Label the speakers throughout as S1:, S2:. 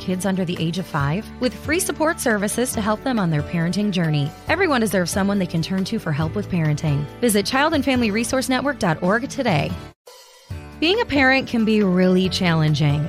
S1: kids under the age of five with free support services to help them on their parenting journey. Everyone deserves someone they can turn to for help with parenting. Visit childandfamilyresourcenetwork.org today. Being a parent can be really challenging.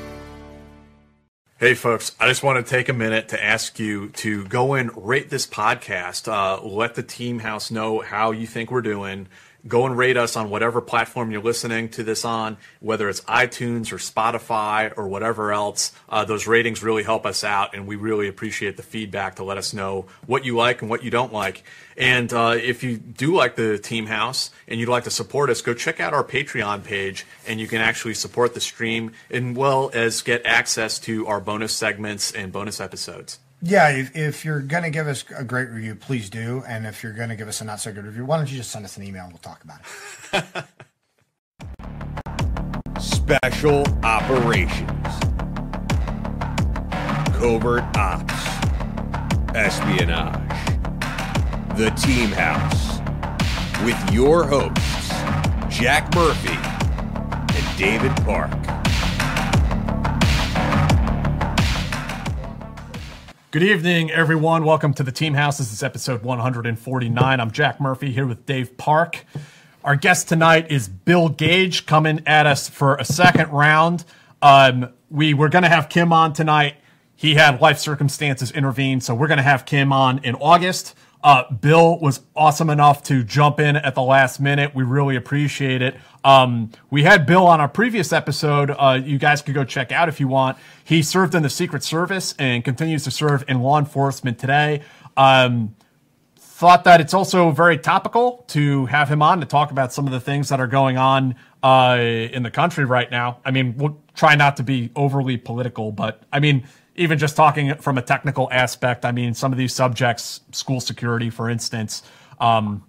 S2: Hey, folks, I just want to take a minute to ask you to go and rate this podcast. Uh, let the team house know how you think we're doing. Go and rate us on whatever platform you're listening to this on, whether it's iTunes or Spotify or whatever else. Uh, those ratings really help us out, and we really appreciate the feedback to let us know what you like and what you don't like. And uh, if you do like the Team House and you'd like to support us, go check out our Patreon page, and you can actually support the stream as well as get access to our bonus segments and bonus episodes.
S3: Yeah, if, if you're going to give us a great review, please do. And if you're going to give us a not so good review, why don't you just send us an email and we'll talk about it.
S4: Special Operations, Covert Ops, Espionage, The Team House, with your hosts, Jack Murphy and David Park.
S5: Good evening, everyone. Welcome to the Team House. This is episode 149. I'm Jack Murphy here with Dave Park. Our guest tonight is Bill Gage coming at us for a second round. Um, we were going to have Kim on tonight. He had life circumstances intervene, so we're going to have Kim on in August. Uh, Bill was awesome enough to jump in at the last minute. We really appreciate it. Um, we had Bill on our previous episode. Uh, you guys could go check out if you want. He served in the Secret Service and continues to serve in law enforcement today. Um, thought that it's also very topical to have him on to talk about some of the things that are going on uh, in the country right now. I mean, we'll try not to be overly political, but I mean, even just talking from a technical aspect, I mean, some of these subjects, school security, for instance, um,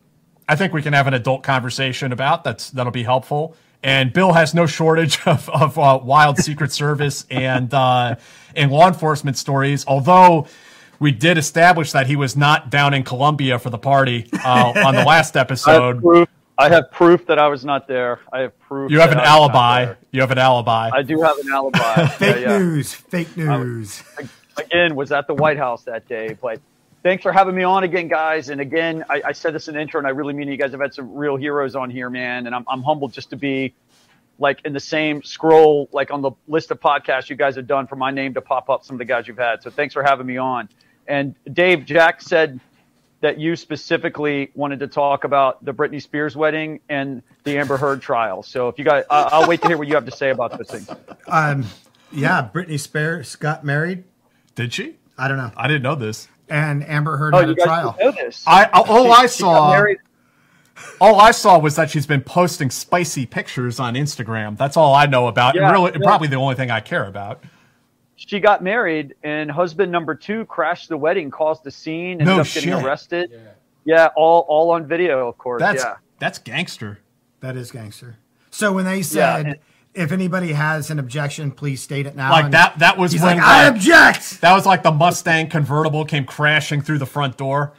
S5: I think we can have an adult conversation about that's that'll be helpful. And Bill has no shortage of, of uh, wild Secret Service and uh, and law enforcement stories. Although we did establish that he was not down in Colombia for the party uh, on the last episode.
S6: I have proof that I was not there. I have proof.
S5: You have an alibi. You have an alibi.
S6: I do have an alibi.
S3: fake yeah, yeah. news. Fake news.
S6: I, again, was at the White House that day. But thanks for having me on again, guys. And again, I, I said this in the intro, and I really mean it. You guys have had some real heroes on here, man. And I'm, I'm humbled just to be like in the same scroll, like on the list of podcasts you guys have done for my name to pop up some of the guys you've had. So thanks for having me on. And Dave, Jack said that you specifically wanted to talk about the Britney Spears wedding and the Amber Heard trial. So if you guys, uh, I'll wait to hear what you have to say about those things.
S3: Um, yeah, Britney Spears got married.
S5: Did she?
S3: I don't know.
S5: I didn't know this.
S3: And Amber Heard
S6: oh,
S3: had
S6: you
S3: a
S6: guys
S3: trial.
S6: Know this.
S5: I all
S6: She-
S5: I
S6: she got
S5: saw
S6: married-
S5: all I saw was that she's been posting spicy pictures on Instagram. That's all I know about.
S6: Yeah,
S5: and really,
S6: yeah.
S5: probably the only thing I care about.
S6: She got married and husband number two crashed the wedding, caused a scene, ended
S5: No
S6: up getting arrested. Yeah. all all on video, of course.
S5: That's
S6: yeah.
S5: that's gangster.
S3: That is gangster. So when they said,
S6: and-
S3: if anybody has an objection, please state it now.
S5: Like
S3: And
S5: that. That was
S3: He's
S5: when
S3: like, I object.
S5: that was like the Mustang convertible came crashing through the front door.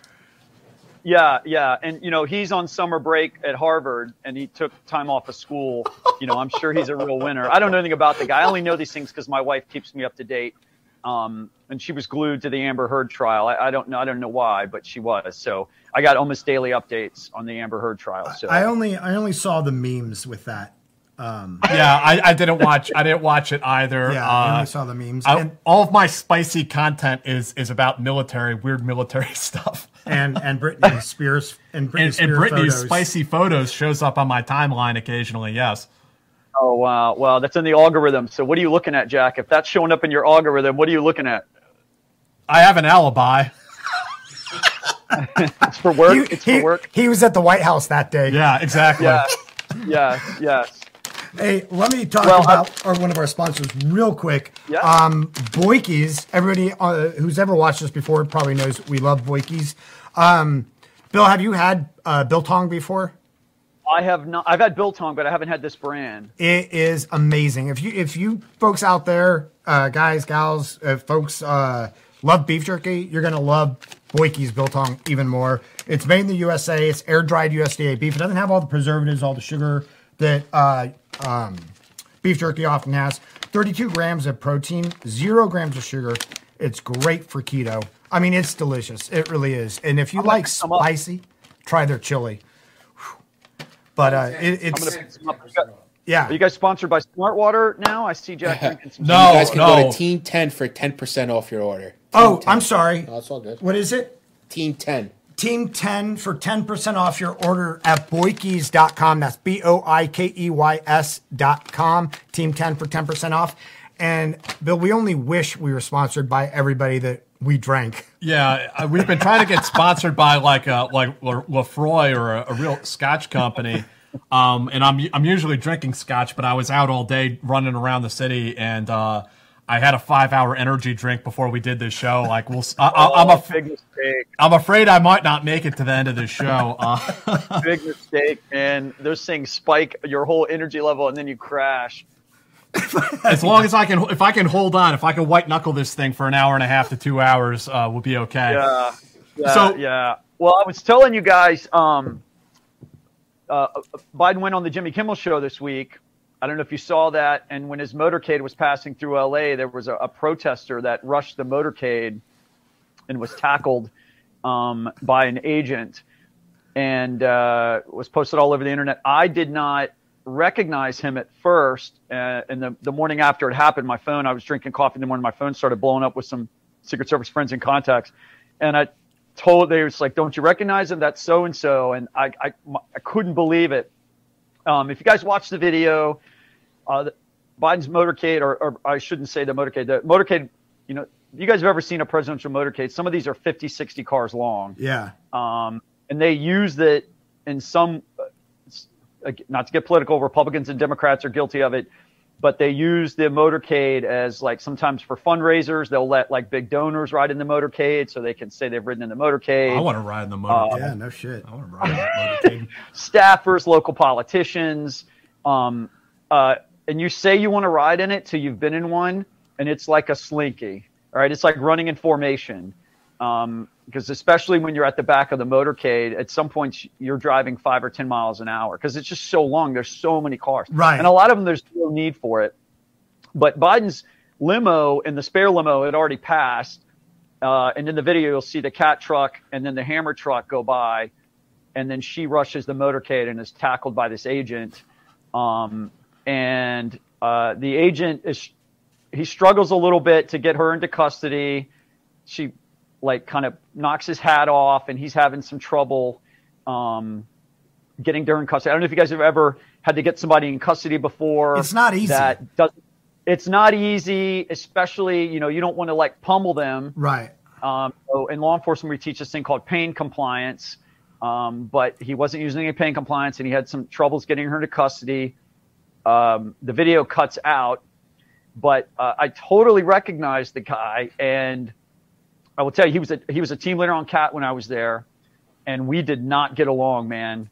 S6: Yeah, yeah, and you know he's on summer break at Harvard, and he took time off of school. You know, I'm sure he's a real winner. I don't know anything about the guy. I only know these things because my wife keeps me up to date. Um, and she was glued to the Amber Heard trial. I, I don't know. I don't know why, but she was. So I got almost daily updates on the Amber Heard trial. So
S3: I only I only saw the memes with that.
S5: Yeah, I, I didn't watch. I didn't watch it either.
S3: Yeah, I
S5: Uh,
S3: only saw the memes.
S5: I-
S3: and,
S5: all of my spicy content is is about military, weird military stuff.
S3: and and Britney Spears and Britney
S5: And,
S3: Spears
S5: and Britney's
S3: photos.
S5: spicy photos shows up on my timeline occasionally. Yes.
S6: Oh wow, wow, that's in the algorithm. So what are you looking at, Jack? If that's showing up in your algorithm, what are you looking at?
S5: I have an alibi.
S6: It's for work.
S3: He,
S6: it's
S3: he-
S6: for work.
S3: he was at the White House that day.
S5: Yeah, exactly.
S6: Yeah, yes, yes.
S3: Hey, let me talk
S6: Well,
S3: about our, one of our sponsors real quick.
S6: Yeah.
S3: Um, Boyke's. Everybody uh, who's ever watched us before probably knows we love Boyke's. Um, Bill, have you had uh, Biltong before?
S6: I have not. I've had biltong, but I haven't had this brand.
S3: It is amazing. If you if you folks out there, uh, guys, gals, uh, folks uh, love beef jerky, you're gonna love Boyke's Biltong even more. It's made in the USA. It's air dried USDA beef. It doesn't have all the preservatives, all the sugar that uh, um, beef jerky often has. 32 grams of protein, zero grams of sugar. It's great for keto. I mean, it's delicious. It really is. And if you like
S6: pick some up.
S3: spicy, try their chili. Whew. But uh, it,
S6: I'm
S3: it's
S6: gonna pick some up.
S3: Yeah.
S6: Are you guys sponsored by Smartwater now? I see Jack drinking some.
S5: No,
S7: you guys can go
S5: no.
S7: to Team 10 for 10% off your order.
S3: Oh,
S7: Team
S3: I'm sorry.
S7: No, it's all good.
S3: What is it?
S7: Team 10.
S3: Team 10 for 10% off your order at boikeys.com. That's B O I K E Y S.com. Team 10 for 10% off. And Bill, we only wish we were sponsored by everybody that we drank.
S5: Yeah, uh, we've been trying to get sponsored by like a like La- Laphroaig or a, a real Scotch company. Um, and I'm I'm usually drinking Scotch, but I was out all day running around the city, and uh, I had a five hour energy drink before we did this show. Like, we'll I, am
S6: Oh,
S5: a,
S6: big mistake.
S5: I'm afraid I might not make it to the end of this show. Uh,
S6: Big mistake, man. Those things spike your whole energy level, and then you crash.
S5: as long as I can, if I can hold on, if I can white knuckle this thing for an hour and a half to two hours, uh, we'll be okay.
S6: Yeah. Yeah.
S5: So-
S6: yeah. Well, I was telling you guys, um, uh, Biden went on the Jimmy Kimmel show this week. I don't know if you saw that. And when his motorcade was passing through LA, there was a, a protester that rushed the motorcade and was tackled um, by an agent and uh, was posted all over the internet. I did not recognize him at first. Uh, and the, the morning after it happened, my phone, I was drinking coffee in the morning, my phone started blowing up with some Secret Service friends and contacts. And I told, they was like, don't you recognize him? That's so and so. And I, I, I couldn't believe it. Um, if you guys watch the video, uh, Biden's motorcade, or, or I shouldn't say the motorcade, the motorcade, you know, you guys have ever seen a presidential motorcade? Some of these are 50, 60 cars long
S3: Yeah.
S6: um, and they used it in some uh, not to get political republicans and democrats are guilty of it but they use the motorcade as like sometimes for fundraisers they'll let like big donors ride in the motorcade so they can say they've ridden in the motorcade
S5: I want to ride in the motorcade.
S3: Yeah, no shit.
S5: I want to ride in that motorcade.
S6: staffers local politicians um, uh, and you say you want to ride in it till you've been in one and it's like a slinky all right it's like running in formation um, because especially when you're at the back of the motorcade, at some points you're driving five or ten miles an hour because it's just so long. There's so many cars,
S3: Right.
S6: And a lot of them there's no need for it. But Biden's limo and the spare limo had already passed, uh, and in the video you'll see the cat truck and then the hammer truck go by, and then she rushes the motorcade and is tackled by this agent, um, and uh, the agent is he struggles a little bit to get her into custody. She like kind of knocks his hat off and he's having some trouble um, getting her in custody. I don't know if you guys have ever had to get somebody in custody before.
S3: It's not easy.
S6: That doesn't. It's not easy, especially you know you don't want to like pummel them.
S3: Right.
S6: Um, so in law enforcement, we teach this thing called pain compliance. Um, but he wasn't using any pain compliance, and he had some troubles getting her into custody. Um, the video cuts out, but uh, I totally recognized the guy, and I will tell you, he was a he was a team leader on Cat when I was there, and we did not get along, man.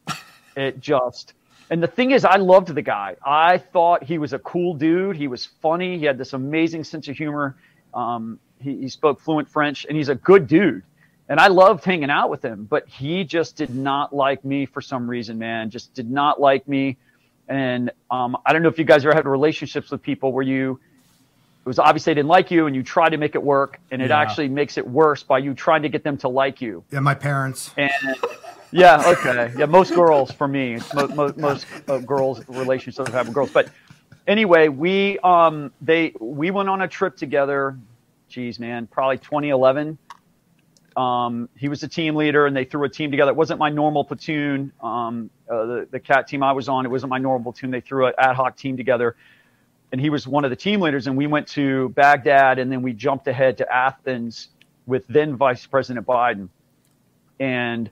S6: It just. And the thing is, I loved the guy. I thought he was a cool dude. He was funny. He had this amazing sense of humor. Um, he, he spoke fluent French, and he's a good dude. And I loved hanging out with him, but he just did not like me for some reason, man. Just did not like me. And um, I don't know if you guys ever had relationships with people where you, it was obvious they didn't like you, and you try to make it work, and it
S5: Yeah.
S6: actually makes it worse by you trying to get them to like you.
S3: Yeah, my parents.
S6: And Yeah, okay. Yeah, most girls for me, mo- mo- most uh, girls relationships have with girls. But anyway, we um they we went on a trip together. Geez, man, probably 2011. Um, he was a team leader, and they threw a team together. It wasn't my normal platoon. Um, uh, the the cat team I was on, it wasn't my normal platoon. They threw an ad hoc team together, and he was one of the team leaders. And we went to Baghdad, and then we jumped ahead to Athens with then Vice President Biden, and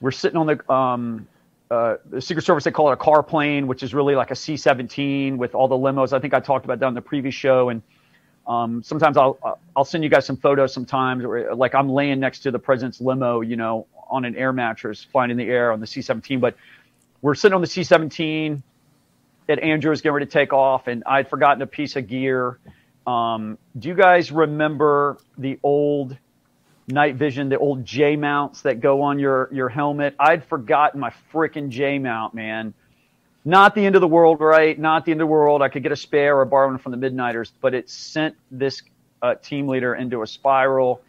S6: we're sitting on the um, uh, the Secret Service. They call it a car plane, which is really like a C-17 with all the limos. I think I talked about that in the previous show. And um, sometimes I'll I'll send you guys some photos. Sometimes, where, like I'm laying next to the president's limo, you know, on an air mattress, flying in the air on the C-17. But we're sitting on the C-17. That Andrew was getting ready to take off, and I'd forgotten a piece of gear. Um, do you guys remember the old night vision, the old J mounts that go on your your helmet. I'd forgotten my freaking J mount, man. Not the end of the world, right? Not the end of the world. I could get a spare or borrow one from the Midnighters, but it sent this uh, team leader into a spiral,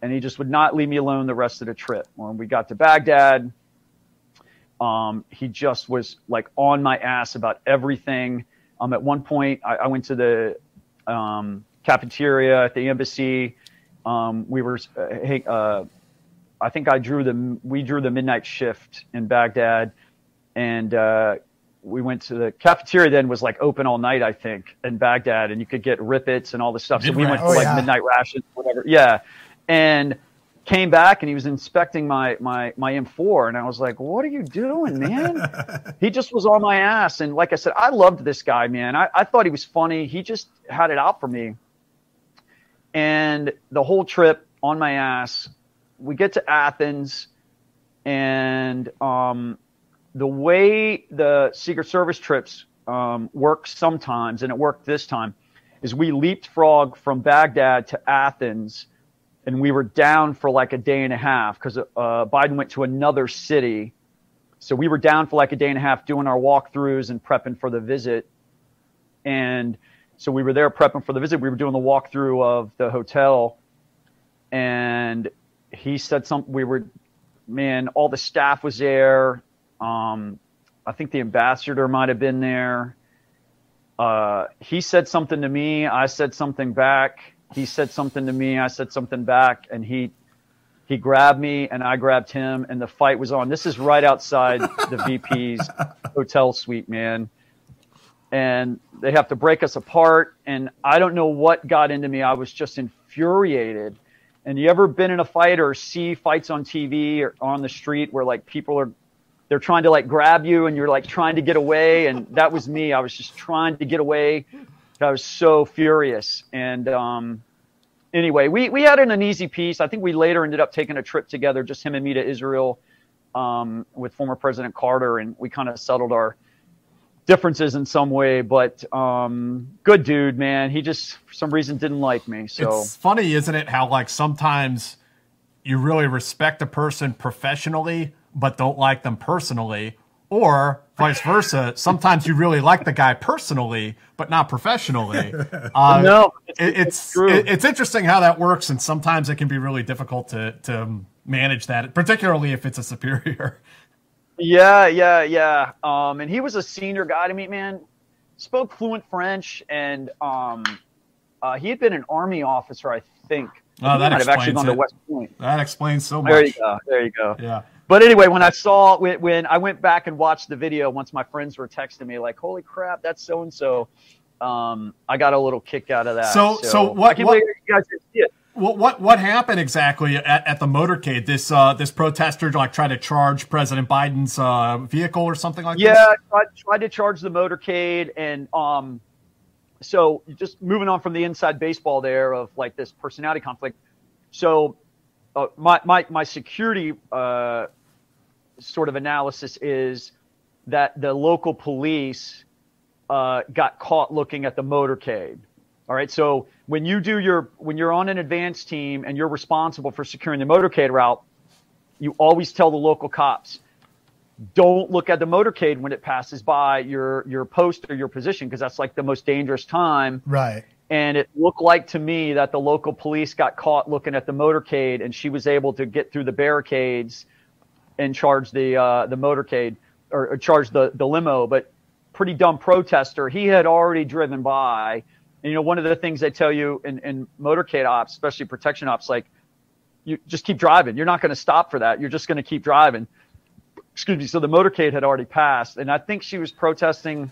S6: and he just would not leave me alone the rest of the trip. When we got to Baghdad, um, he just was like on my ass about everything. Um, at one point, I, I went to the um, cafeteria at the embassy um, we were, uh, hey, uh, I think I drew the, we drew the midnight shift in Baghdad, and uh, we went to the cafeteria. Then was like open all night, I think, in Baghdad, and you could get rippets and all this stuff. So we went for
S3: Oh,
S6: like
S3: yeah.
S6: midnight rations, whatever. Yeah, and came back and he was inspecting my my my M4 and I was like, "What are you doing, man?" he just was on my ass and like I said, I loved this guy, man. I, I thought he was funny. He just had it out for me. And the whole trip on my ass, we get to Athens and um, the way the Secret Service trips um, work sometimes, and it worked this time, is we leapfrog from Baghdad to Athens and we were down for like a day and a half because uh, Biden went to another city. So we were down for like a day and a half doing our walkthroughs and prepping for the visit. And so we were there prepping for the visit. We were doing the walkthrough of the hotel. And he said something. We were, man, all the staff was there. Um, I think the ambassador might have been there. Uh, he said something to me. I said something back he said something to me i said something back and he he grabbed me and i grabbed him and the fight was on this is right outside the vp's hotel suite man and they have to break us apart and i don't know what got into me i was just infuriated and you ever been in a fight or see fights on tv or on the street where like people are they're trying to like grab you and you're like trying to get away and that was me i was just trying to get away I was so furious. And um, anyway, we, we had an uneasy peace. I think we later ended up taking a trip together, just him and me to Israel um, with former President Carter, and we kind of settled our differences in some way. But um, good dude, man. He just for some reason didn't like me. So
S5: It's funny, isn't it? How like sometimes you really respect a person professionally, but don't like them personally, or vice versa. Sometimes you really like the guy personally, but not professionally. Uh,
S6: no, it's,
S5: it-
S6: it's
S5: it's
S6: true.
S5: it- it's interesting how that works, and sometimes it can be really difficult to to manage that, particularly if it's a superior.
S6: Yeah, yeah, yeah. Um, and he was a senior guy to me, man. Spoke fluent French, and um, uh, he had been an army officer, I think.
S5: Oh, that
S6: might have actually
S5: explains
S6: gone to
S5: it.
S6: West Point.
S5: That explains so much.
S6: There you go. There you go.
S5: Yeah.
S6: But anyway, when I saw when, when I went back and watched the video, once my friends were texting me like, "Holy crap, that's so and so," um, I got a little kick out of that.
S5: So- so what-
S6: I can't
S5: what-
S6: you guys see it.
S5: What what what happened exactly at, at the motorcade? This uh, this protester like tried to charge President Biden's uh, vehicle or something like
S6: Yeah. I tried, tried to charge the motorcade, and um, so just moving on from the inside baseball there of like this personality conflict. So uh, my my my security uh, sort of analysis is that the local police uh, got caught looking at the motorcade. All right, so when you do your when you're on an advance team and you're responsible for securing the motorcade route, you always tell the local cops don't look at the motorcade when it passes by your your post or your position because that's like the most dangerous time
S3: Right.
S6: And it looked like to me that the local police got caught looking at the motorcade and she was able to get through the barricades and charge the uh, the motorcade or, or charge the the limo. But pretty dumb protester. He had already driven by. And, you know, one of the things they tell you in, in motorcade ops, especially protection ops, like you just keep driving. You're not going to stop for that. You're just going to keep driving. Excuse me. So the motorcade had already passed, and I think she was protesting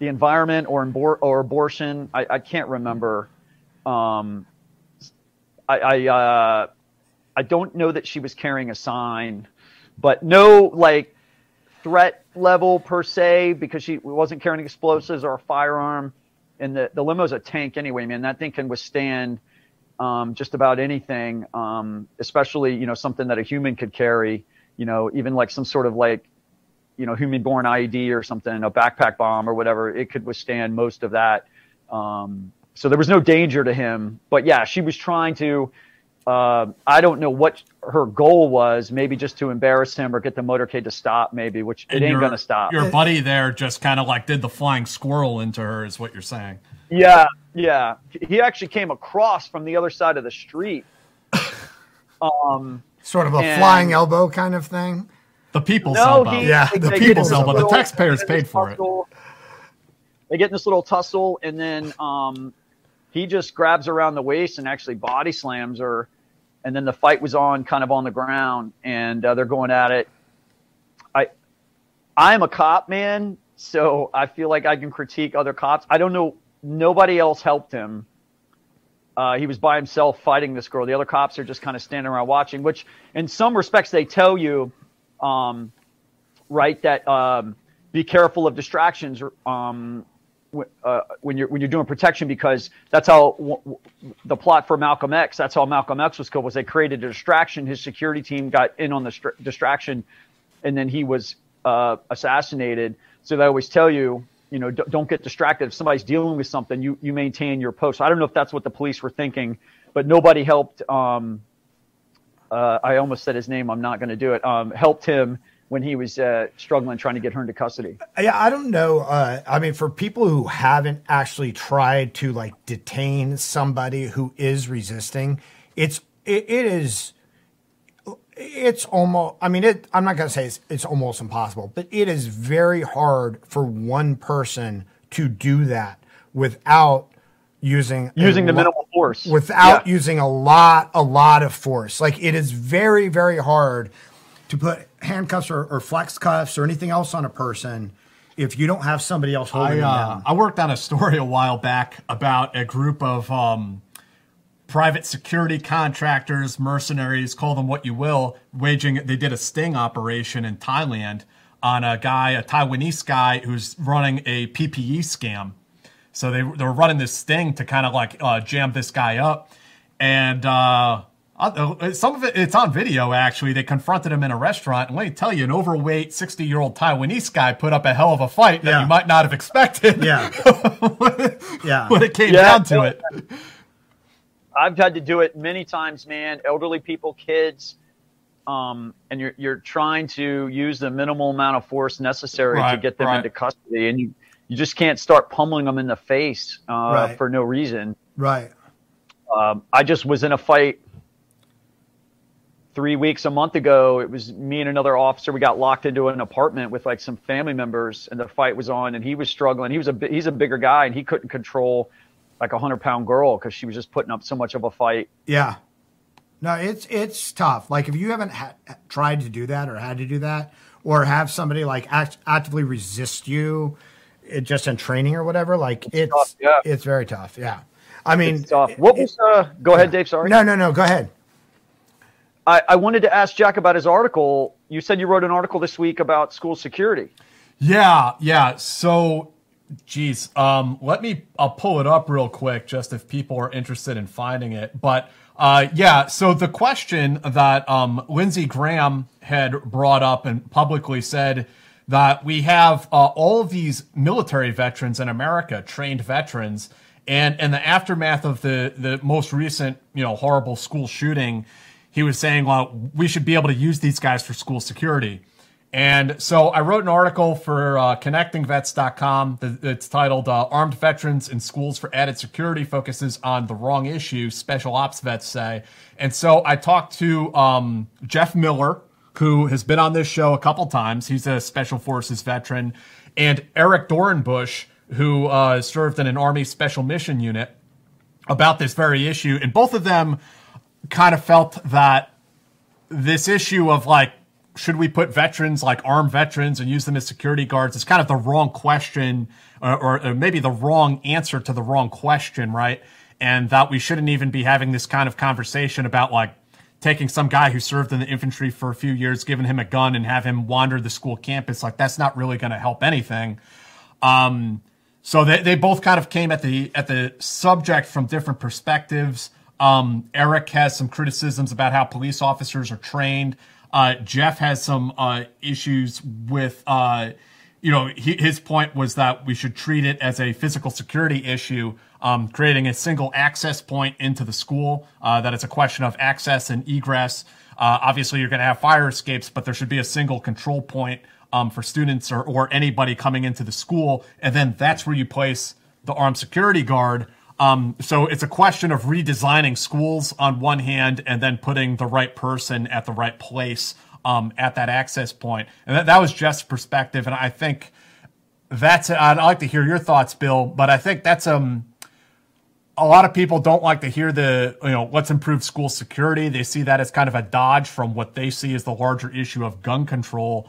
S6: the environment or or abortion. I, I can't remember. Um, I I, uh, I don't know that she was carrying a sign, but no like threat level per se because she wasn't carrying explosives or a firearm. And the the limo's a tank anyway, man. That thing can withstand um, just about anything, um, especially you know something that a human could carry. You know, even like some sort of like you know human-borne IED or something, a backpack bomb or whatever. It could withstand most of that. Um, so there was no danger to him. But yeah, she was trying to. Uh, I don't know what her goal was. Maybe just to embarrass him or get the motorcade to stop. Maybe, which it ain't
S5: your-
S6: gonna stop.
S5: Your buddy there just kind of like did the flying squirrel into her, is what you're saying.
S6: Yeah, yeah. He actually came across from the other side of the street. Um,
S3: Sort of a
S6: And-
S3: flying elbow kind of thing.
S5: The people's
S6: no,
S5: elbow.
S6: he,
S3: Yeah, the people's
S5: elbow. The taxpayers
S6: they get in
S5: paid for it.
S6: They get in this little tussle, and then um, he just grabs around the waist and actually body slams her. And then the fight was on, kind of on the ground, and uh, they're going at it. I, I'm a cop, man, so I feel like I can critique other cops. I don't know. Nobody else helped him. Uh, he was by himself fighting this girl. The other cops are just kind of standing around watching, which in some respects they tell you, um, right, that um, be careful of distractions um, uh, when you're when you're doing protection because that's how w- w- the plot for Malcolm X. That's how Malcolm X was killed. Was they created a distraction? His security team got in on the str- distraction, and then he was uh, assassinated. So they always tell you, you know, d- don't get distracted. If somebody's dealing with something, you you maintain your post. I don't know if that's what the police were thinking, but nobody helped. Um, uh, I almost said his name. I'm not going to do it. Um, helped him when he was uh, struggling trying to get her into custody.
S3: Yeah, I don't know. Uh, I mean, for people who haven't actually tried to like detain somebody who is resisting, it's it, it is it's almost. I mean, it. I'm not gonna say it's, it's almost impossible, but it is very hard for one person to do that without using
S6: Using the
S3: lo-
S6: minimal force.
S3: without
S6: Yeah.
S3: using a lot a lot of force. Like it is very very hard to put handcuffs or, or flex cuffs or anything else on a person if you don't have somebody else holding
S5: I,
S3: them
S5: uh,
S3: down.
S5: I worked on a story a while back about a group of um, private security contractors, mercenaries, call them what you will, waging. They did a sting operation in Thailand on a guy, a Taiwanese guy who's running a PPE scam. So they they were running this sting to kind of like uh, jam this guy up, and uh, uh, some of it it's on video actually. They confronted him in a restaurant, and let me tell you, an overweight sixty year old Taiwanese guy put up a hell of a fight that
S3: Yeah.
S5: you might not have expected.
S3: Yeah. yeah.
S5: when it came
S6: Yeah.
S5: down to it.
S6: I've had to do it many times, man. Elderly people, kids, um, and you're you're trying to use the minimal amount of force necessary to get them
S5: right.
S6: into custody, and you you just can't start pummeling them in the face uh,
S3: Right.
S6: for no reason.
S3: Right.
S6: Um, I just was in a fight three weeks a month ago. It was me and another officer. We got locked into an apartment with like some family members, and the fight was on. And he was struggling. He was a he's a bigger guy, and he couldn't control like a hundred pound girl because she was just putting up so much of a fight.
S3: Yeah. No, it's it's tough. Like if you haven't ha- tried to do that or had to do that, or have somebody like act- actively resist you, it, just in training or whatever, like it's
S6: tough, yeah.
S3: it's very tough. Yeah. I mean,
S6: It's tough. What was? Uh, go ahead, Dave. Sorry.
S3: no, no, no. Go ahead.
S6: I, I wanted to ask Jack about his article. You said you wrote an article this week about school security.
S5: Yeah, yeah. So, geez, um, let me. I'll pull it up real quick, just if people are interested in finding it. But uh, yeah, so the question that um, Lindsey Graham had brought up and publicly said that we have uh, all of these military veterans in America, trained veterans, and in the aftermath of the the most recent, you know, horrible school shooting, he was saying, well, we should be able to use these guys for school security. And so I wrote an article for uh, connectingvets.com. It's titled uh, Armed Veterans in Schools for Added Security Focuses on the Wrong Issue, Special Ops Vets Say. And so I talked to um, Jeff Miller, who has been on this show a couple times. He's a Special Forces veteran, and Eric Dorenbush, who uh, served in an Army Special Mission Unit, about this very issue. And both of them kind of felt that this issue of like, should we put veterans like armed veterans and use them as security guards is kind of the wrong question or, or, or maybe the wrong answer to the wrong question, right? And that we shouldn't even be having this kind of conversation about like taking some guy who served in the infantry for a few years, giving him a gun and have him wander the school campus. Like that's not really going to help anything. Um, so they, they both kind of came at the at the subject from different perspectives. Um, Eric has some criticisms about how police officers are trained. Uh, Jeff has some uh, issues with, uh, you know, he, his point was that we should treat it as a physical security issue, um, creating a single access point into the school. Uh, that it's a question of access and egress. Uh, obviously, you're going to have fire escapes, but there should be a single control point um, for students or, or anybody coming into the school, and then that's where you place the armed security guard. Um, so it's a question of redesigning schools on one hand and then putting the right person at the right place um, at that access point. And that, that was Jeff's perspective. And I think that's, I'd like to hear your thoughts, Bill, but I think that's, um, a lot of people don't like to hear the, you know, let's improve school security. They see that as kind of a dodge from what they see as the larger issue of gun control.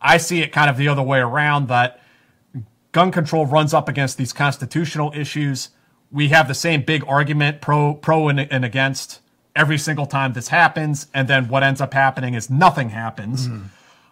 S5: I see it kind of the other way around that gun control runs up against these constitutional issues we have the same big argument pro pro and, and, against every single time this happens and then what ends up happening is nothing happens mm.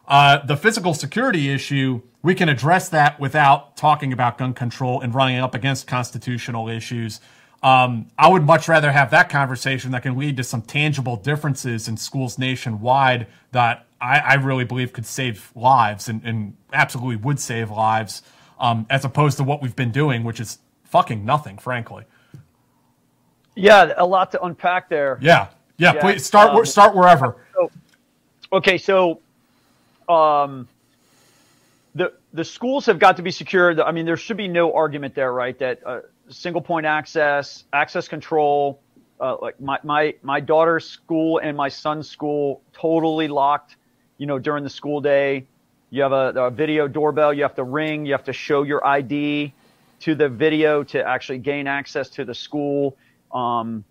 S5: uh, the physical security issue we can address that without talking about gun control and running up against constitutional issues um, i would much rather have that conversation that can lead to some tangible differences in schools nationwide that i, I really believe could save lives and, and absolutely would save lives um, as opposed to what we've been doing which is fucking nothing, frankly.
S6: Yeah, a lot to unpack there.
S5: Yeah, yeah. yeah. Please start um, start wherever.
S6: So, okay, so um, the the schools have got to be secured. I mean, there should be no argument there, right? That uh, single point access, access control. Uh, like my, my my daughter's school and my son's school totally locked. You know, during the school day, you have a, a video doorbell. You have to ring. You have to show your ID to the video to actually gain access to the school. Um,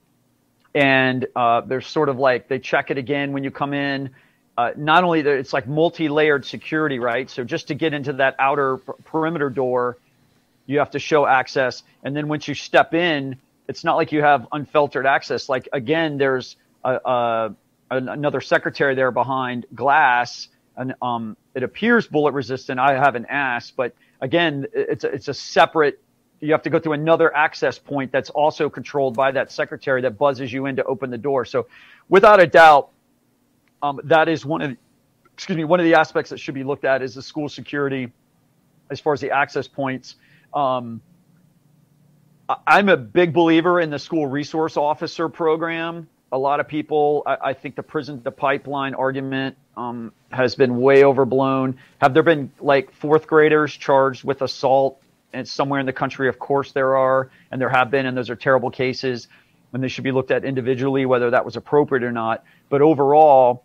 S6: and uh, there's sort of like they check it again when you come in. Uh, not only that, it's like multi-layered security, right? So just to get into that outer perimeter door, you have to show access, and then once you step in, it's not like you have unfiltered access. Like again, there's a, a, another secretary there behind glass, and um, it appears bullet resistant. I haven't asked, but again, it's a, it's a separate. You have to go through another access point that's also controlled by that secretary that buzzes you in to open the door. So, without a doubt, um, that is one of the, excuse me one of the aspects that should be looked at is the school security, as far as the access points. Um, I'm a big believer in the school resource officer program. A lot of people, I, I think the prison to pipeline argument um, has been way overblown. Have there been like fourth graders charged with assault and somewhere in the country? Of course there are, and there have been, and those are terrible cases, and they should be looked at individually whether that was appropriate or not. But overall,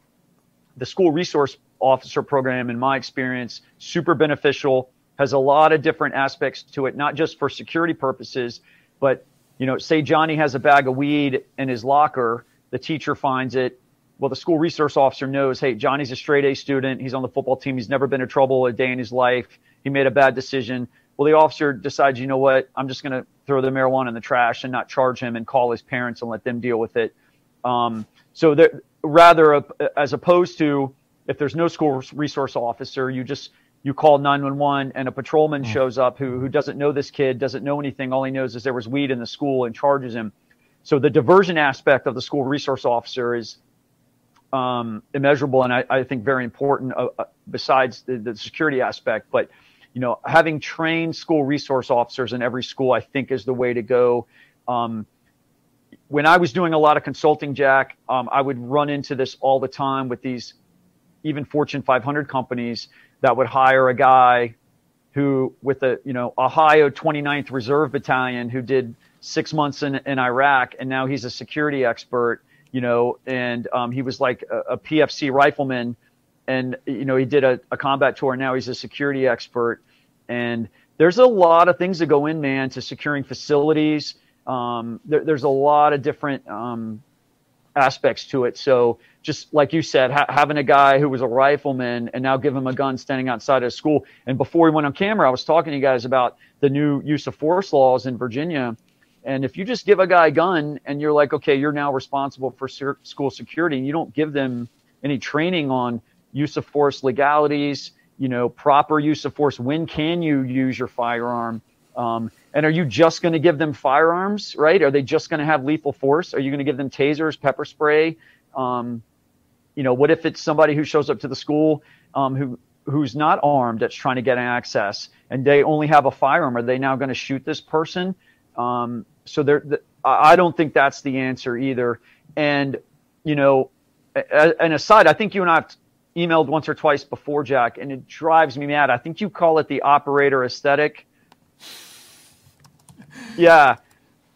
S6: the school resource officer program, in my experience, super beneficial. Has a lot of different aspects to it, not just for security purposes, but you know, say Johnny has a bag of weed in his locker, the teacher finds it, well, the school resource officer knows, hey, Johnny's a straight A student. He's on the football team. He's never been in trouble a day in his life. He made a bad decision. Well, the officer decides, you know what? I'm just going to throw the marijuana in the trash and not charge him and call his parents and let them deal with it. Um, so there, rather, uh, as opposed to if there's no school resource officer, you just you call 911 and a patrolman mm. shows up who who doesn't know this kid, doesn't know anything. All he knows is there was weed in the school and charges him. So the diversion aspect of the school resource officer is um, immeasurable and I, I, think very important uh, uh, besides the, the, security aspect. But you know, having trained school resource officers in every school, I think, is the way to go. Um, when I was doing a lot of consulting, Jack, um, I would run into this all the time with these even Fortune 500 companies that would hire a guy who, with a you know Ohio 29th Reserve Battalion, who did six months in, in Iraq, and now he's a security expert you know, and um, he was like a, a, PFC rifleman and you know he did a, a combat tour. and Now he's a security expert, and there's a lot of things that go in, man, to securing facilities. Um, there, there's a lot of different um, aspects to it. So just like you said, ha- having a guy who was a rifleman and now give him a gun standing outside of school. And before we went on camera, I was talking to you guys about the new use of force laws in Virginia. And if you just give a guy a gun and you're like, okay, you're now responsible for school security, and you don't give them any training on use of force legalities, you know, proper use of force. When can you use your firearm? Um, and are you just going to give them firearms, right? Are they just going to have lethal force? Are you going to give them tasers, pepper spray? Um, you know, what if it's somebody who shows up to the school um, who who's not armed that's trying to get access and they only have a firearm? Are they now going to shoot this person? Um, so there, the, I don't think that's the answer either. And you know, and aside, I think you and I have emailed once or twice before, Jack, and it drives me mad. I think you call it the operator aesthetic. Yeah.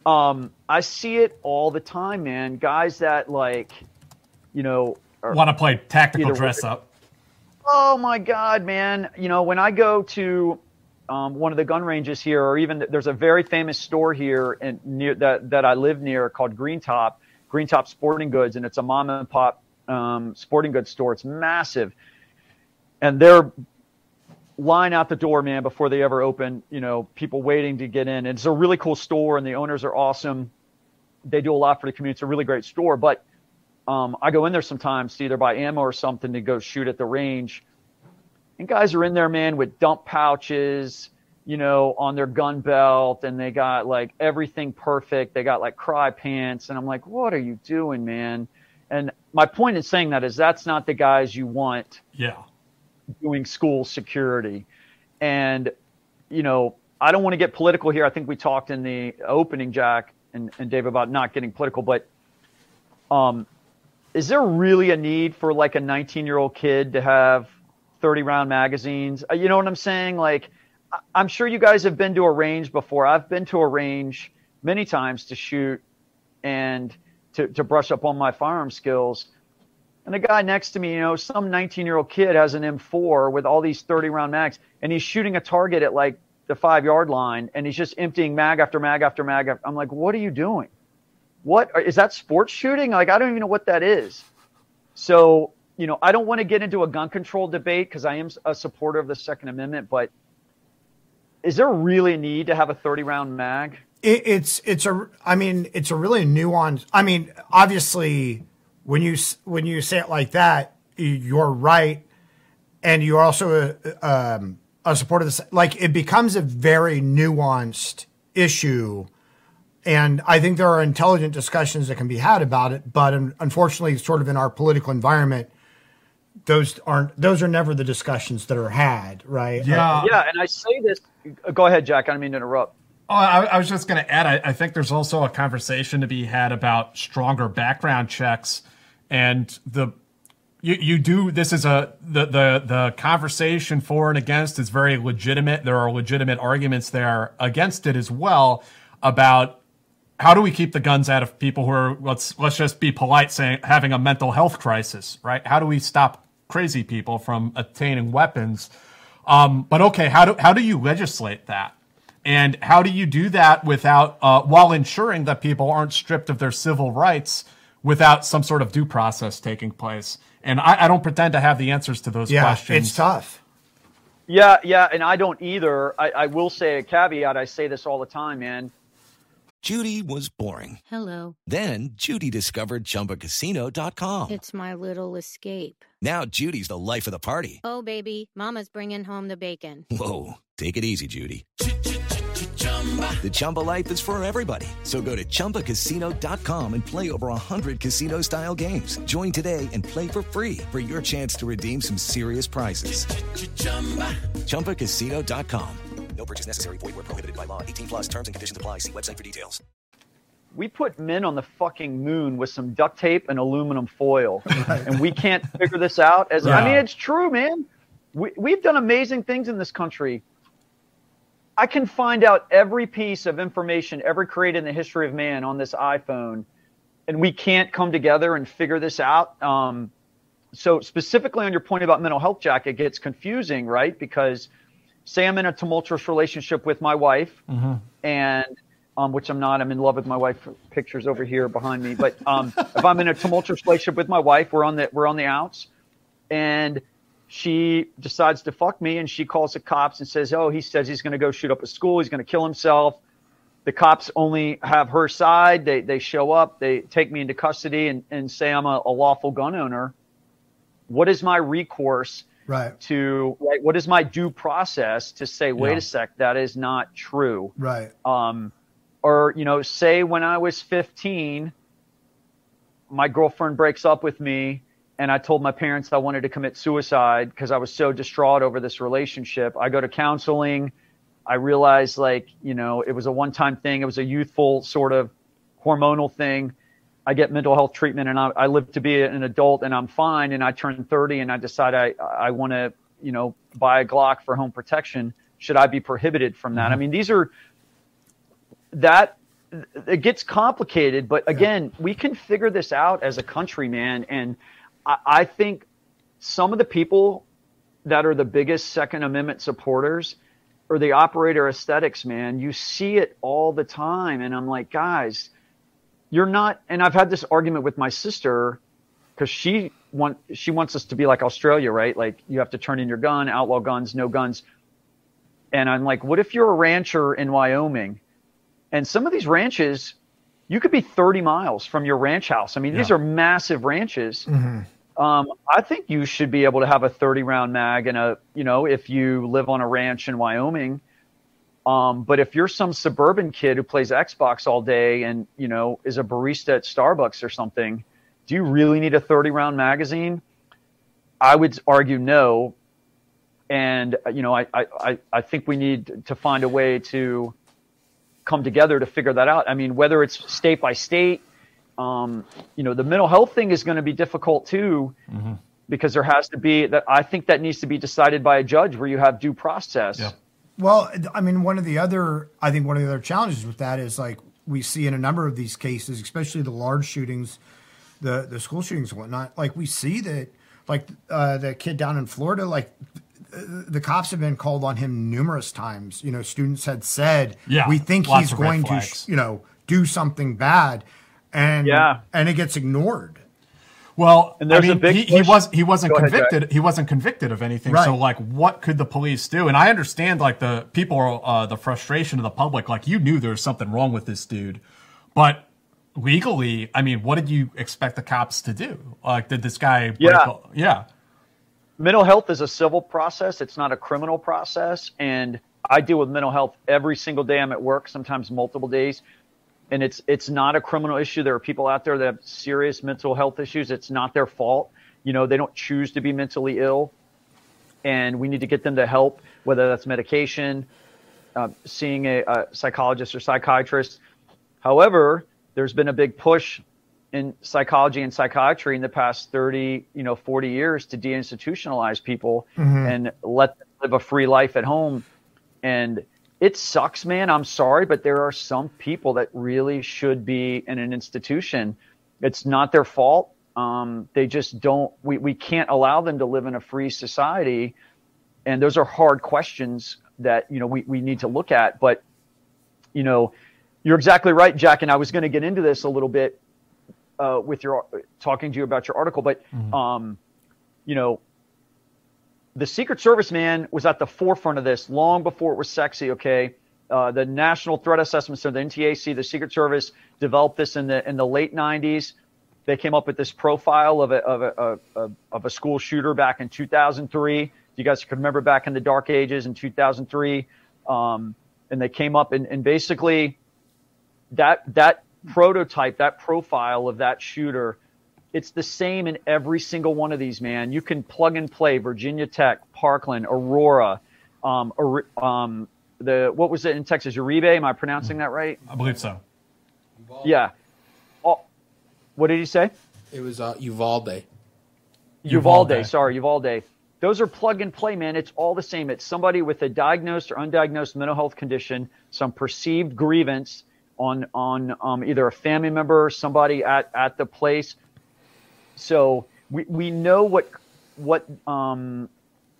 S6: Um, I see it all the time, man. Guys that like, you know,
S5: want to play tactical dress up.
S6: Oh my God, man! You know, when I go to um, one of the gun ranges here, or even there's a very famous store here in, near that that I live near called Green Top, Green Top Sporting Goods, and it's a mom and pop um, sporting goods store. It's massive, and they're line out the door, man, before they ever open. You know, people waiting to get in. It's a really cool store, and the owners are awesome. They do a lot for the community. It's a really great store, but um, I go in there sometimes to either buy ammo or something to go shoot at the range. And guys are in there, man, with dump pouches, you know, on their gun belt, and they got like everything perfect. They got like Crye pants, and I'm like, what are you doing, man? And my point in saying that is that's not the guys you want
S5: Yeah.
S6: doing school security. And, you know, I don't want to get political here. I think we talked in the opening, Jack and, and Dave, about not getting political, but um, is there really a need for like a 19 year old kid to have 30 round magazines? Uh, You know what I'm saying? Like, I'm sure you guys have been to a range before. I've been to a range many times to shoot and to, to brush up on my firearm skills. And the guy next to me, you know, some 19 year old kid has an M4 with all these 30 round mags, and he's shooting a target at like the five yard line, and he's just emptying mag after mag after mag. After, I'm like, what are you doing? What is that sports shooting? Like, I don't even know what that is. So, you know, I don't want to get into a gun control debate because I am a supporter of the Second Amendment, but is there really a need to have a 30 round mag?
S3: It, it's it's a I mean it's a really nuanced. I mean obviously when you when you say it like that you're right, and you're also a, um, a supporter of this. Like it becomes a very nuanced issue, and I think there are intelligent discussions that can be had about it. But unfortunately, sort of in our political environment, those aren't those are never the discussions that are had. Right?
S5: Yeah.
S6: yeah, and I say this. Go ahead, Jack. I don't mean to interrupt.
S5: Oh, I, I was just going to add. I, I think there's also a conversation to be had about stronger background checks, and the you you do this is a the the the conversation for and against is very legitimate. There are legitimate arguments there against it as well about how do we keep the guns out of people who are let's let's just be polite saying having a mental health crisis, right? How do we stop crazy people from obtaining weapons? Um, but okay, how do how do you legislate that? And how do you do that without, uh, while ensuring that people aren't stripped of their civil rights without some sort of due process taking place? And I, I don't pretend to have the answers to those
S3: yeah,
S5: questions.
S3: it's tough.
S6: Yeah, yeah, and I don't either. I, I will say a caveat. I say this all the time, man.
S8: Judy was boring.
S9: Hello.
S8: Then Judy discovered ChumbaCasino.com.
S9: It's my little escape.
S8: Now Judy's the life of the party.
S9: Oh, baby, Mama's bringing home the bacon.
S8: Whoa, take it easy, Judy. The Chumba life is for everybody. So go to ChumbaCasino.com and play over 100 casino-style games. Join today and play for free for your chance to redeem some serious prizes. ChumbaCasino.com.
S10: No purchase necessary. Void where prohibited by law. 18 plus terms and conditions apply. See website for details.
S6: We put men on the fucking moon with some duct tape and aluminum foil, and we can't figure this out. As I mean, it's true, man. We, we've done amazing things in this country. I can find out every piece of information ever created in the history of man on this iPhone, and we can't come together and figure this out. Um, so specifically on your point about mental health, Jack, it gets confusing, right? Because say I'm in a tumultuous relationship with my wife, and um, which I'm not. I'm in love with my wife. Pictures over here behind me. But um, if I'm in a tumultuous relationship with my wife, we're on the we're on the outs, and she decides to fuck me, and she calls the cops and says, "Oh, he says he's going to go shoot up a school. He's going to kill himself." The cops only have her side. They they show up. They take me into custody and, and say I'm a, a lawful gun owner. What is my recourse?
S3: Right.
S6: to right, what is my due process to say wait
S5: Yeah.
S6: a sec that is not true
S3: Right.
S6: um, or you know say when i was 15 my girlfriend breaks up with me and i told my parents i wanted to commit suicide because i was so distraught over this relationship. I go to counseling. I realized like you know it was a one-time thing. It was a youthful sort of hormonal thing. I get mental health treatment and I, I live to be an adult and I'm fine. And I turn 30 and I decide I, I want to, you know, buy a Glock for home protection. Should I be prohibited from that? I mm-hmm. mean, these are that it gets complicated, but again, we can figure this out as a country, man. And I, I think some of the people that are the biggest Second Amendment supporters are the operator aesthetics, man. You see it all the time. And I'm like, guys, you're not and i've had this argument with my sister because she want she wants us to be like australia right? Like you have to turn in your gun outlaw guns no guns. And i'm like what if you're a rancher in wyoming? And some of these ranches you could be 30 miles from your ranch house. I mean these are massive ranches mm-hmm. Um, i think you should be able to have a 30 round mag and a you know if you live on a ranch in wyoming um, but if you're some suburban kid who plays Xbox all day and you know is a barista at Starbucks or something, do you really need a 30 round magazine? I would argue no. And uh, you know, I, I, I- I think we need to find a way to come together to figure that out. I mean, whether it's state by state, um, you know, the mental health thing is going to be difficult too, because there has to be that. I think that needs to be decided by a judge where you have due process.
S5: Yeah.
S3: Well, I mean, one of the other, I think one of the other challenges with that is like we see in a number of these cases, especially the large shootings, the the school shootings and whatnot. Like we see that, like uh, the kid down in Florida, like the, the cops have been called on him numerous times. You know, students had said,
S5: Yeah,
S3: we think he's going to, you know, do something bad, and
S6: Yeah.
S3: and it gets ignored.
S5: Well,
S6: And
S5: I
S6: there's a
S5: mean,
S6: big
S5: he, he
S6: push-
S5: was he wasn't
S6: Go ahead,
S5: convicted. he wasn't convicted of anything.
S3: Right.
S5: So, like, what could the police do? And I understand, like, the people, uh, the frustration of the public. Like, you knew there was something wrong with this dude, but legally, I mean, what did you expect the cops to do? Like, did this guy? break
S6: Yeah.
S5: all- yeah.
S6: mental health is a civil process it's not a criminal process and i deal with mental health every single day i'm at work sometimes multiple days and it's it's not a criminal issue. There are people out there that have serious mental health issues. It's not their fault. You know they don't choose to be mentally ill and we need to get them to help whether that's medication uh, seeing a, a psychologist or psychiatrist. However there's been a big push in psychology and psychiatry in the past 30, you know, 40 years to deinstitutionalize people and let them live a free life at home. And it sucks, man. I'm sorry, but there are some people that really should be in an institution. It's not their fault. Um, they just don't, we, we can't allow them to live in a free society. And those are hard questions that, you know, we, we need to look at. But, you know, you're exactly right, Jack. And I was going to get into this a little bit uh, with your talking to you about your article, but um, you know, the Secret Service man was at the forefront of this long before it was sexy. Okay, uh, the National Threat Assessment Center, the NTAC, the Secret Service developed this in the in the late '90s. They came up with this profile of a of a of, of a school shooter back in 2003. You guys can remember back in the dark ages in 2003, um, and they came up and, and basically that that prototype, that profile of that shooter, it's the same in every single one of these, man. You can plug and play Virginia Tech, Parkland, Aurora, um, um, the what was it in Texas? Uribe? Am I pronouncing that right?
S5: I believe so.
S6: Yeah. Oh, what did he say?
S7: It was uh, Uvalde.
S6: Uvalde.
S5: Uvalde.
S6: Sorry, Uvalde. Those are plug and play, man. It's all the same. It's somebody with a diagnosed or undiagnosed mental health condition, some perceived grievance on on um, either a family member or somebody at at the place. So we we know what what um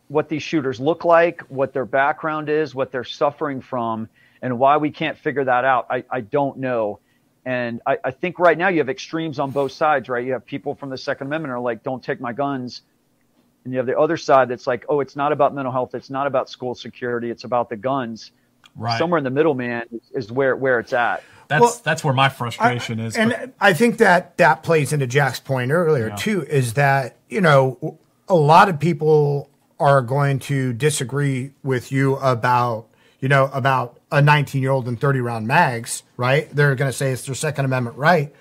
S6: what these shooters look like, what their background is, what they're suffering from, and why we can't figure that out. I, I don't know. And I, I think right now you have extremes on both sides, right? You have people from the Second Amendment are like, don't take my guns. And you have the other side that's like, oh, it's not about mental health. It's not about school security. It's about the guns.
S5: Right.
S6: Somewhere in the middle, man, is, is where, where it's at.
S5: That's
S3: Well,
S5: that's where my frustration is.
S3: And
S5: but-
S3: I think that that plays into Jack's point earlier
S5: Yeah.
S3: too, is that you know a lot of people are going to disagree with you about you know about a 19 year old and 30 round mags, right? They're going to say it's their Second Amendment right,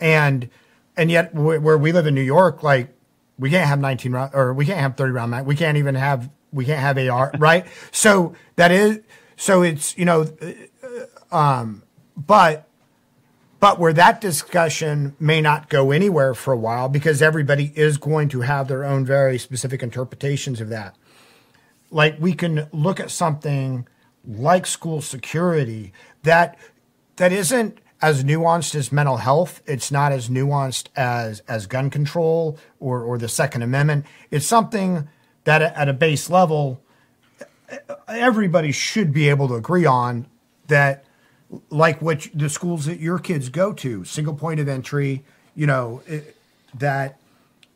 S3: and and yet where we live in New York, like we can't have 19 round or we can't have 30 round mag. We can't even have we can't have AR, right? So that is so it's you know, um, but but where that discussion may not go anywhere for a while because everybody is going to have their own very specific interpretations of that. Like we can look at something like school security that that isn't as nuanced as mental health. It's not as nuanced as as gun control or or the Second Amendment. It's something that at a base level everybody should be able to agree on that like what the schools that your kids go to, single point of entry, you know, it, that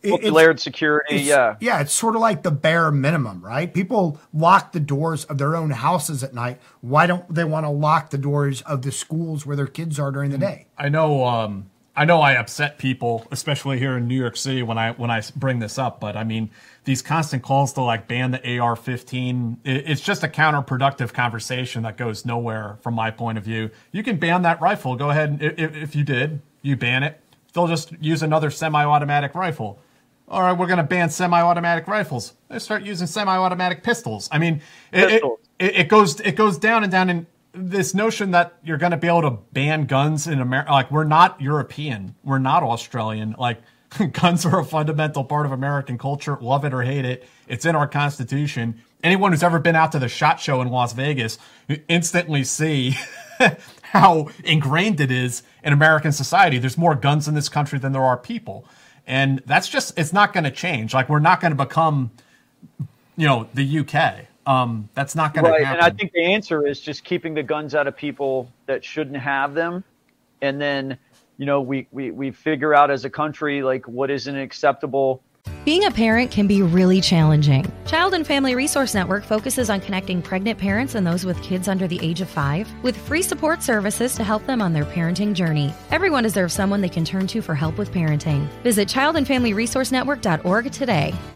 S3: it- it's-
S6: Multi-layered security,
S3: it's-
S6: yeah.
S3: yeah, it's sort of like the bare minimum, right? People lock the doors of their own houses at night. Why don't they want to lock the doors of the schools where their kids are during the day?
S5: I know um I know I upset people, especially here in New York City when I when I bring this up, but I mean these constant calls to like ban the AR 15, it's just a counterproductive conversation that goes nowhere from my point of view. You can ban that rifle. Go ahead, and if, if you did, you ban it. They'll just use another semi-automatic rifle. All right, we're going to ban semi-automatic rifles. They start using semi-automatic pistols. I mean, it, it, it, it goes it goes down and down and this notion that you're going to be able to ban guns in America like we're not European, we're not Australian. Like guns are a fundamental part of American culture, love it or hate it. It's in our constitution. Anyone who's ever been out to the shot show in Las Vegas instantly see how ingrained it is in American society. There's more guns in this country than there are people. And that's just it's not going to change. Like we're not going to become you know, the UK. Um, that's not going
S6: right
S5: to happen.
S6: and i think the answer is just keeping the guns out of people that shouldn't have them and then you know we we, we figure out as a country like what isn't acceptable
S1: Being a parent can be really challenging. Child and Family Resource Network focuses on connecting pregnant parents and those with kids under the age of five with free support services to help them on their parenting journey. Everyone deserves someone they can turn to for help with parenting. Visit childandfamilyresourcenetwork.org today.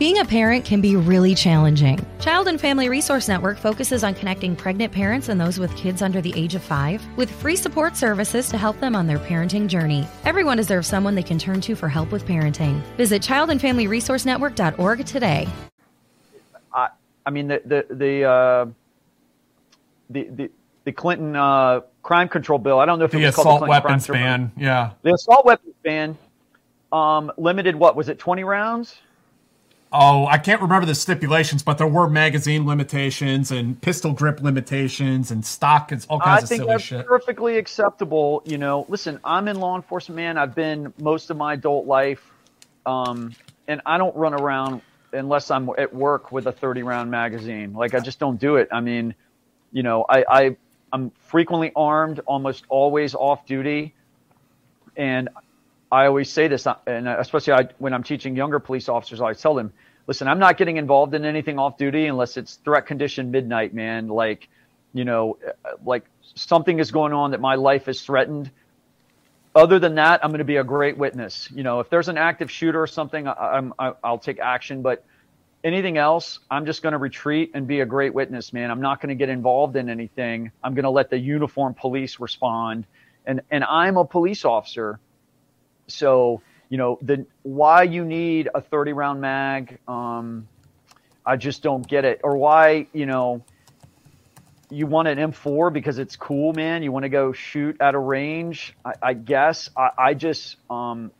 S1: Being a parent can be really challenging. Child and Family Resource Network focuses on connecting pregnant parents and those with kids under the age of five with free support services to help them on their parenting journey. Everyone deserves someone they can turn to for help with parenting. Visit childandfamilyresourcenetwork.org today.
S6: I, I mean the the the uh, the, the the Clinton uh, crime control bill. I don't know if it
S5: the
S6: was called
S5: assault
S6: the
S5: weapons
S6: crime control
S5: ban. Yeah.
S6: The assault weapons ban um, limited what was it? Twenty rounds.
S5: Oh, I can't remember the stipulations, but there were magazine limitations and pistol grip limitations and stock and all kinds
S6: I
S5: of
S6: think
S5: silly
S6: that's
S5: shit.
S6: perfectly acceptable. You know, listen, I'm in law enforcement, man. I've been most of my adult life, um, and I don't run around unless I'm at work with a 30 round magazine. Like I just don't do it. I mean, you know, I, I I'm frequently armed, almost always off duty, and I always say this, uh, and especially I, when I'm teaching younger police officers, I tell them, listen, I'm not getting involved in anything off duty unless it's threat condition midnight, man. Like, you know, uh, like something is going on that my life is threatened. Other than that, I'm going to be a great witness. You know, if there's an active shooter or something, I, I, I'll take action. But anything else, I'm just going to retreat and be a great witness, man. I'm not going to get involved in anything. I'm going to let the uniformed police respond. And, and I'm a police officer. So, you know, the why you need a 30 round mag, um, I just don't get it. Or why, you know, you want an M4 because it's cool, man. You want to go shoot at a range. I, I guess I, I just, um,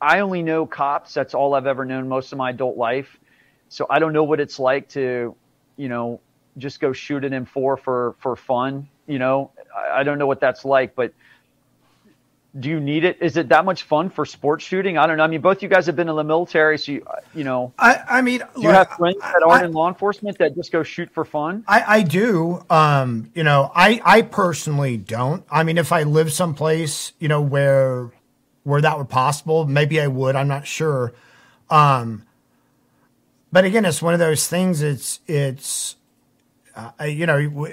S6: I only know cops. That's all I've ever known most of my adult life. So I don't know what it's like to, you know, just go shoot an M4 for for fun. You know, I, I don't know what that's like, but do you need it? Is it that much fun for sports shooting? I don't know. I mean, both you guys have been in the military, so you, you know.
S3: I, I mean,
S6: do you have friends that aren't I, in law enforcement that just go shoot for fun?
S3: I, I do. Um, you know, I, I personally don't. I mean, if I live someplace, you know, where where that were possible, maybe I would. I'm not sure. Um, but again, it's one of those things. It's it's uh, you know,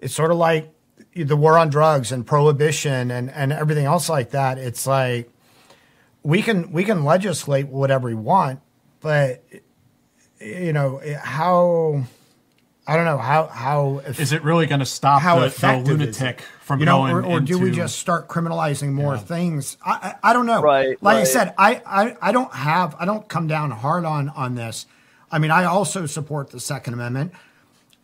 S3: it's sort of like the war on drugs and prohibition and, and everything else like that, it's like we can we can legislate whatever we want, but you know how I don't know how how
S5: is it really going to stop how the, the lunatic from
S3: you know,
S5: going
S3: or, or
S5: into,
S3: do we just start criminalizing more yeah. things? I, I, I don't know.
S6: Right.
S3: Like
S6: right.
S3: I said, I, I I don't have I don't come down hard on on this. I mean, I also support the Second Amendment.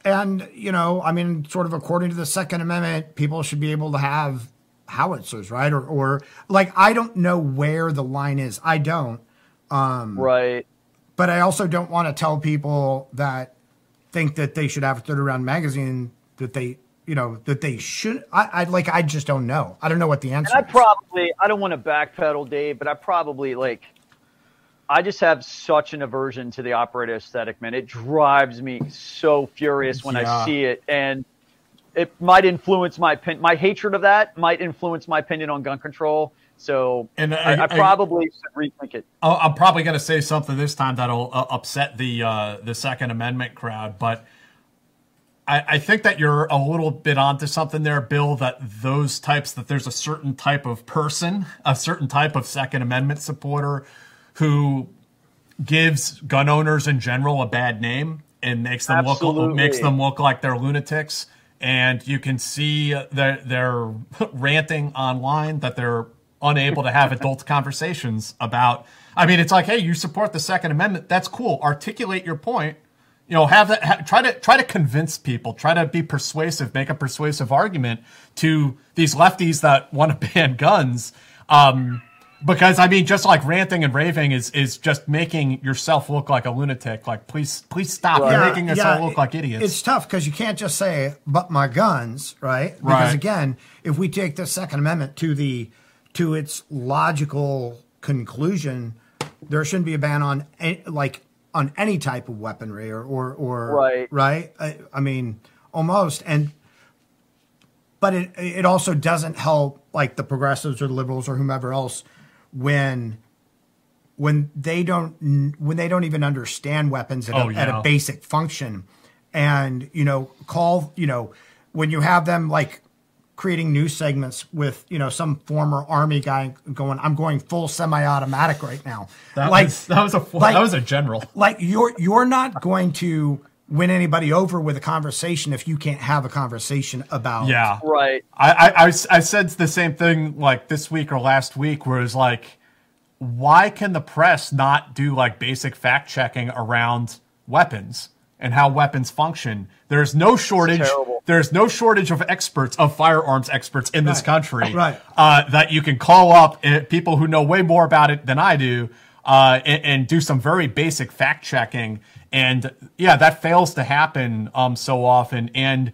S3: And, you know, I mean, sort of according to the Second Amendment, people should be able to have howitzers, right? Or, or like, I don't know where the line is. I don't. Um,
S6: right.
S3: But I also don't want to tell people that think that they should have a 30 round magazine that they, you know, that they should. I, I like, I just don't know. I don't know what the answer
S6: and I probably, I don't want to backpedal, Dave, but I probably like, I just have such an aversion to the operator aesthetic, man. It drives me so furious when yeah. I see it, and it might influence my my hatred of that might influence my opinion on gun control. So and I, I, I probably should rethink it.
S5: I'm probably going to say something this time that'll uh, upset the uh, the Second Amendment crowd, but I, I think that you're a little bit onto something there, Bill. That those types that there's a certain type of person, a certain type of Second Amendment supporter who gives gun owners in general a bad name and makes them Absolutely. look makes them look like they're lunatics. And you can see that they're ranting online that they're unable to have adult conversations about. I mean, it's like, hey, you support the Second Amendment. That's cool. Articulate your point. You know, have that. Ha, try to try to convince people. Try to be persuasive. Make a persuasive argument to these lefties that want to ban guns. Um, because I mean, just like ranting and raving is is just making yourself look like a lunatic. Like, please, please stop. You're making us yeah, all look like idiots.
S3: It's tough because you can't just say, "But my guns," right? Because
S5: right.
S3: again, if we take the Second Amendment to the to its logical conclusion, there shouldn't be a ban on any, like on any type of weaponry or or, or
S6: right
S3: right. I, I mean, almost and but it it also doesn't help like the progressives or the liberals or whomever else when when they don't when they don't even understand weapons at,
S5: oh,
S3: a,
S5: yeah.
S3: at a basic function. And you know call you know when you have them like creating news segments with you know some former army guy going i'm going full semi-automatic right now.
S5: That like was, that was a like, that was a general.
S3: like you're you're not going to win anybody over with a conversation if you can't have a conversation about
S5: yeah
S6: right
S5: I, I, I said the same thing like this week or last week where it's like why can the press not do like basic fact checking around weapons and how weapons function there's no shortage there's no shortage of experts of firearms experts in
S3: right.
S5: this country
S3: right.
S5: uh, that you can call up uh, people who know way more about it than i do uh, and, and do some very basic fact checking and yeah, that fails to happen um, so often. And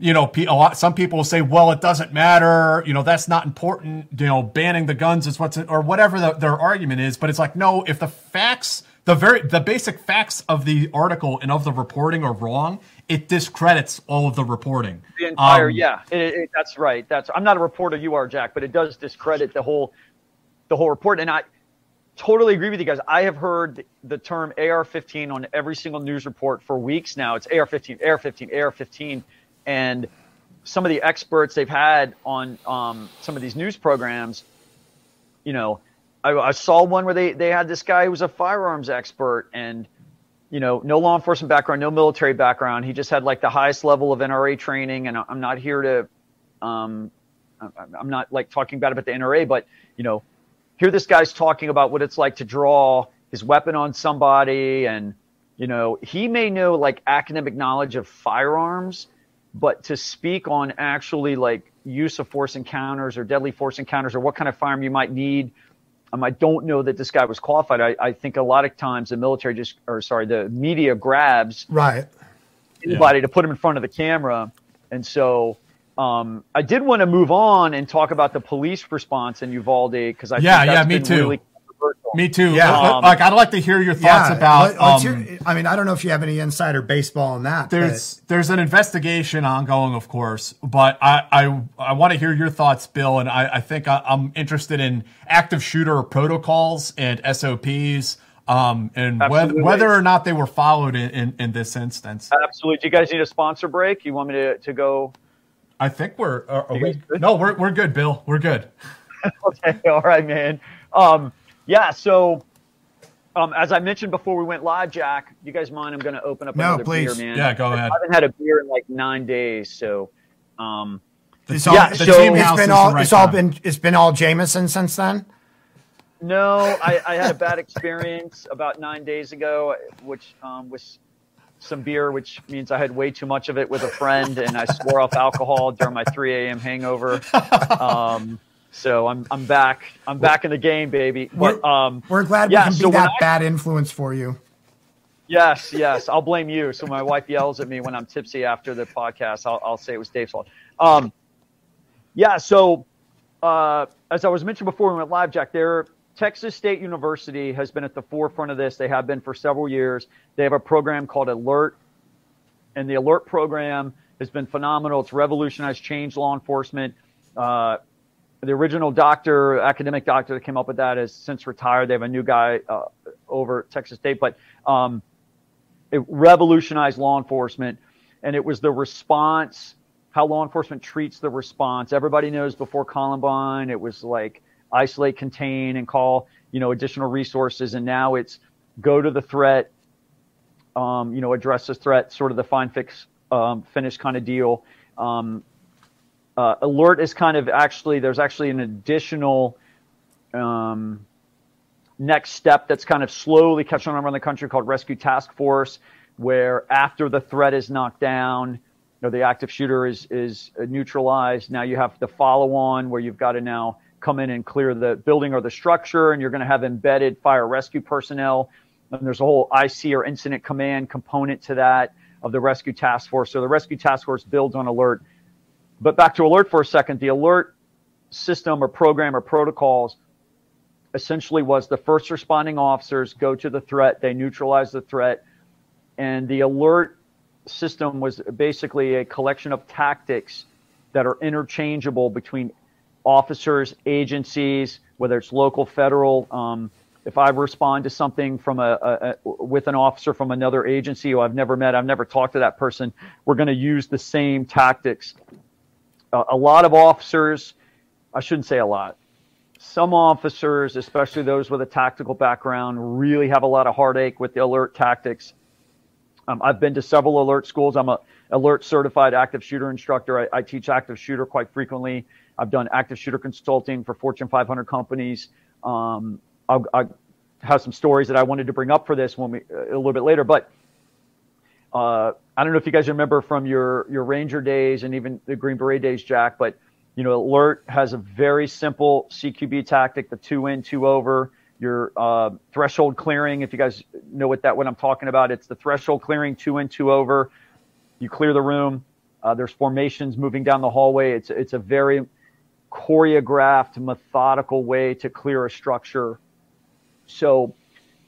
S5: you know, a lot, some people will say, well, it doesn't matter. You know, that's not important. You know, banning the guns is what's, or whatever the, their argument is. But it's like, no, if the facts, the very, the basic facts of the article and of the reporting are wrong, it discredits all of the reporting.
S6: The entire, um, yeah, it, it, that's right. That's, I'm not a reporter, you are, Jack, but it does discredit the whole, the whole report. And I, totally agree with you guys. I have heard the term AR-15 on every single news report for weeks now. It's AR-15, AR-15, AR-15, and some of the experts they've had on um, some of these news programs, you know, I, I, saw one where they they had this guy who was a firearms expert and you know no law enforcement background, no military background. He just had like the highest level of NRA training. And I'm not here to, um, I'm not like talking bad about the NRA, but you know here this guy's talking about what it's like to draw his weapon on somebody and you know he may know like academic knowledge of firearms but to speak on actually like use of force encounters or deadly force encounters or what kind of firearm you might need Um, I don't know that this guy was qualified. I, I think a lot of times the military just, or sorry, the media grabs
S3: Right.
S6: anybody to put him in front of the camera. And so um, I did want to move on and talk about the police response in Uvalde because I
S5: Yeah,
S6: think
S5: yeah, me too.
S6: really.
S5: Me too.
S3: Yeah.
S6: Um,
S5: like I'd like to hear your thoughts about. um,
S3: hear- I mean, I don't know if you have any insider baseball on that.
S5: there's there's an investigation ongoing, of course, but I I, I want to hear your thoughts, Bill, and I, I think I, I'm interested in active shooter protocols and SOPs, um, and whether, whether or not they were followed in, in, in this instance.
S6: Absolutely. Do you guys need a sponsor break? You want me to, to go?
S5: I think we're are, are we,
S6: good?
S5: no, we're we're good, Bill. We're good.
S6: okay, all right, man. Um, yeah, so um, as I mentioned before we went live, Jack, you guys mind? I'm going to open up
S3: No,
S6: another
S3: please.
S6: beer, man.
S5: Yeah, go ahead.
S6: I haven't had a beer in like nine days, so um,
S3: It's all,
S6: Yeah,
S3: it's,
S6: so-
S3: it's
S5: house is
S3: been
S5: the
S3: all
S5: right
S3: it's all
S5: time.
S3: been it's been all Jameson since then.
S6: No, I, I had a bad experience about nine days ago, which um, was some beer, which means I had way too much of it with a friend, and I swore off alcohol during my 3 a.m. hangover. Um, so I'm I'm back. I'm back in the game, baby. But um,
S3: We're glad
S6: yeah,
S3: we can
S6: so
S3: be
S6: when
S3: that
S6: I-
S3: bad influence for you.
S6: Yes, yes. I'll blame you. So my wife yells at me when I'm tipsy after the podcast. I'll, I'll say it was Dave's fault. Um, yeah. So uh, as I was mentioned before, we went live, Jack. There, Texas State University has been at the forefront of this. They have been for several years. They have a program called ALERRT, and the ALERRT program has been phenomenal. It's revolutionized, changed law enforcement. Uh, the original doctor, academic doctor that came up with that has since retired. They have a new guy uh, over at Texas State, but um, it revolutionized law enforcement, and it was the response, how law enforcement treats the response. Everybody knows before Columbine, it was like isolate, contain, and call you know additional resources, and now it's go to the threat, um, you know, address the threat, sort of the find fix, um, finish kind of deal. Um, uh, ALERRT is kind of actually there's actually an additional um, next step that's kind of slowly catching on around the country called Rescue Task Force, where after the threat is knocked down, you know, the active shooter is is neutralized. Now you have the follow on where you've got to now come in and clear the building or the structure, and you're going to have embedded fire rescue personnel. And there's a whole IC or incident command component to that of the rescue task force. So the rescue task force builds on ALERRT. But back to ALERRT for a second. The ALERRT system or program or protocols essentially was the first responding officers go to the threat, they neutralize the threat, and the ALERRT system was basically a collection of tactics that are interchangeable between officers, agencies, whether it's local, federal. Um, if I respond to something from a, a, a with an officer from another agency who I've never met, I've never talked to that person, we're going to use the same tactics. Uh, a lot of officers, I shouldn't say a lot, some officers, especially those with a tactical background, really have a lot of heartache with the ALERRT tactics. Um, I've been to several ALERRT schools. I'm a ALERRT certified active shooter instructor. I, I teach active shooter quite frequently. I've done active shooter consulting for Fortune 500 companies. Um, I'll, I have some stories that I wanted to bring up for this when we a little bit later, but uh, I don't know if you guys remember from your your Ranger days and even the Green Beret days, Jack, but you know, ALERRT has a very simple CQB tactic: the two in, two over. Your uh, threshold clearing. If you guys know what that what I'm talking about, it's the threshold clearing: two in, two over. You clear the room. Uh, there's formations moving down the hallway. It's it's a very choreographed, methodical way to clear a structure. So,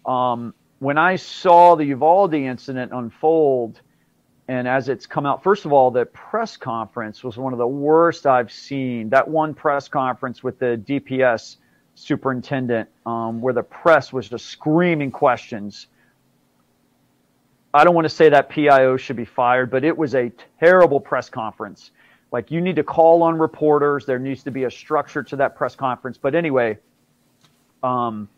S6: um, when I saw the Uvalde incident unfold, and as it's come out, first of all, the press conference was one of the worst I've seen. That one press conference with the DPS superintendent, um, where the press was just screaming questions. I don't want to say that PIO should be fired, but it was a terrible press conference. Like you need to call on reporters. There needs to be a structure to that press conference. But anyway, um,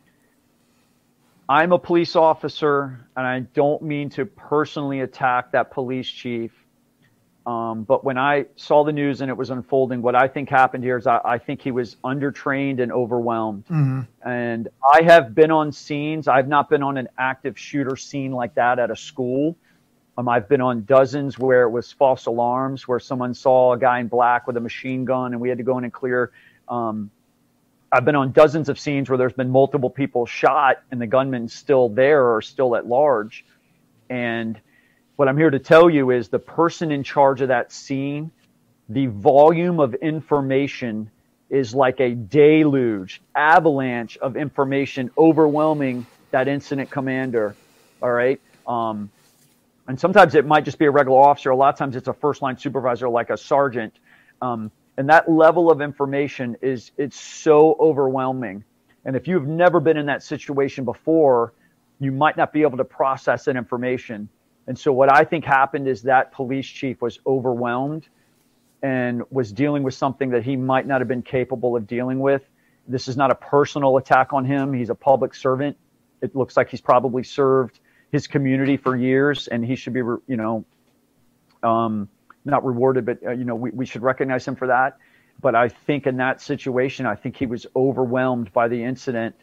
S6: I'm a police officer, and I don't mean to personally attack that police chief. Um, but when I saw the news and it was unfolding, what I think happened here is I, I think he was undertrained and overwhelmed. And I have been on scenes. I've not been on an active shooter scene like that at a school. Um, I've been on dozens where it was false alarms, where someone saw a guy in black with a machine gun, and we had to go in and clear. Um, I've been on dozens of scenes where there's been multiple people shot and the gunman's still there or still at large. And what I'm here to tell you is the person in charge of that scene, the volume of information is like a deluge, avalanche of information overwhelming that incident commander. All right. Um, and sometimes it might just be a regular officer. A lot of times it's a first line supervisor like a sergeant. Um, and that level of information is it's so overwhelming. And if you've never been in that situation before, you might not be able to process that information. And so what I think happened is that police chief was overwhelmed and was dealing with something that he might not have been capable of dealing with. This is not a personal attack on him. He's a public servant. It looks like he's probably served his community for years and he should be, you know, um, not rewarded, but uh, you know, we, we should recognize him for that. But I think in that situation, I think he was overwhelmed by the incident.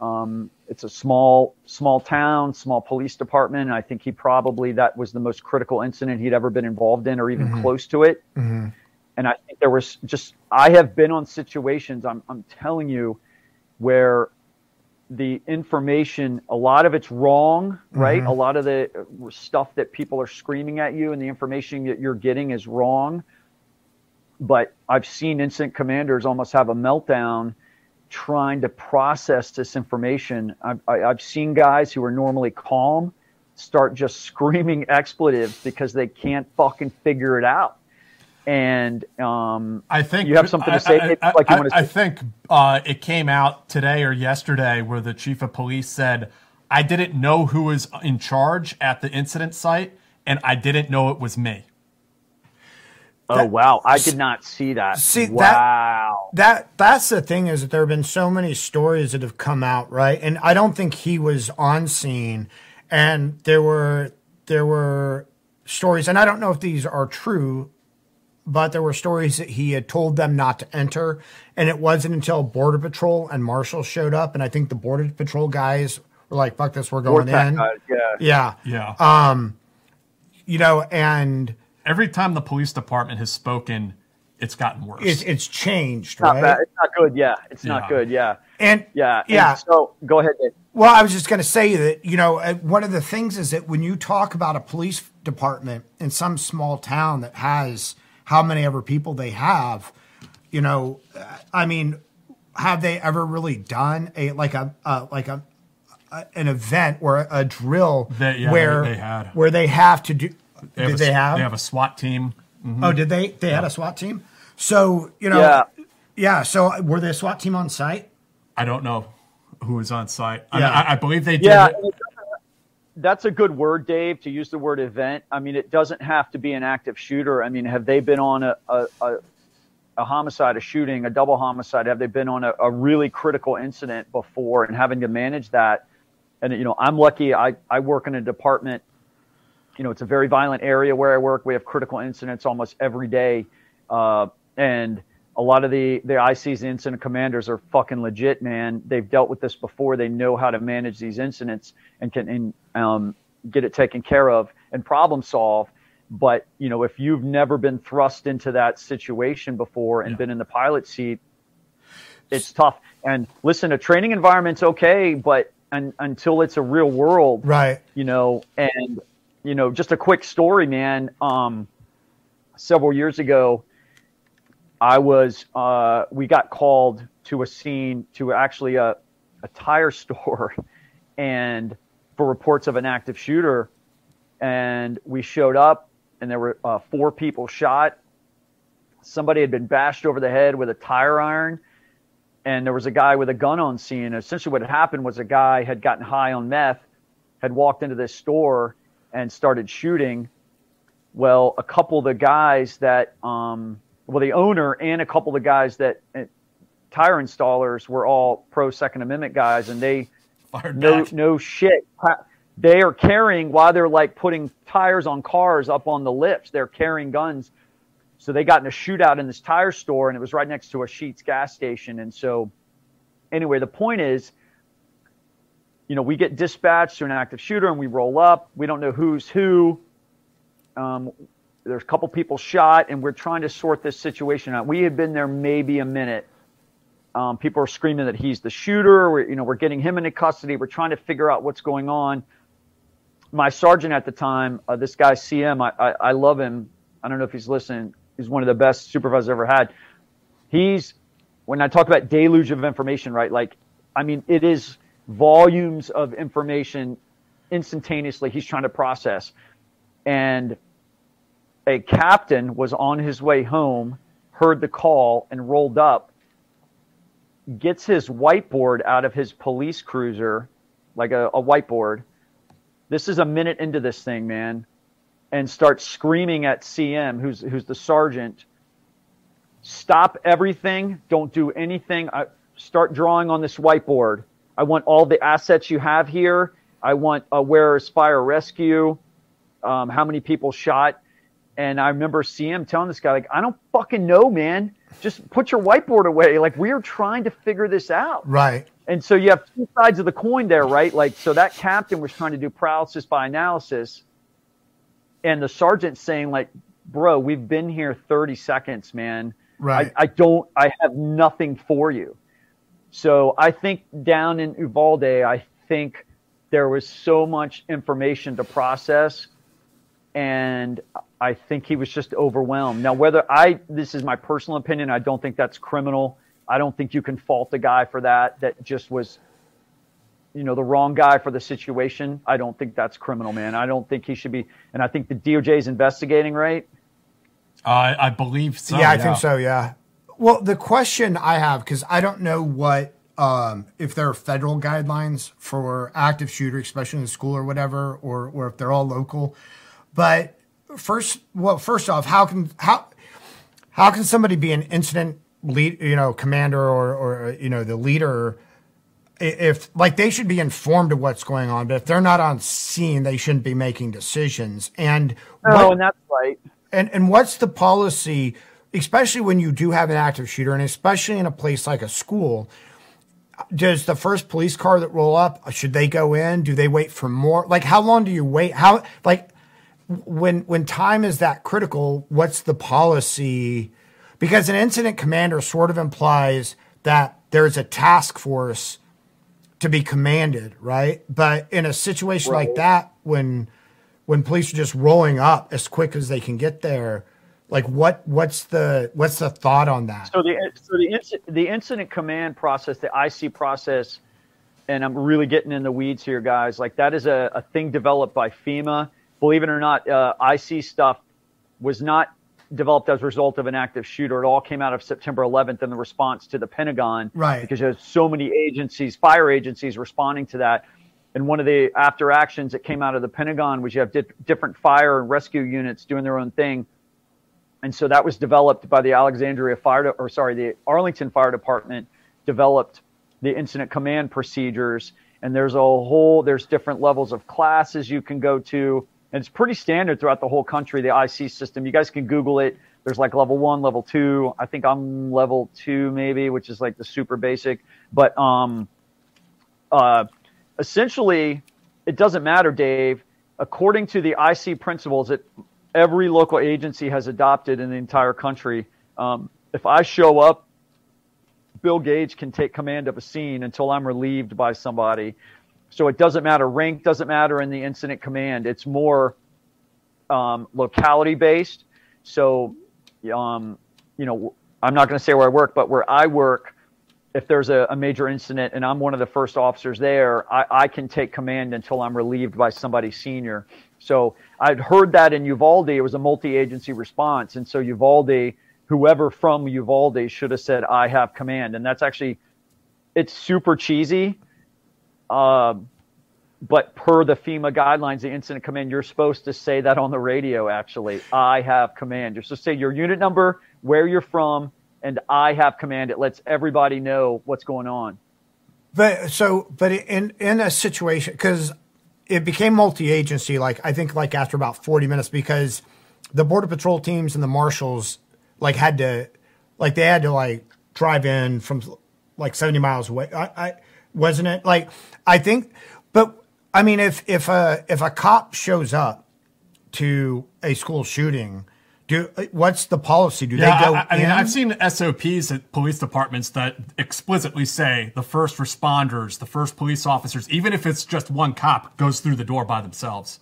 S6: Um, it's a small, small town, small police department. I think he probably that was the most critical incident he'd ever been involved in, or even
S3: Mhm.
S6: close to it.
S3: Mm-hmm.
S6: And I think there was just I have been on situations. I'm I'm telling you, where the information, a lot of it's wrong, right?
S3: Mhm.
S6: A lot of the uh, stuff that people are screaming at you and the information that you're getting is wrong. But I've seen incident commanders almost have a meltdown trying to process this information. I've, I- I've seen guys who are normally calm start just screaming expletives because they can't fucking figure it out. And um,
S5: I think
S6: you have something to say.
S5: I, I-
S6: like you
S5: I-
S6: want to
S5: I think uh, it came out today or yesterday where the chief of police said, "I didn't know who was in charge at the incident site, and I didn't know it was me."
S6: oh wow, I did not see that.
S3: See, that-
S6: wow.
S3: That that's the thing is that there have been so many stories that have come out, right? And I don't think he was on scene, and there were there were stories, and I don't know if these are true, but there were stories that he had told them not to enter, and it wasn't until Border Patrol and Marshals showed up, and I think the Border Patrol guys were like, "Fuck this, we're going
S6: Warpath
S3: in."
S6: guys, yeah.
S3: yeah,
S5: Yeah.
S3: Um, you know, and
S5: Every time the police department has spoken, it's gotten worse.
S3: it's it's changed,
S6: Not
S3: right?
S6: bad. It's not good. Yeah, it's
S5: Yeah.
S6: not good. Yeah,
S3: And
S6: yeah, and
S3: yeah.
S6: so go ahead. Dave.
S3: Well, I was just going to say that, you know, uh, one of the things is that when you talk about a police department in some small town that has how many ever people they have, you know, uh, I mean, have they ever really done a like a uh, like a, a an event or a, drill
S5: They- yeah,
S3: where
S5: they- they had.
S3: where they have to do?
S5: They have
S3: did
S5: a,
S3: they have?
S5: They have a SWAT team. Mhm.
S3: oh, did they? They had a SWAT team. So you know,
S6: Yeah.
S3: yeah. So were they a SWAT team on site?
S5: I don't know who was on site. I,
S3: Yeah.
S5: mean, I, I believe they did.
S6: Yeah,
S5: it-
S6: and it doesn't- that's a good word, Dave, to use the word event. I mean, it doesn't have to be an active shooter. I mean, have they been on a a, a, a homicide, a shooting, a double homicide? Have they been on a, a really critical incident before and having to manage that? And you know, I'm lucky. I I work in a department. You know, it's a very violent area where I work. We have critical incidents almost every day, uh, and a lot of the the ICs, the incident commanders, are fucking legit, man. They've dealt with this before. They know how to manage these incidents and can and, um, get it taken care of and problem solve. But you know, if you've never been thrust into that situation before and been in the pilot seat, it's tough. And listen, a training environment's okay, but un, until it's a real world,
S3: Right.
S6: you know, and you know, just a quick story, man. Um, several years ago, I was uh, we got called to a scene to actually a, a tire store, and for reports of an active shooter, and we showed up, and there were uh, four people shot. Somebody had been bashed over the head with a tire iron, and there was a guy with a gun on scene. Essentially, what had happened was a guy had gotten high on meth, had walked into this store and started shooting. Well, a couple of the guys that, um, well, the owner and a couple of the guys that uh, tire installers were all pro Second Amendment guys, and they
S5: Fired
S6: no
S5: back.
S6: no shit. They are carrying while they're like putting tires on cars up on the lifts. They're carrying guns. So they got in a shootout in this tire store, and it was right next to a Sheetz gas station. And so, anyway, the point is, you know, we get dispatched to an active shooter, and we roll up. We don't know who's who. Um, there's a couple people shot, and we're trying to sort this situation out. We had been there maybe a minute, Um, people are screaming that he's the shooter. We're, you know, we're getting him into custody. We're trying to figure out what's going on. My sergeant at the time, uh, this guy CM, I, I, I love him. I don't know if he's listening. He's one of the best supervisors I've ever had. He's when I talk about deluge of information, right? Like, I mean, it is volumes of information instantaneously. He's trying to process, and a captain was on his way home, heard the call, and rolled up. Gets his whiteboard out of his police cruiser, like a, a whiteboard. This is a minute into this thing, man, and starts screaming at CM, who's who's the sergeant. Stop everything! Don't do anything. I, start drawing on this whiteboard. I want all the assets you have here. I want uh, where is fire rescue, um, how many people shot. And I remember CM telling this guy, like, I don't fucking know, man. Just put your whiteboard away. Like, we are trying to figure this out.
S3: Right.
S6: And so you have two sides of the coin there, right? Like, so that captain was trying to do paralysis by analysis. And the sergeant saying, like, bro, we've been here 30 seconds, man.
S3: Right.
S6: I, I don't, I have nothing for you. So I think down in Uvalde, I think there was so much information to process. And I think he was just overwhelmed. Now, whether I, this is my personal opinion, I don't think that's criminal. I don't think you can fault the guy for that. That just was, you know, the wrong guy for the situation. I don't think that's criminal, man. I don't think he should be. And I think the DOJ is investigating, right?
S5: Uh, I believe so.
S3: yeah, I think so. Yeah. Well, the question I have because I don't know what um, if there are federal guidelines for active shooter, especially in school or whatever, or or if they're all local. But first, well, first off, how can how how can somebody be an incident lead, you know, commander or or you know the leader? If like they should be informed of what's going on, but if they're not on scene, they shouldn't be making decisions. And
S6: No,
S3: what-
S6: and that's right.
S3: and and what's the policy, especially when you do have an active shooter, and especially in a place like a school? Does the first police car that roll up should they go in? Do they wait for more? Like how long do you wait? How like when when time is that critical? What's the policy? Because an incident commander sort of implies that there's a task force to be commanded, right? But in a situation like that, when when police are just rolling up as quick as they can get there, like what what's the what's the thought on that?
S6: So the so the incident, the incident command process, the IC process, and I'm really getting in the weeds here, guys. Like that is a, a thing developed by FEMA. Believe it or not, uh, IC stuff was not developed as a result of an active shooter. It all came out of September 11th in the response to the Pentagon,
S3: Right.
S6: Because there's so many agencies, fire agencies, responding to that. And one of the after actions that came out of the Pentagon was you have di- different fire and rescue units doing their own thing and so that was developed by the Alexandria Fire, De- or sorry, the Arlington Fire Department developed the incident command procedures. And there's a whole, there's different levels of classes you can go to, and it's pretty standard throughout the whole country. The IC system, you guys can Google it. There's like level one, level two. I think I'm level two maybe, which is like the super basic. But um, uh, essentially, it doesn't matter, Dave. According to the IC principles that every local agency has adopted in the entire country, um, if I show up, Bill Gage can take command of a scene until I'm relieved by somebody. So it doesn't matter. Rank doesn't matter in the incident command. It's more um, locality based. So, um, you know, I'm not going to say where I work, but where I work, if there's a, a major incident and I'm one of the first officers there, I, I can take command until I'm relieved by somebody senior. So I'd heard that in Uvalde, it was a multi-agency response, and so Uvalde, whoever from Uvalde should have said, "I have command," and that's actually, it's super cheesy, uh, but per the FEMA guidelines, the incident command, you're supposed to say that on the radio. Actually, I have command. You're supposed to say your unit number, where you're from, and I have command. It lets everybody know what's going on.
S3: But so, but in in a situation because it became multi-agency, like I think like after about forty minutes, because the border patrol teams and the marshals like had to, like they had to like drive in from like seventy miles away. I, I wasn't it like I think, but I mean if if a if a cop shows up to a school shooting, Do what's the policy? Do
S5: Yeah,
S3: they go
S5: I, I mean,
S3: in?
S5: I've seen SOPs at police departments that explicitly say the first responders, the first police officers, even if it's just one cop, goes through the door by themselves.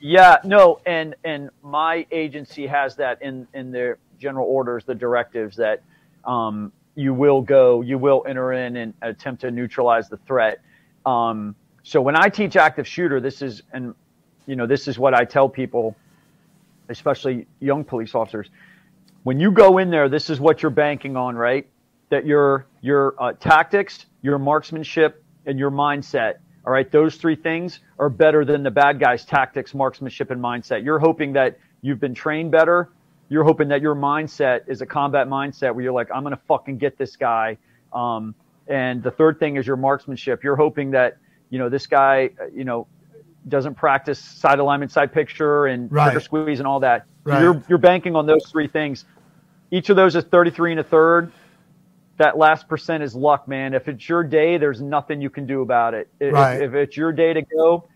S6: Yeah, no, and and my agency has that in in their general orders, the directives that um, you will go, you will enter in and attempt to neutralize the threat. Um, so when I teach active shooter, this is and you know this is what I tell people, especially young police officers. When you go in there, this is what you're banking on, right? That your your uh, tactics, your marksmanship, and your mindset all right, those three things are better than the bad guy's tactics, marksmanship, and mindset. You're hoping that you've been trained better. You're hoping that your mindset is a combat mindset where you're like, I'm going to fucking get this guy. Um, and the third thing is your marksmanship. You're hoping that, you know, this guy, uh, you know, doesn't practice sight alignment, sight picture, and
S3: Right.
S6: trigger squeeze and all that.
S3: Right.
S6: You're, you're banking on those three things. Each of those is 33 and a third that last percent is luck, man. If it's your day, there's nothing you can do about it. If,
S3: Right.
S6: if it's your day to go,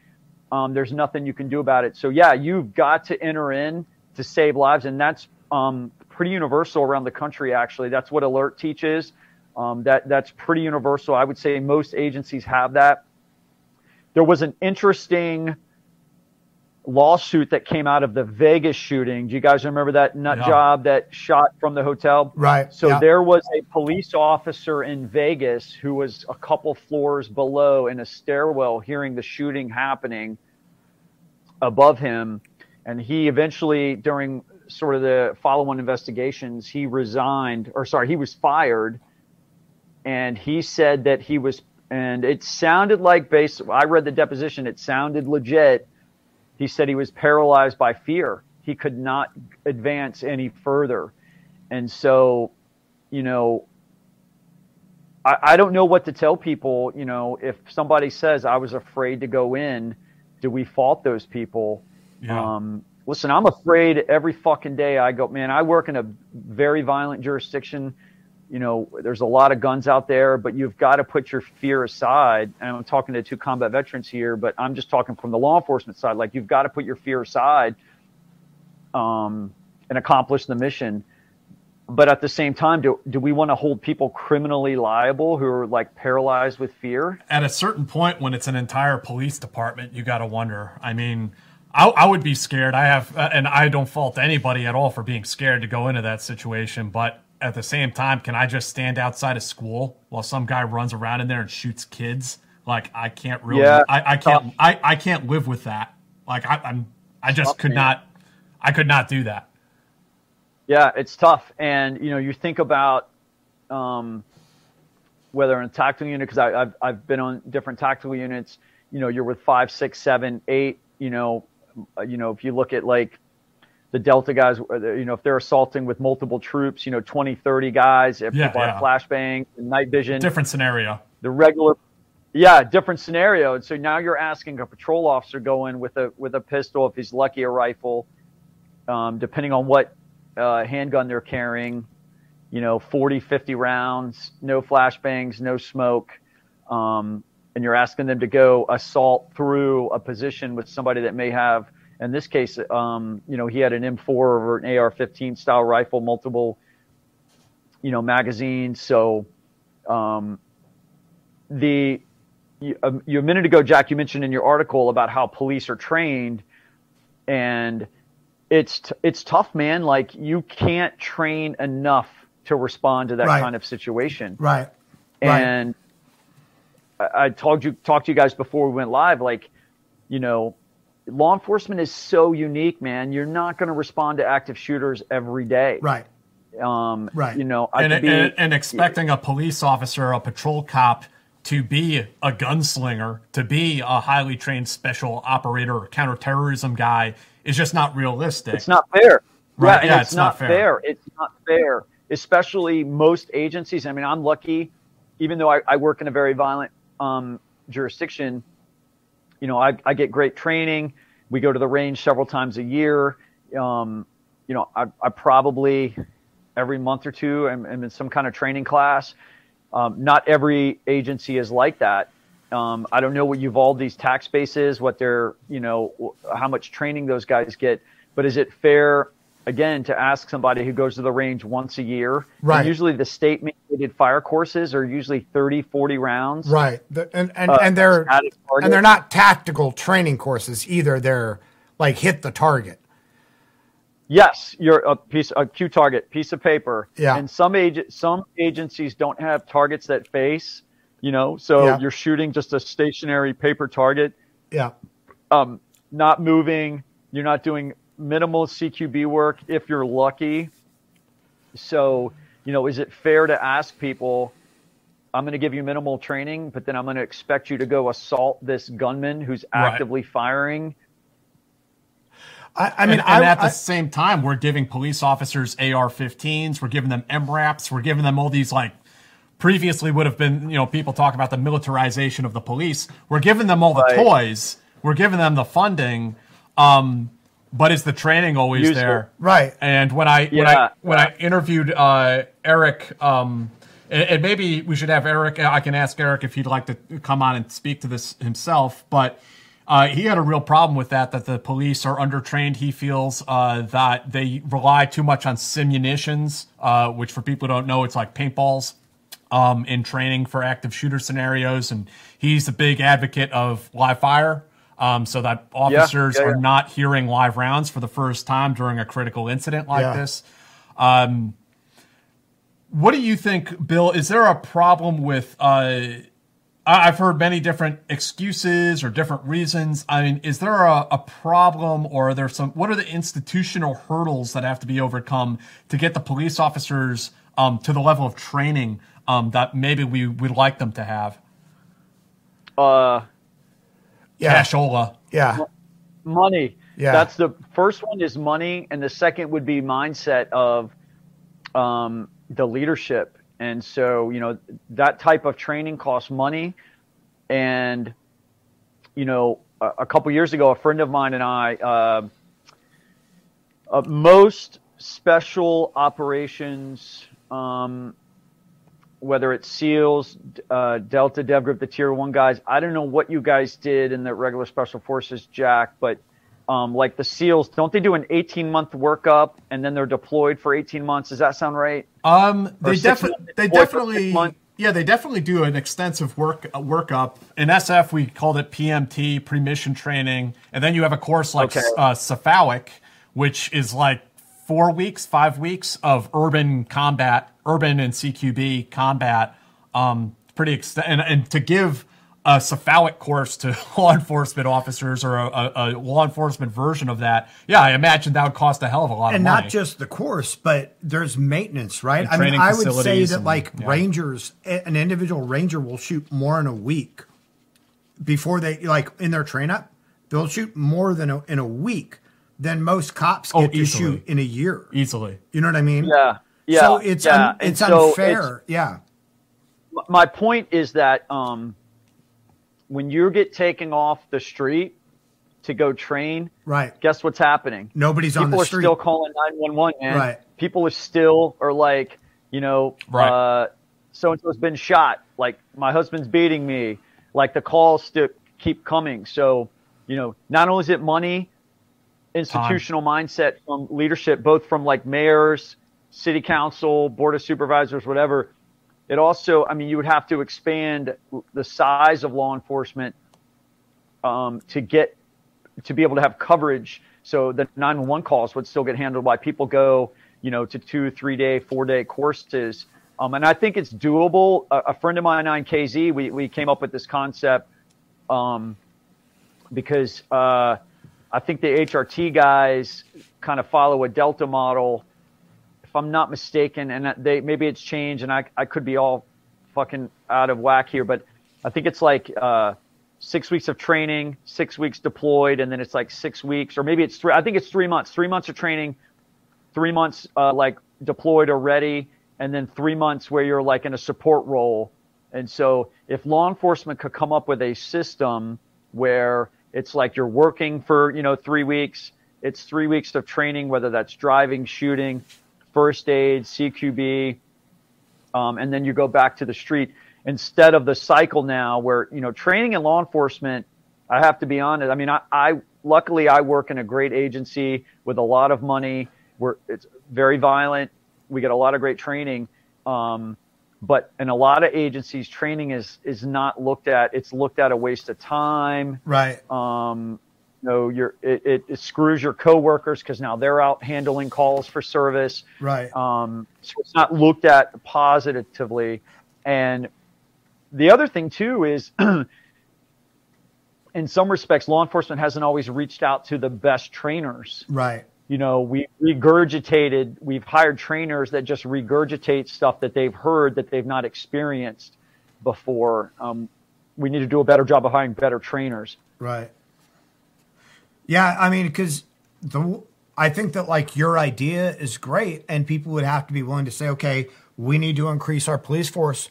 S6: um, there's nothing you can do about it. So yeah, you've got to enter in to save lives, and that's um, pretty universal around the country. Actually, that's what ALERRT teaches. Um, that that's pretty universal. I would say most agencies have that. There was an interesting lawsuit that came out of the Vegas shooting. Do you guys remember that nut
S3: Yeah.
S6: job that shot from the hotel?
S3: Right,
S6: So
S3: yeah.
S6: there was a police officer in Vegas who was a couple floors below in a stairwell hearing the shooting happening above him. And he eventually, during sort of the follow on investigations, he resigned, or sorry, he was fired. And he said that he was, and it sounded like, based, I read the deposition, it sounded legit. He said he was paralyzed by fear. He could not advance any further. And so, you know, I, I don't know what to tell people. You know, if somebody says I was afraid to go in, do we fault those people?
S5: Yeah.
S6: Um, listen, I'm afraid every fucking day I go, man, I work in a very violent jurisdiction. You know, there's a lot of guns out there, but you've got to put your fear aside. And I'm talking to two combat veterans here, but I'm just talking from the law enforcement side. Like, you've got to put your fear aside um, and accomplish the mission. But at the same time, do, do we want to hold people criminally liable who are like paralyzed with fear?
S5: At a certain point, when it's an entire police department, you got to wonder. I mean, I, I would be scared. I have, uh, and I don't fault anybody at all for being scared to go into that situation. But at the same time, can I just stand outside of school while some guy runs around in there and shoots kids? Like I can't really,
S6: Yeah,
S5: I, I can't, I, I can't live with that. Like I, I'm, I just
S6: Tough,
S5: could
S6: man.
S5: not, I could not do that.
S6: Yeah, it's tough. And, you know, you think about um, whether in a tactical unit, because I've, I've been on different tactical units, you know, you're with five, six, seven, eight, you know, you know, if you look at like the Delta guys, uh, you know, if they're assaulting with multiple troops, you know, 20, 30 guys, if
S5: Yeah,
S6: people
S5: yeah.
S6: have flashbang, night vision,
S5: Different scenario.
S6: the regular yeah different scenario and so now you're asking a patrol officer go in with a with a pistol if he's lucky a rifle um, depending on what uh, handgun they're carrying you know 40 50 rounds no flashbangs no smoke um, and you're asking them to go assault through a position with somebody that may have in this case um, you know he had an m4 or an ar-15 style rifle multiple you know magazines so um, the you, um, you a minute ago, Jack, you mentioned in your article about how police are trained, and it's t- it's tough, man. Like you can't train enough to respond to that
S3: Right.
S6: kind of situation.
S3: Right. Right.
S6: And I, I told you talked to you guys before we went live. Like, you know, law enforcement is so unique, man. You're not going to respond to active shooters every day.
S3: Right.
S6: Um,
S3: Right.
S6: You know, I
S5: and,
S6: could be,
S5: and, and expecting a police officer, a patrol cop, to be a gunslinger, to be a highly trained special operator counterterrorism guy is just not realistic.
S6: It's not fair.
S5: Right,
S6: Yeah,
S5: yeah,
S6: it's,
S5: it's
S6: not,
S5: not
S6: fair.
S5: fair.
S6: It's not fair, especially most agencies. I mean, I'm lucky, even though I, I work in a very violent um, jurisdiction. You know, I, I get great training. We go to the range several times a year. Um, you know, I, I probably every month or two am, am in some kind of training class. Um, not every agency is like that. Um, I don't know what Uvalde's tax base is, what their, you know, how much training those guys get, but is it fair again, to ask somebody who goes to the range once a year.
S3: Right.
S6: And usually the state mandated fire courses are usually 30, 40 rounds.
S3: Right. The- and and,
S6: Uh,
S3: and they're and they're not tactical training courses either. They're like hit the target.
S6: Yes, you're a piece, a Q target, piece of paper.
S3: Yeah.
S6: And some ag- some agencies don't have targets that face, you know, so
S3: Yeah.
S6: you're shooting just a stationary paper target,
S3: Yeah.
S6: um, not moving. You're not doing minimal CQB work if you're lucky. So, you know, is it fair to ask people? I'm going to give you minimal training, but then I'm going to expect you to go assault this gunman who's
S5: Right.
S6: actively firing.
S3: I, I mean,
S5: and, and
S3: I,
S5: at the
S3: I-
S5: same time, we're giving police officers AR-15s. We're giving them MRAPs. We're giving them all these like previously would have been, you know, people talk about the militarization of the police. We're giving them all the
S6: Right.
S5: toys. We're giving them the funding. Um, but is the training always
S6: Useful.
S5: there?
S3: Right.
S5: And when I when I when I interviewed uh, Eric, um, and, and maybe we should have Eric. I can ask Eric if he'd like to come on and speak to this himself. But uh, he had a real problem with that. That the police are undertrained. He feels uh, that they rely too much on simunitions, uh, which for people who don't know, it's like paintballs um, in training for active shooter scenarios. And he's a big advocate of live fire. Um, so that officers
S6: yeah,
S5: are
S6: yeah.
S5: not hearing live rounds for the first time during a critical incident like
S3: Yeah.
S5: this. Um, what do you think, Bill? Is there a problem with? Uh, I've heard many different excuses or different reasons. I mean, is there a, a problem, or are there some? What are the institutional hurdles that have to be overcome to get the police officers um, to the level of training um, that maybe we would like them to have?
S6: Uh,
S3: yeah.
S5: Cashola.
S3: Yeah.
S6: money.
S3: Yeah.
S6: That's the first one is money, and the second would be mindset of um, the leadership. And so, you know, that type of training costs money. And, you know, a, a couple years ago, a friend of mine and I, uh, uh, most special operations, um, whether it's SEALs, uh, Delta, Dev Group, the Tier One guys. I don't know what you guys did in the regular Special Forces, Jack, but um, like the SEALs, don't they do an 18 month workup and then they're deployed for 18 months? Does that sound right?
S5: Um, they definitely, they
S6: or for six
S5: definitely, yeah, they definitely do an extensive work uh, workup. In SF, we called it PMT, pre-mission training, and then you have a course like
S6: Okay.
S5: uh, Cephalic, which is like four weeks, five weeks of urban combat, urban and CQB combat. Um, pretty and, and to give a cephalic course to law enforcement officers or a, a, law enforcement version of that, yeah, I imagine that would cost a hell of a lot
S3: and
S5: of money.
S3: And not just the course, but there's maintenance, right? I mean, I would say that
S5: and-
S3: like
S5: yeah.
S3: rangers, an individual ranger will shoot more in a week before they like in their train up. They'll shoot more than a, in a week than most cops get
S5: Oh,
S3: to shoot in a year.
S5: easily.
S3: You know what I mean?
S6: Yeah. Yeah.
S3: So it's
S6: yeah.
S3: un, it's
S6: so
S3: unfair. yeah.
S6: my point is that um, when you get taken off the street to go train,
S3: Right.
S6: guess what's happening?
S3: Nobody's
S6: People
S3: on the
S6: are still calling 911, man.
S3: Right.
S6: People are still are like, you know,
S5: Right.
S6: uh, so and so's been shot. Like my husband's beating me. Like the calls still keep coming. So, you know, not only is it money, institutional mindset from leadership, both from like mayors, city council, board of supervisors, whatever. It also, I mean, you would have to expand the size of law enforcement um, to get to be able to have coverage. So the 911 calls would still get handled by people go, you know, to two, three day, four day courses. Um, and I think it's doable. A, a friend of mine on KZ, we, we came up with this concept um, because uh, I think the HRT guys kind of follow a Delta model, if I'm not mistaken, and they maybe it's changed, and I I could be all fucking out of whack here, but I think it's like uh, six weeks of training, six weeks deployed, and then it's like six weeks, or maybe it's three. I think it's three months. Three months of training, three months uh, like deployed or ready, and then three months where you're like in a support role. And so, if law enforcement could come up with a system where it's like you're working for you know three weeks, it's three weeks of training, whether that's driving, shooting, first aid, CQB, um, and then you go back to the street instead of the cycle now where you know training in law enforcement. I have to be honest. I mean, I, I luckily I work in a great agency with a lot of money, we're it's very violent. We get a lot of great training, um, but in a lot of agencies, training is is not looked at. It's looked at a waste of time.
S3: Right.
S6: Um, you know, you're, it, it, it screws your coworkers because now they're out handling calls for service.
S3: Right.
S6: Um, so it's not looked at positively. And the other thing too is, in some respects, law enforcement hasn't always reached out to the best trainers.
S3: Right.
S6: You know, we regurgitated, we've hired trainers that just regurgitate stuff that they've heard that they've not experienced before. Um, we need to do a better job of hiring better trainers.
S3: Right. Yeah, I mean, because the I think that like your idea is great, and people would have to be willing to say, okay, we need to increase our police force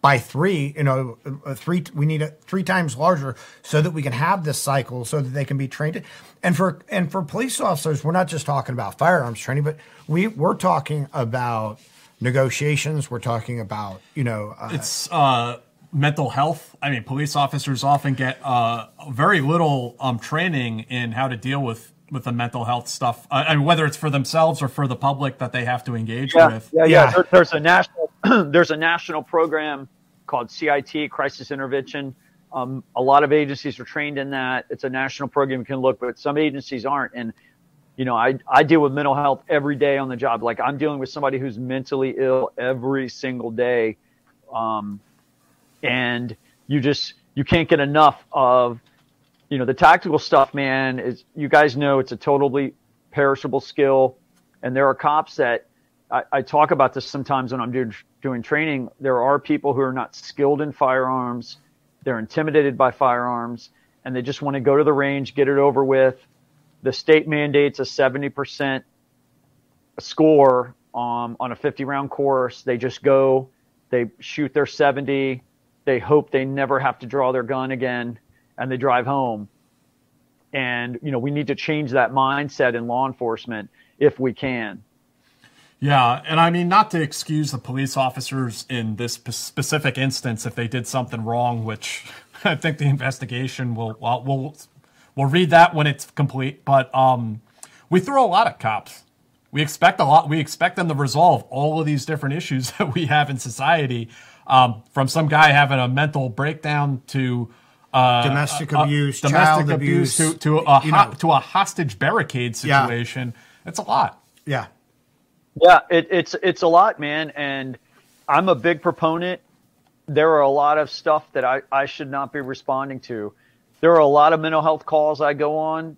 S3: by three. You know, three. We need it three times larger so that we can have this cycle, so that they can be trained. And for and for police officers, we're not just talking about firearms training, but we we're talking about negotiations. We're talking about you know, uh,
S5: It's uh, mental health. I mean, police officers often get uh, very little um, training in how to deal with with the mental health stuff. Uh, I mean, whether it's for themselves or for the public that they have to engage
S6: yeah,
S5: with.
S6: Yeah, yeah. There, there's a national there's a national program called CIT, Crisis Intervention. Um, a lot of agencies are trained in that. It's a national program you can look, but some agencies aren't. And you know, I I deal with mental health every day on the job. Like I'm dealing with somebody who's mentally ill every single day, um, and you just you can't get enough of you know the tactical stuff man is you guys know it's a totally perishable skill. And there are cops that I, I talk about this sometimes when i'm doing, training. There are people who are not skilled in firearms. They're intimidated by firearms and they just want to go to the range get it over with. The state mandates a 70% score um, on a 50 round course. They just go they shoot their 70 they hope they never have to draw their gun again and they drive home. And, you know, we need to change that mindset in law enforcement if we can.
S5: Yeah, and I mean not to excuse the police officers in this specific instance if they did something wrong, which I think the investigation will will will we'll read that when it's complete. But um, we throw a lot at cops. We expect a lot. We expect them to resolve all of these different issues that we have in society, um, from some guy having a mental breakdown to uh,
S3: Domestic
S5: uh, uh,
S3: abuse,
S5: domestic
S3: child
S5: abuse,
S3: abuse,
S5: to to a
S3: you
S5: ho-
S3: know.
S5: to a hostage barricade
S3: Yeah.
S5: situation. It's a lot.
S3: yeah,
S6: Yeah, it, it's it's a lot, man, and I'm a big proponent. There are a lot of stuff that I, I should not be responding to. There are a lot of mental health calls I go on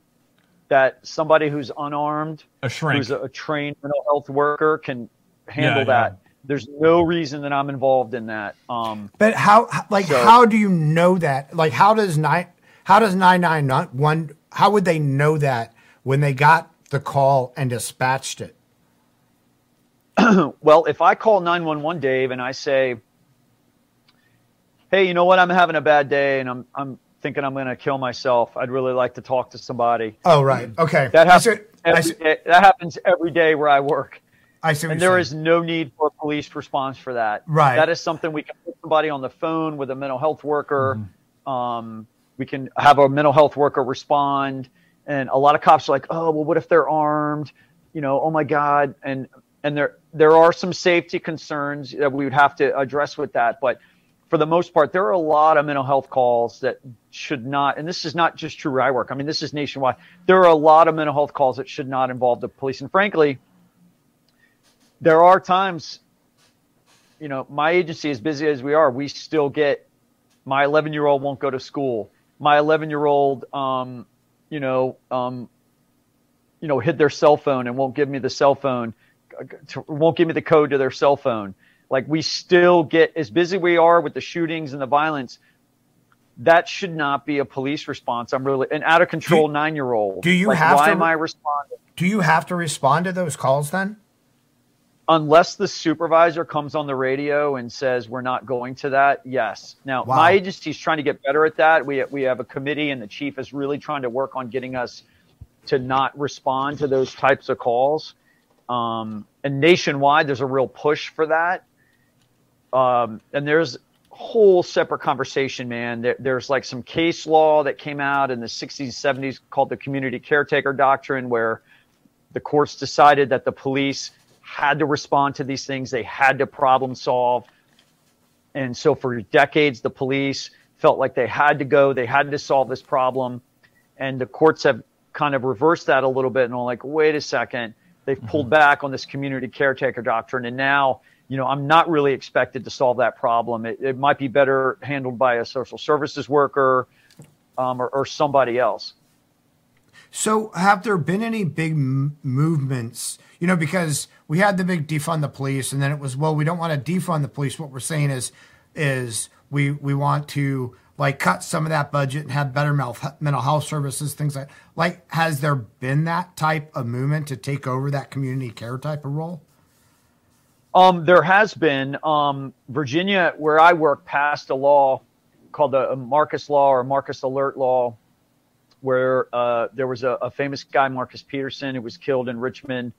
S6: that somebody who's unarmed,
S5: A shrink.
S6: who's a, a trained mental health worker, can handle
S5: Yeah, yeah.
S6: that. There's no reason that I'm involved in that. Um,
S3: but how like
S6: So-
S3: how do you know that? Like how does nine how does nine nine not one how would they know that when they got the call and dispatched it?
S6: well, if I call 911, Dave, and I say, "Hey, you know what? I'm having a bad day, and I'm I'm thinking I'm going to kill myself. I'd really like to talk to somebody."
S3: Oh right, okay.
S6: That happens. Every
S3: see-
S6: that happens every day where I work,
S3: I see what
S6: and there
S3: saying.
S6: is no need for a police response for that.
S3: Right.
S6: That is something we can put somebody on the phone with a mental health worker.
S3: Mm-hmm.
S6: Um, we can have a mental health worker respond, and a lot of cops are like, "Oh, well, what if they're armed? You know, oh my God!" And and there there are some safety concerns that we would have to address with that, but for the most part, there are a lot of mental health calls that should not, and this is not just true where I work. I mean, this is nationwide. There are a lot of mental health calls that should not involve the police. And frankly, there are times, you know, my agency, as busy as we are, we still get my 11 year old won't go to school. My 11 year old, um, you know, um, you know, hid their cell phone and won't give me the cell phone, won't give me the code to their cell phone. Like we still get as busy we are with the shootings and the violence. That should not be a police response. I'm really an out of control nine year old.
S3: do you
S6: like,
S3: have
S6: why
S3: to-
S6: am I responding?
S3: Do you have to respond to those calls then?
S6: Unless the supervisor comes on the radio and says we're not going to that yes. Now
S3: Wow.
S6: my agency's trying to get better at that. We, we have a committee and the chief is really trying to work on getting us to not respond to those types of calls. Um, and nationwide there's a real push for that. Um, and there's a whole separate conversation man. There, there's like some case law that came out in the 60s 70s called the community caretaker doctrine where the courts decided that the police had to respond to these things, they had to problem solve. And so for decades, the police felt like they had to go, they had to solve this problem. And the courts have kind of reversed that a little bit and are like, wait a second, they've pulled back on this community caretaker doctrine. And now, you know, I'm not really expected to solve that problem. It, it might be better handled by a social services worker um, or, or somebody else.
S3: So, have there been any big m- movements? You know, because we had the big defund the police, and then it was, well, we don't want to defund the police. What we're saying is, is we we want to like cut some of that budget and have better mental health services, things like. Like, has there been that type of movement to take over that community care type of role?
S6: Um, there has been. Um, Virginia, where I work, passed a law called the Marcus Law or Marcus Alert Law, where uh, there was a, a, famous guy, Marcus Peterson, who was killed in Richmond.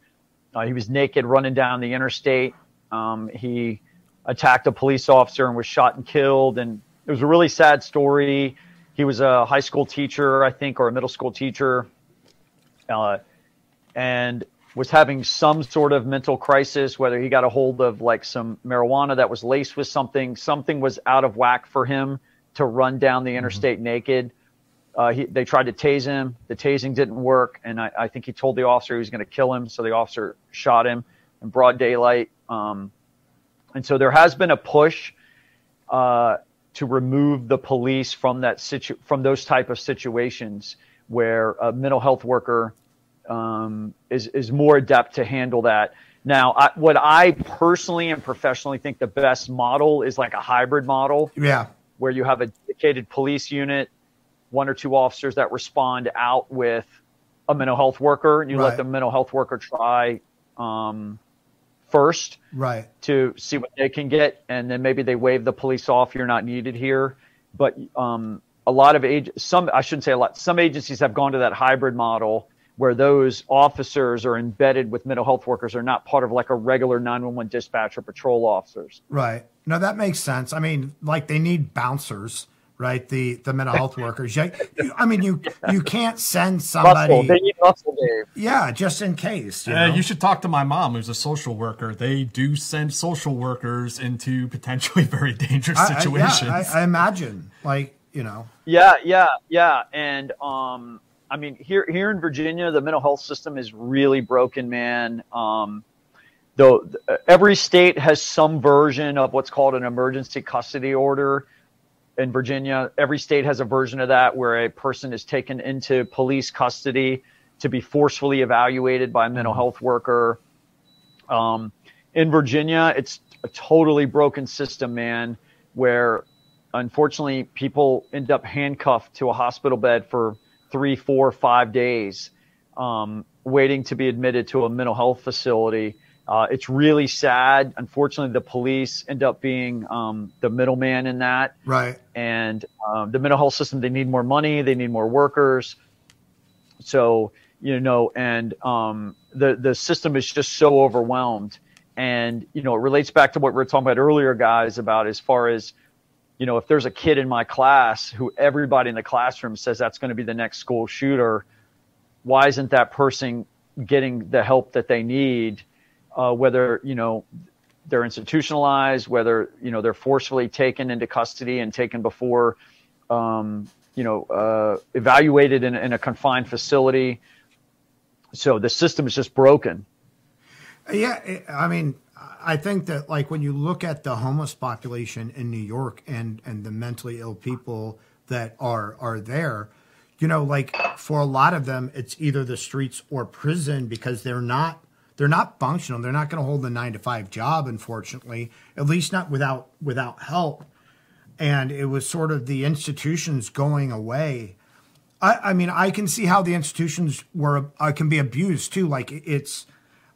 S6: Uh, he was naked running down the interstate. Um, he attacked a police officer and was shot and killed. And it was a really sad story. He was a high school teacher, I think, or a middle school teacher, uh, and was having some sort of mental crisis, whether he got a hold of like some marijuana that was laced with something. Something was out of whack for him to run down the interstate mm-hmm. naked uh, he, they tried to tase him. The tasing didn't work, and I, I think he told the officer he was going to kill him. So the officer shot him in broad daylight. Um, and so there has been a push uh, to remove the police from that situ- from those type of situations where a mental health worker um, is is more adept to handle that. Now, I, what I personally and professionally think the best model is like a hybrid model.
S3: Yeah.
S6: Where you have a dedicated police unit one or two officers that respond out with a mental health worker, and you right. let the mental health worker try um, first,
S3: right,
S6: to see what they can get, and then maybe they wave the police off. You're not needed here, but um, a lot of age, some I shouldn't say a lot. Some agencies have gone to that hybrid model where those officers are embedded with mental health workers are not part of like a regular 911 dispatch or patrol officers.
S3: Right. No, that makes sense. I mean, like they need bouncers right? The the mental health workers. You, I mean, you you can't send somebody.
S6: Muscle. They need muscle, Dave.
S3: Yeah, just in case.
S5: You, you should talk to my mom, who's a social worker. They do send social workers into potentially very dangerous situations.
S3: I, yeah, I, I imagine, like you know.
S6: Yeah, yeah, yeah, and um, I mean, here here in Virginia, the mental health system is really broken, man. Um, though every state has some version of what's called an emergency custody order in Virginia. Every state has a version of that where a person is taken into police custody to be forcefully evaluated by a mental health worker. Um, in Virginia, it's a totally broken system, man, where unfortunately people end up handcuffed to a hospital bed for three, four, five days, um, waiting to be admitted to a mental health facility. Uh, it's really sad. Unfortunately, the police end up being um, the middleman in that.
S3: Right.
S6: And um, the mental health system, they need more money, they need more workers. So you know, and um, the the system is just so overwhelmed. And you know, it relates back to what we were talking about earlier, guys, about as far as you know, if there's a kid in my class who everybody in the classroom says that's going to be the next school shooter, why isn't that person getting the help that they need? Uh, whether you know they're institutionalized, whether you know they're forcefully taken into custody and taken before um, you know uh, evaluated in, in, a confined facility. So the system is just broken.
S3: Yeah, I mean, I think that like when you look at the homeless population in New York and and the mentally ill people that are are there, you know, like for a lot of them, it's either the streets or prison because they're not they're not functional. They're not going to hold the nine to five job, unfortunately, at least not without without help. And it was sort of the institutions going away. I, I mean, I can see how the institutions were uh, can be abused too. Like it's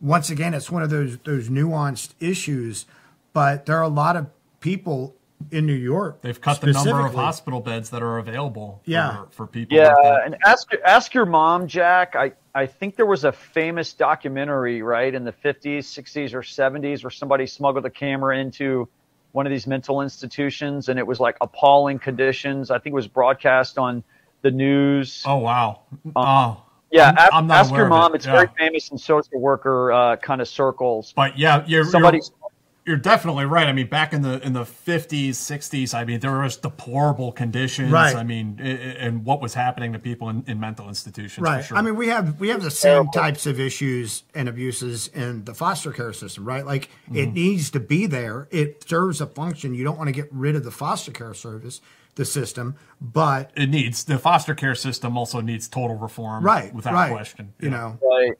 S3: once again, it's one of those those nuanced issues. But there are a lot of people in New York.
S5: They've cut the number of hospital beds that are available.
S3: Yeah.
S5: for, for people.
S6: Yeah, like and ask ask your mom, Jack. I I think there was a famous documentary, right, in the 50s, 60s, or 70s where somebody smuggled a camera into one of these mental institutions and it was like appalling conditions. I think it was broadcast on the news.
S5: Oh, wow. Um, oh,
S6: Yeah,
S5: I'm,
S6: ask,
S5: I'm not
S6: ask
S5: aware
S6: your mom.
S5: it.
S6: It's
S5: Yeah.
S6: very famous in social worker uh, kind of circles.
S5: But yeah, you're
S6: Somebody-
S5: you're, you're definitely right. I mean, back in the in the 50s, 60s, I mean, there was deplorable conditions.
S3: Right.
S5: I mean, i- i- and what was happening to people in, in mental institutions.
S3: Right.
S5: For sure.
S3: I mean, we have we have the same types of issues and abuses in the foster care system, right? Like
S5: Mm-hmm.
S3: it needs to be there. It serves a function. You don't want to get rid of the foster care service, the system, but
S5: it needs the foster care system also needs total reform.
S3: right,
S5: without
S3: right.
S5: question.
S3: You
S5: Yeah.
S3: know,
S6: Right.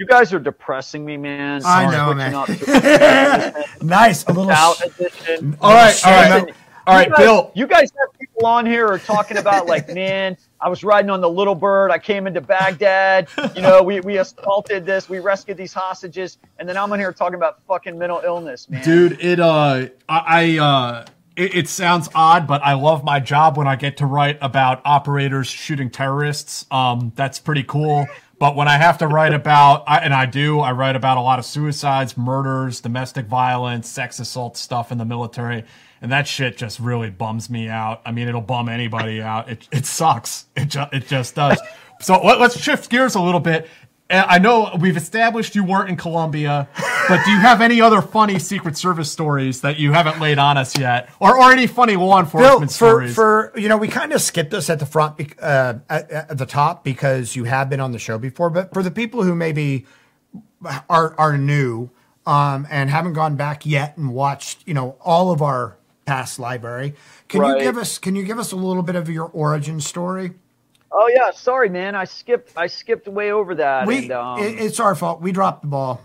S6: You guys are depressing me, man.
S3: I
S6: Sorry.
S3: know, man.
S6: up
S3: nice. A little.
S6: Out edition.
S5: All right, all right,
S6: Listen,
S5: all right,
S6: you guys,
S5: Bill.
S6: You guys have people on here are talking about like, man, I was riding on the Little Bird. I came into Baghdad. You know, we, we assaulted this. We rescued these hostages, and then I'm on here talking about fucking mental illness, man.
S5: Dude, it uh, I, I uh, it sounds odd, but I love my job when I get to write about operators shooting terrorists. Um, that's pretty cool. But when I have to write about, I, and I do, I write about a lot of suicides, murders, domestic violence, sex assault stuff in the military, and that shit just really bums me out. I mean, it'll bum anybody out. It it sucks. It ju- it just does. So let, let's shift gears a little bit. And I know we've established you weren't in Colombia, but do you have any other funny Secret Service stories that you haven't laid on us yet, or or any funny law
S3: Bill,
S5: enforcement
S3: for,
S5: stories?
S3: for you know, we kind of skipped this at the front, uh, at, at the top because you have been on the show before. But for the people who maybe are are new um, and haven't gone back yet and watched, you know, all of our past library, can
S6: Right.
S3: you give us can you give us a little bit of your origin story?
S6: Oh yeah, sorry, man. I skipped. I skipped way over that.
S3: We,
S6: and, um,
S3: it, it's our fault. We dropped the ball.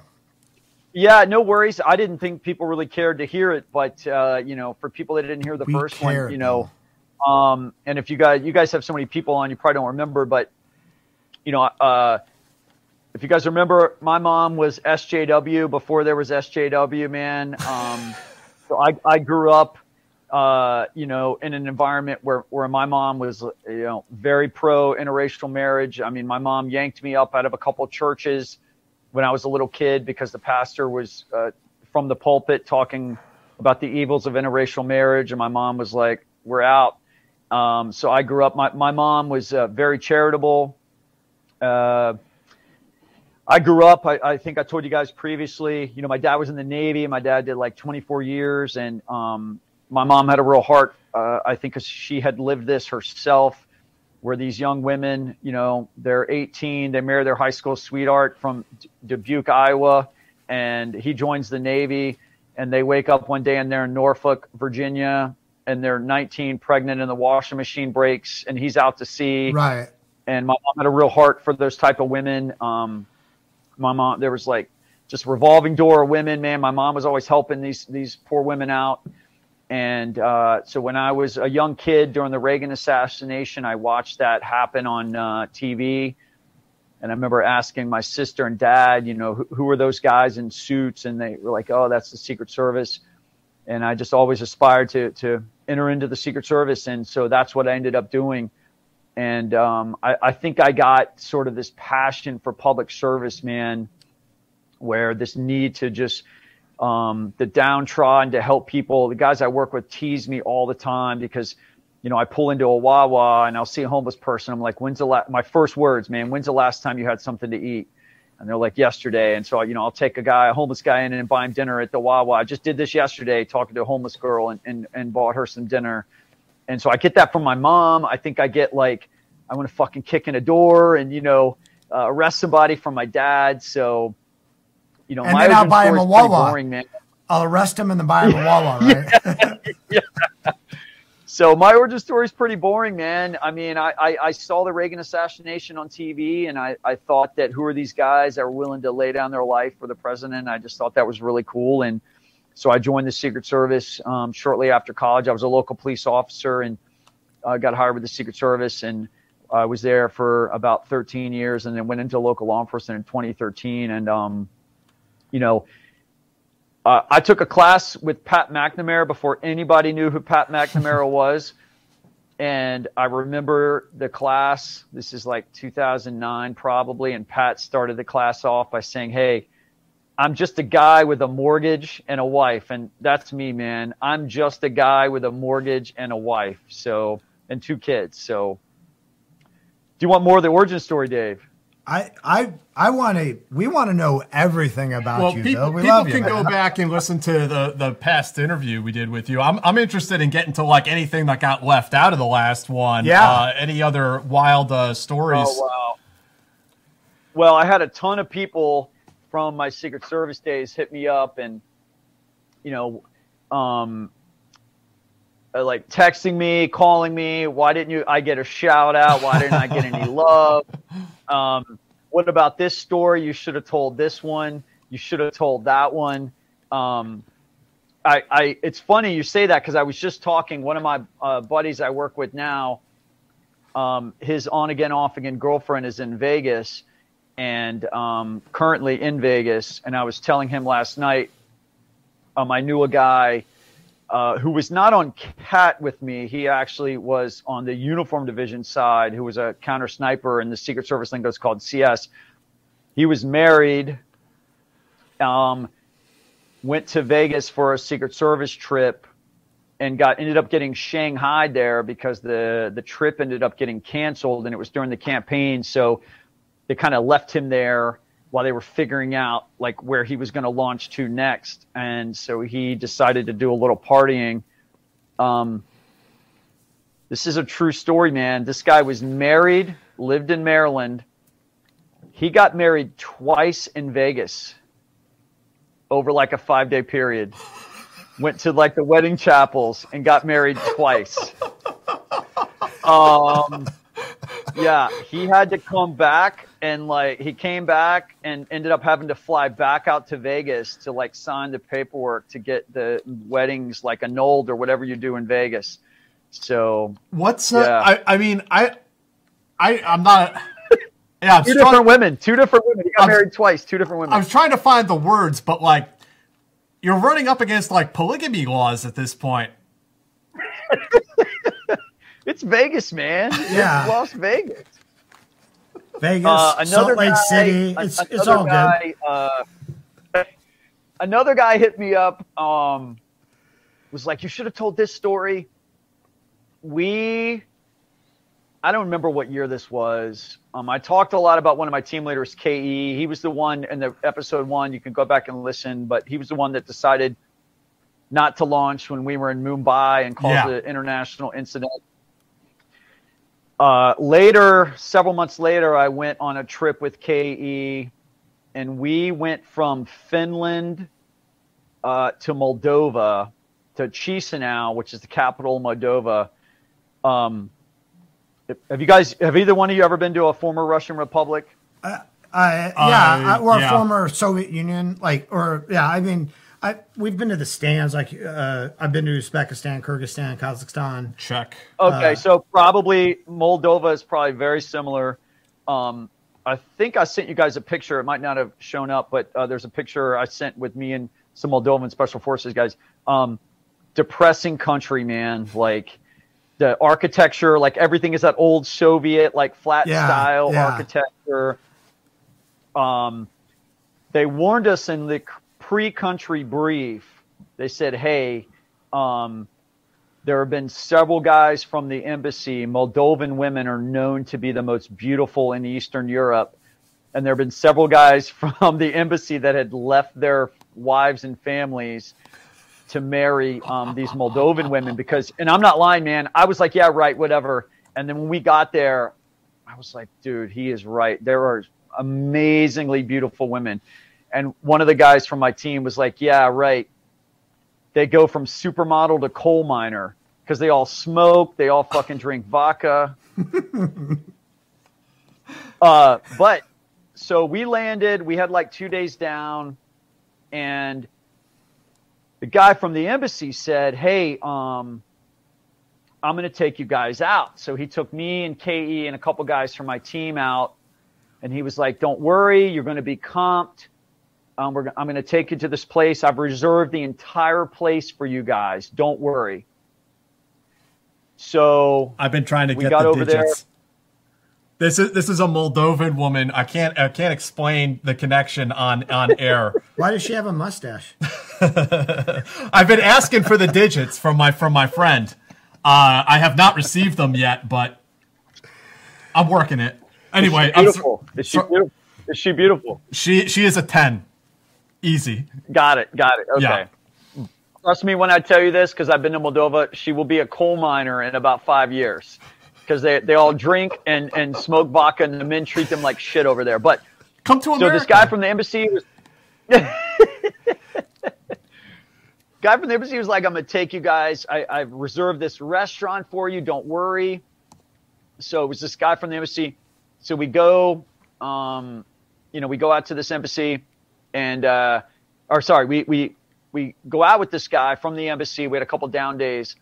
S6: Yeah, no worries. I didn't think people really cared to hear it, but uh, you know, for people that didn't hear the
S3: We
S6: first
S3: cared,
S6: one, you know, um, and if you guys you guys have so many people on, you probably don't remember, but you know, uh, if you guys remember, my mom was SJW before there was SJW, man. Um, so I I grew up, uh, you know, in an environment where where my mom was, you know, very pro interracial marriage. I mean, my mom yanked me up out of a couple churches when I was a little kid because the pastor was uh, from the pulpit talking about the evils of interracial marriage, and my mom was like, "We're out." Um, so I grew up. My my mom was uh, very charitable. Uh, I grew up. I, I think I told you guys previously. You know, my dad was in the Navy. My dad did like 24 years, and um, my mom had a real heart. Uh, I think 'cause she had lived this herself where these young women, you know, they're 18, they marry their high school sweetheart from D- Dubuque, Iowa, and he joins the Navy, and they wake up one day and they're in Norfolk, Virginia, and they're 19, pregnant, and the washing machine breaks, and he's out to sea.
S3: Right.
S6: And my mom had a real heart for those type of women. Um, my mom, there was like just revolving door of women, man. My mom was always helping these these poor women out. And uh, so when I was a young kid during the Reagan assassination, I watched that happen on uh, TV. And I remember asking my sister and dad, you know, who, who are those guys in suits? And they were like, oh, that's the Secret Service. And I just always aspired to, to enter into the Secret Service. And so that's what I ended up doing. And um, I, I think I got sort of this passion for public service, man, where this need to just um, the downtrodden to help people. The guys I work with tease me all the time because, you know, I pull into a Wawa and I'll see a homeless person. I'm like, when's the last, my first words, man, when's the last time you had something to eat? And they're like, yesterday. And so, you know, I'll take a guy, a homeless guy in and buy him dinner at the Wawa. I just did this yesterday, talking to a homeless girl and, and, and bought her some dinner. And so I get that from my mom. I think I get like, I want to fucking kick in a door and, you know, uh, arrest somebody from my dad. So, you know,
S3: And then I'll buy him a
S6: is
S3: Wawa.
S6: boring, man.
S3: I'll arrest him and then buy him a Wawa, right?
S6: So my origin story is pretty boring, man. I mean, I, I, I saw the Reagan assassination on TV, and I, I thought that who are these guys that are willing to lay down their life for the president? I just thought that was really cool, and so I joined the Secret Service um, shortly after college. I was a local police officer and uh, got hired with the Secret Service, and I was there for about 13 years, and then went into local law enforcement in 2013, and um, you know. Uh, I took a class with Pat McNamara before anybody knew who Pat McNamara was. And I remember the class, this is like 2009 probably, and Pat started the class off by saying, Hey, I'm just a guy with a mortgage and a wife. And that's me, man. I'm just a guy with a mortgage and a wife. So, and two kids. So, do you want more of the origin story, Dave?
S3: I I I want to. We want to know everything about
S5: Well,
S3: you,
S5: people,
S3: Bill. We
S5: people
S3: love you.
S5: can go back and listen to the, the past interview we did with you. I'm, I'm interested in getting to like anything that got left out of the last one.
S3: Yeah.
S5: Uh, any other wild uh, stories?
S6: Oh wow. Well, I had a ton of people from my Secret Service days hit me up and you know, um, uh, like texting me, calling me. Why didn't you? I get a shout out. Why didn't I get any love? Um, what about this story? You should have told this one. You should have told that one. Um, I, I, it's funny you say that because I was just talking. One of my uh, buddies I work with now, um, his on again, off again girlfriend is in Vegas, and um, currently in Vegas. And I was telling him last night, um, I knew a guy uh, who was not on CAT with me. He actually was on the uniform division side, who was a counter sniper in the Secret Service lingo. It's called CS. He was married. Um, went to Vegas for a Secret Service trip and got ended up getting Shanghai there because the the trip ended up getting canceled and it was during the campaign. So they kind of left him there while they were figuring out like where he was going to launch to next. And so he decided to do a little partying. Um, this is a true story, man. This guy was married, lived in Maryland. He got married twice in Vegas over like a five day period. Went to like the wedding chapels and got married twice. Um, yeah, he had to come back and like he came back and ended up having to fly back out to Vegas to like sign the paperwork to get the weddings like annulled or whatever you do in Vegas. So
S5: What's uh,
S6: Yeah.
S5: I, I mean I I I'm not yeah I'm
S6: two different women, two different women. He got
S5: I'm-
S6: married twice, two different women.
S5: I was trying to find the words, but like you're running up against like polygamy laws at this point.
S6: It's Vegas, man.
S3: Yeah.
S6: It's Las Vegas.
S3: Vegas,
S6: Uh, another
S3: Salt Lake
S6: guy,
S3: City. It's it's all good.
S6: Uh, another guy hit me up. Um, was like, "You should have told this story." We, I don't remember what year this was. Um, I talked a lot about one of my team leaders, Ke. He was the one in the episode one. You can go back and listen, but he was the one that decided not to launch when we were in Mumbai and caused
S5: Yeah.
S6: the international incident. Uh, later, several months later, I went on a trip with KE, and we went from Finland uh, to Moldova, to Chisinau, which is the capital of Moldova. Um, have you guys, have either one of you ever been to a former Russian republic?
S3: Uh, yeah,
S5: Uh,
S3: I, or
S5: yeah.
S3: former Soviet Union, like, or yeah. I mean, I we've been to the stands. Like, uh, I've been to Uzbekistan, Kyrgyzstan, Kazakhstan.
S5: Check.
S6: Okay,
S3: Uh,
S6: so probably Moldova is probably very similar. Um, I think I sent you guys a picture. It might not have shown up, but uh, there's a picture I sent with me and some Moldovan special forces guys. Um, depressing country, man. Like the architecture, like everything is that old Soviet, like flat
S3: Yeah,
S6: style
S3: yeah.
S6: architecture. Um, they warned us in the pre-country brief. They said, "Hey, um, there have been several guys from the embassy. Moldovan women are known to be the most beautiful in Eastern Europe. And there have been several guys from the embassy that had left their wives and families to marry um, these Moldovan women because, and I'm not lying, man. I was like, yeah, right, whatever. And then when we got there, I was like, dude, he is right. There are amazingly beautiful women. And one of the guys from my team was like, yeah, right they go from supermodel to coal miner because they all smoke, they all fucking drink vodka. uh, but so we landed, we had like two days down, and the guy from the embassy said, Hey, um, I'm going to take you guys out. So he took me and KE and a couple guys from my team out, and he was like, Don't worry, you're going to be comped. Um, we're, I'm going to take you to this place. I've reserved the entire place for you guys. Don't worry. So
S5: I've been trying to get
S6: got
S5: the
S6: over there.
S5: digits. This is this is a Moldovan woman. I can't I can't explain the connection on on air.
S3: Why does she have a mustache?
S5: I've been asking for the digits from my from my friend. Uh, I have not received them yet, but I'm working it. Anyway,
S6: Is she
S5: I'm
S6: beautiful. Is she beautiful? Is she beautiful?
S5: She she is a ten, easy.
S6: Got it. Got it. Okay.
S5: Yeah.
S6: Trust me when I tell you this, because I've been to Moldova. She will be a coal miner in about five years, because they they all drink and and smoke vodka, and the men treat them like shit over there. But
S5: Come to America.
S6: so this guy from the embassy was. guy from the embassy was like, "I'm gonna take you guys. I, I've reserved this restaurant for you. Don't worry." So it was this guy from the embassy. So we go, um, you know, we go out to this embassy, and uh, or sorry, we we we go out with this guy from the embassy. We had a couple down days,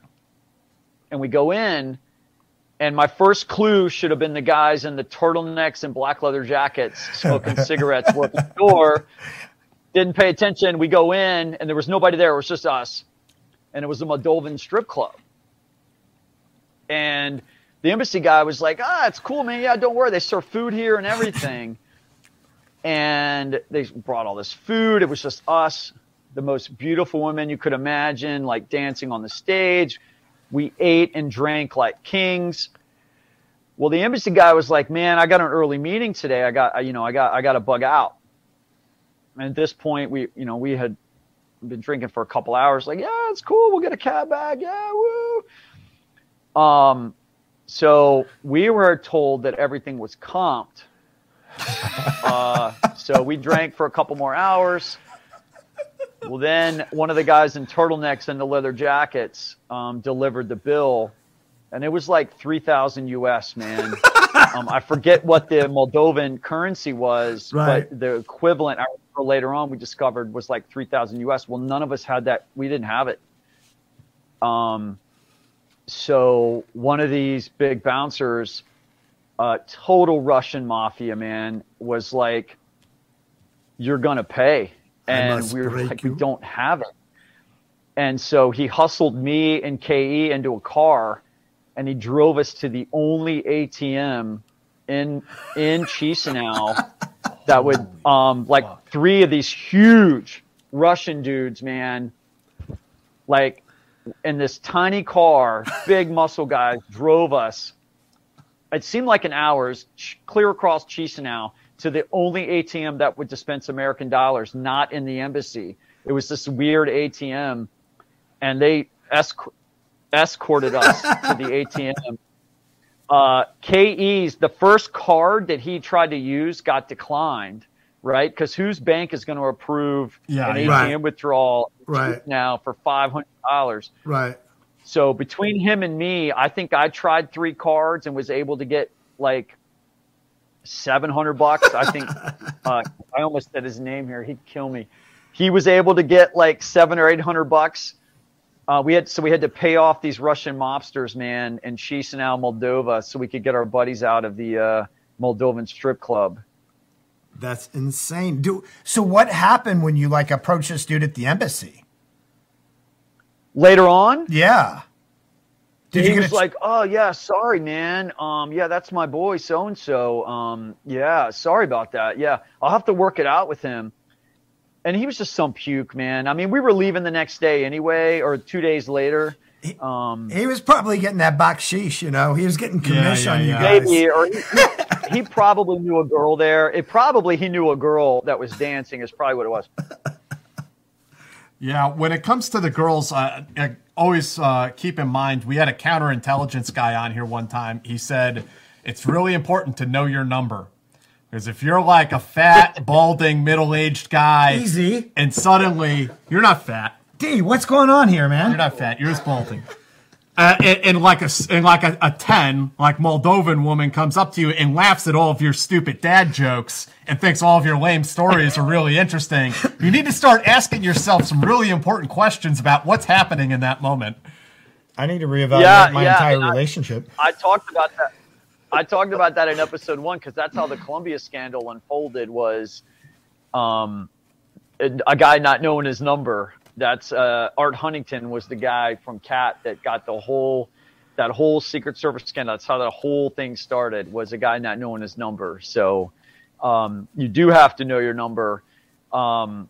S6: and we go in. And my first clue should have been the guys in the turtlenecks and black leather jackets smoking cigarettes working the door. Didn't pay attention. We go in, and there was nobody there. It was just us. And it was a Moldovan strip club. And the embassy guy was like, ah, it's cool, man. Yeah, don't worry. They serve food here and everything. And they brought all this food. It was just us, the most beautiful women you could imagine, like dancing on the stage. We ate and drank like kings. Well, the embassy guy was like, "Man, I got an early meeting today. I got, you know, I got, I got to bug out." And at this point, we, you know, we had been drinking for a couple hours. Like, yeah, it's cool. We'll get a cab back. Yeah, woo. Um, so we were told that everything was comped. Uh, so we drank for a couple more hours. Well, then one of the guys in turtlenecks and the leather jackets um, delivered the bill, and it was like three thousand US, man. um, I forget what the Moldovan currency was,
S3: Right.
S6: but the equivalent I remember later on we discovered was like three thousand US. Well, none of us had that. We didn't have it. Um, so one of these big bouncers, uh, total Russian mafia man, was like, "You're gonna pay," and we were like,
S3: you.
S6: "We don't have it." And so he hustled me and KE into a car, and he drove us to the only ATM in in Chisinau that would um like three of these huge Russian dudes, man, like in this tiny car, big muscle guys drove us. It seemed like an hour's clear across Chisinau to the only ATM that would dispense American dollars, not in the embassy. It was this weird ATM, and they esc- escorted us to the ATM. Uh, KE's the first card that he tried to use got declined, right? Because whose bank is going to approve
S5: Yeah,
S6: an. ATM
S3: Right.
S6: withdrawal
S3: Right.
S6: now for five hundred dollars?
S3: Right.
S6: So between him and me, I think I tried three cards and was able to get like seven hundred bucks. I think uh, I almost said his name here. He'd kill me. He was able to get like seven or eight hundred bucks. Uh, we had so we had to pay off these Russian mobsters, man, in Chisinau, Moldova, so we could get our buddies out of the uh, Moldovan strip club.
S3: That's insane. Do so. What happened when you like approached this dude at the embassy?
S6: Later on,
S3: Yeah. Did
S6: he
S3: you get
S6: was
S3: a,
S6: like, "Oh yeah, sorry, man. Um, yeah, that's my boy, so and so. Um, yeah, sorry about that. Yeah, I'll have to work it out with him." And he was just some puke, man. I mean, we were leaving the next day anyway, or two days later. Um,
S3: He was probably getting that baksheesh, you know. He was getting commission
S5: yeah,
S3: on you
S5: yeah.
S3: guys.
S6: maybe, or he, he probably knew a girl there. It probably he knew a girl that was dancing. Is probably what it was.
S5: Yeah, when it comes to the girls, uh, uh, always uh, keep in mind we had a counterintelligence guy on here one time. He said it's really important to know your number because if you're like a fat, balding, middle-aged guy,
S3: Easy.
S5: and suddenly you're not fat,
S3: D, what's going on here, man?
S5: you're not fat, you're just balding. Uh, and, and like a s- and like a, a ten, like Moldovan woman comes up to you and laughs at all of your stupid dad jokes and thinks all of your lame stories are really interesting. You need to start asking yourself some really important questions about what's happening in that moment.
S3: I need to reevaluate
S6: Yeah,
S3: my
S6: yeah,
S3: entire
S6: and I-
S3: relationship.
S6: I talked about that. I talked about that in episode one because that's how the Colombia scandal unfolded. Was um, a, a guy not knowing his number. That's uh, Art Huntington was the guy from CAT that got the whole that whole Secret Service scandal. That's how the whole thing started. Was a guy not knowing his number. So um, you do have to know your number. Um,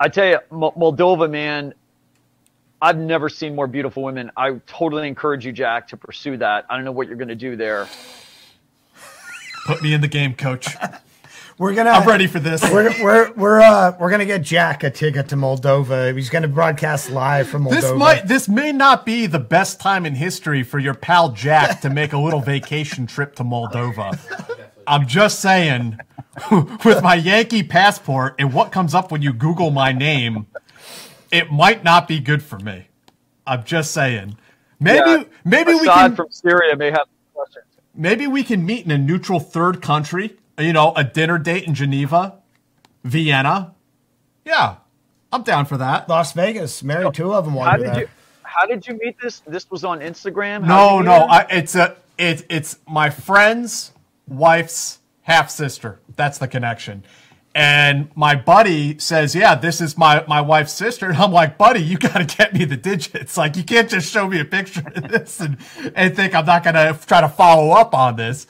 S6: I tell you, Mo- Moldova, man, I've never seen more beautiful women. I totally encourage you, Jack, to pursue that. I don't know what you're going to do there.
S5: Put me in the game, coach.
S3: We're gonna.
S5: I'm ready for this.
S3: We're we're we're uh we're gonna get Jack a ticket to Moldova. He's gonna broadcast live from Moldova.
S5: This might this may not be the best time in history for your pal Jack to make a little vacation trip to Moldova. I'm just saying, with my Yankee passport and what comes up when you Google my name, it might not be good for me. I'm just saying. Maybe
S6: Yeah,
S5: maybe we
S6: Assad
S5: can
S6: from Syria may have questions.
S5: maybe we can meet in a neutral third country. You know, a dinner date in Geneva, Vienna. Yeah, I'm down for that.
S3: Las Vegas. Married two of them while
S6: How
S3: you're
S6: did
S3: there.
S6: you how did you meet this? This was on Instagram. How
S5: No, no. I, it's a it, it's my friend's wife's half sister. That's the connection. And my buddy says, "Yeah, this is my my wife's sister." And I'm like, "Buddy, you got to get me the digits. Like, you can't just show me a picture of this and and think I'm not gonna try to follow up on this."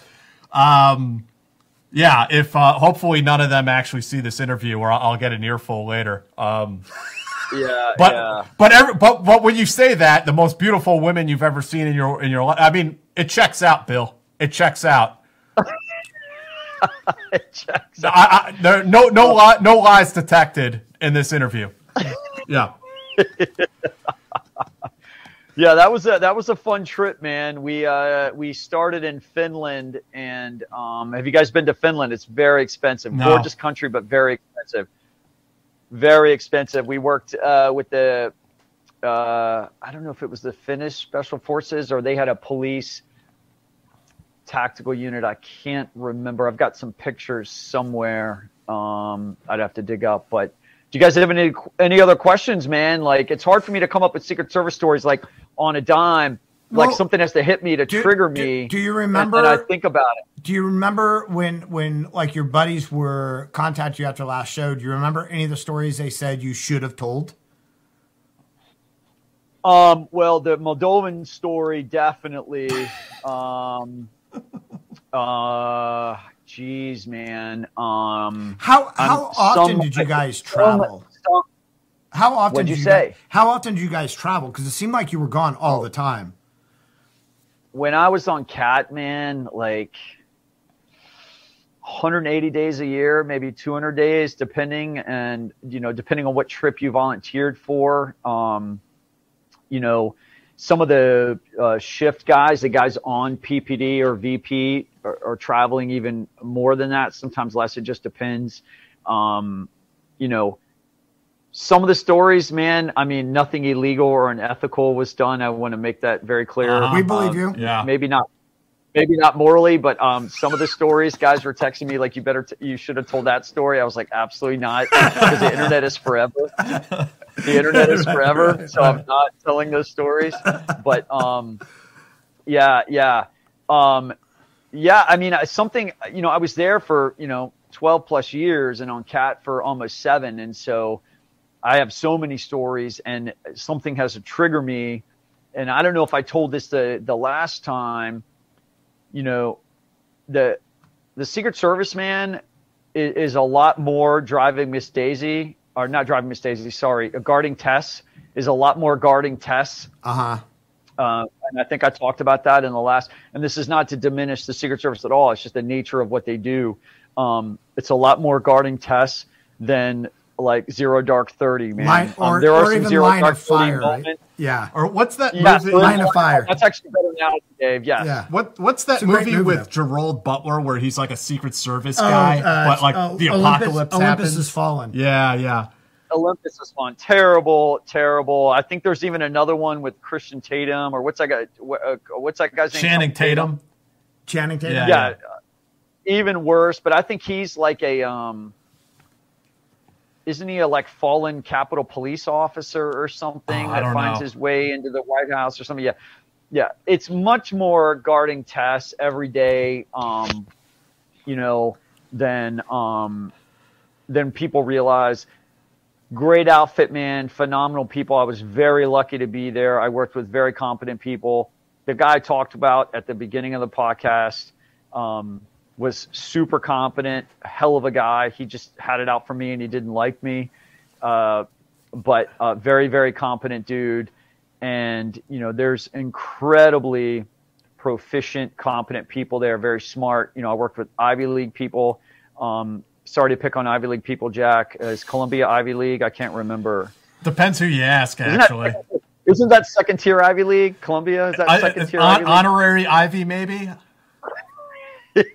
S5: Um, yeah, if uh, hopefully none of them actually see this interview, or I'll, I'll get an earful later. Um,
S6: yeah,
S5: but
S6: yeah.
S5: but every, but but when you say that, the most beautiful women you've ever seen in your in your life, I mean, it checks out, Bill. It checks out.
S6: It checks
S5: I, I, there no no li- no lies detected in this interview. Yeah.
S6: Yeah, that was a that was a fun trip, man. We uh we started in Finland, and um, have you guys been to Finland? It's very expensive,
S5: No.
S6: gorgeous country, but very expensive. Very expensive. We worked uh, with the uh, I don't know if it was the Finnish special forces or they had a police tactical unit. I can't remember. I've got some pictures somewhere. Um, I'd have to dig up, but. Do you guys have any any other questions, man? Like it's hard for me to come up with Secret Service stories like on a dime. Like something has to hit me to
S3: do-
S6: trigger me.
S3: do you
S6: and-
S3: remember-
S6: And, I think about it.
S3: Do you remember when when like your buddies were contact you after last show? Do you remember any of the stories they said you should have told?
S6: Um, well, the Moldovan story definitely. Um, uh, geez, man. Um,
S3: How how often
S6: some-
S3: did you guys travel?
S6: some-
S3: How often
S6: What'd
S3: did
S6: you
S3: guys-
S6: say?
S3: how often did you guys travel? Because it seemed like you were gone all the time.
S6: when I was on CAT, man, like 180 days a year, maybe 200 days, depending, and you know, depending on what trip you volunteered for. Um, you know, some of the uh, shift guys, the guys on PPD or VP, are, are traveling even more than that. Sometimes less. It just depends. Um, you know, some of the stories, man, I mean, nothing illegal or unethical was done. I want to make that very clear.
S5: Uh-huh.
S3: We believe
S6: Um,
S3: you.
S5: Yeah.
S6: Maybe not, maybe not morally, but um, some of the stories, guys were texting me like, "You better, t- you should have told that story." I was like, "Absolutely not," because the internet is forever. The internet is forever, so I'm not telling those stories. But um, yeah, yeah, um, yeah. I mean, something. You know, I was there for you know 12 plus years, and on CAT for almost seven, and so. I have so many stories, and something has to trigger me. And I don't know if I told this the the last time. You know, the the Secret Service man is, is a lot more driving Miss Daisy, or not driving Miss Daisy. Sorry, guarding Tess is a lot more guarding Tess.
S3: Uh huh.
S6: Uh, and I think I talked about that in the last. And this is not to diminish the Secret Service at all. It's just the nature of what they do. Um, it's a lot more guarding Tess than like Zero Dark Thirty, man.
S3: Line,
S6: Um, there are
S3: or
S6: some
S3: even
S6: Zero
S3: line
S6: Dark
S3: of
S6: 30
S3: fire, right?
S6: moments.
S3: Yeah.
S5: Or what's that
S6: Yeah,
S5: movie?
S3: Line of Fire.
S6: That's actually better now, Dave. Yes.
S3: Yeah.
S5: What what's that
S3: It's a great
S5: movie,
S3: movie,
S5: with
S3: though.
S5: Gerard Butler where he's like a Secret Service
S3: Oh,
S5: guy,
S3: uh,
S5: but like
S3: uh,
S5: the
S3: Olympus-
S5: apocalypse
S3: Olympus
S5: happens?
S3: has fallen.
S5: Yeah, yeah.
S6: Olympus is fun. Terrible, terrible. I think there's even another one with Christian Tatum or what's that guy? what- uh, What's that guy's name?
S5: Channing Tatum.
S3: Channing Tatum.
S5: Yeah.
S6: Yeah, uh, even worse. But I think he's like a um. Isn't he a like fallen Capitol Police officer or something
S5: Oh,
S6: that finds
S5: know.
S6: his way into the White House or something? Yeah, yeah. It's much more guarding Tess every day. Um, you know, than um, than people realize. Great outfit, man. Phenomenal people. I was very lucky to be there. I worked with very competent people. The guy I talked about at the beginning of the podcast um, was super competent, hell of a guy. He just had it out for me and he didn't like me. Uh, but uh, very, very competent dude. And, you know, there's incredibly proficient, competent people there, very smart. You know, I worked with Ivy League people. Um, sorry to pick on Ivy League people, Jack. Is Columbia Ivy League? I can't remember.
S5: Depends who you ask,
S6: Isn't
S5: actually.
S6: that, isn't that second tier Ivy League? Columbia is that
S5: I-
S6: second tier
S5: hon-
S6: Ivy League?
S5: honorary Ivy, maybe.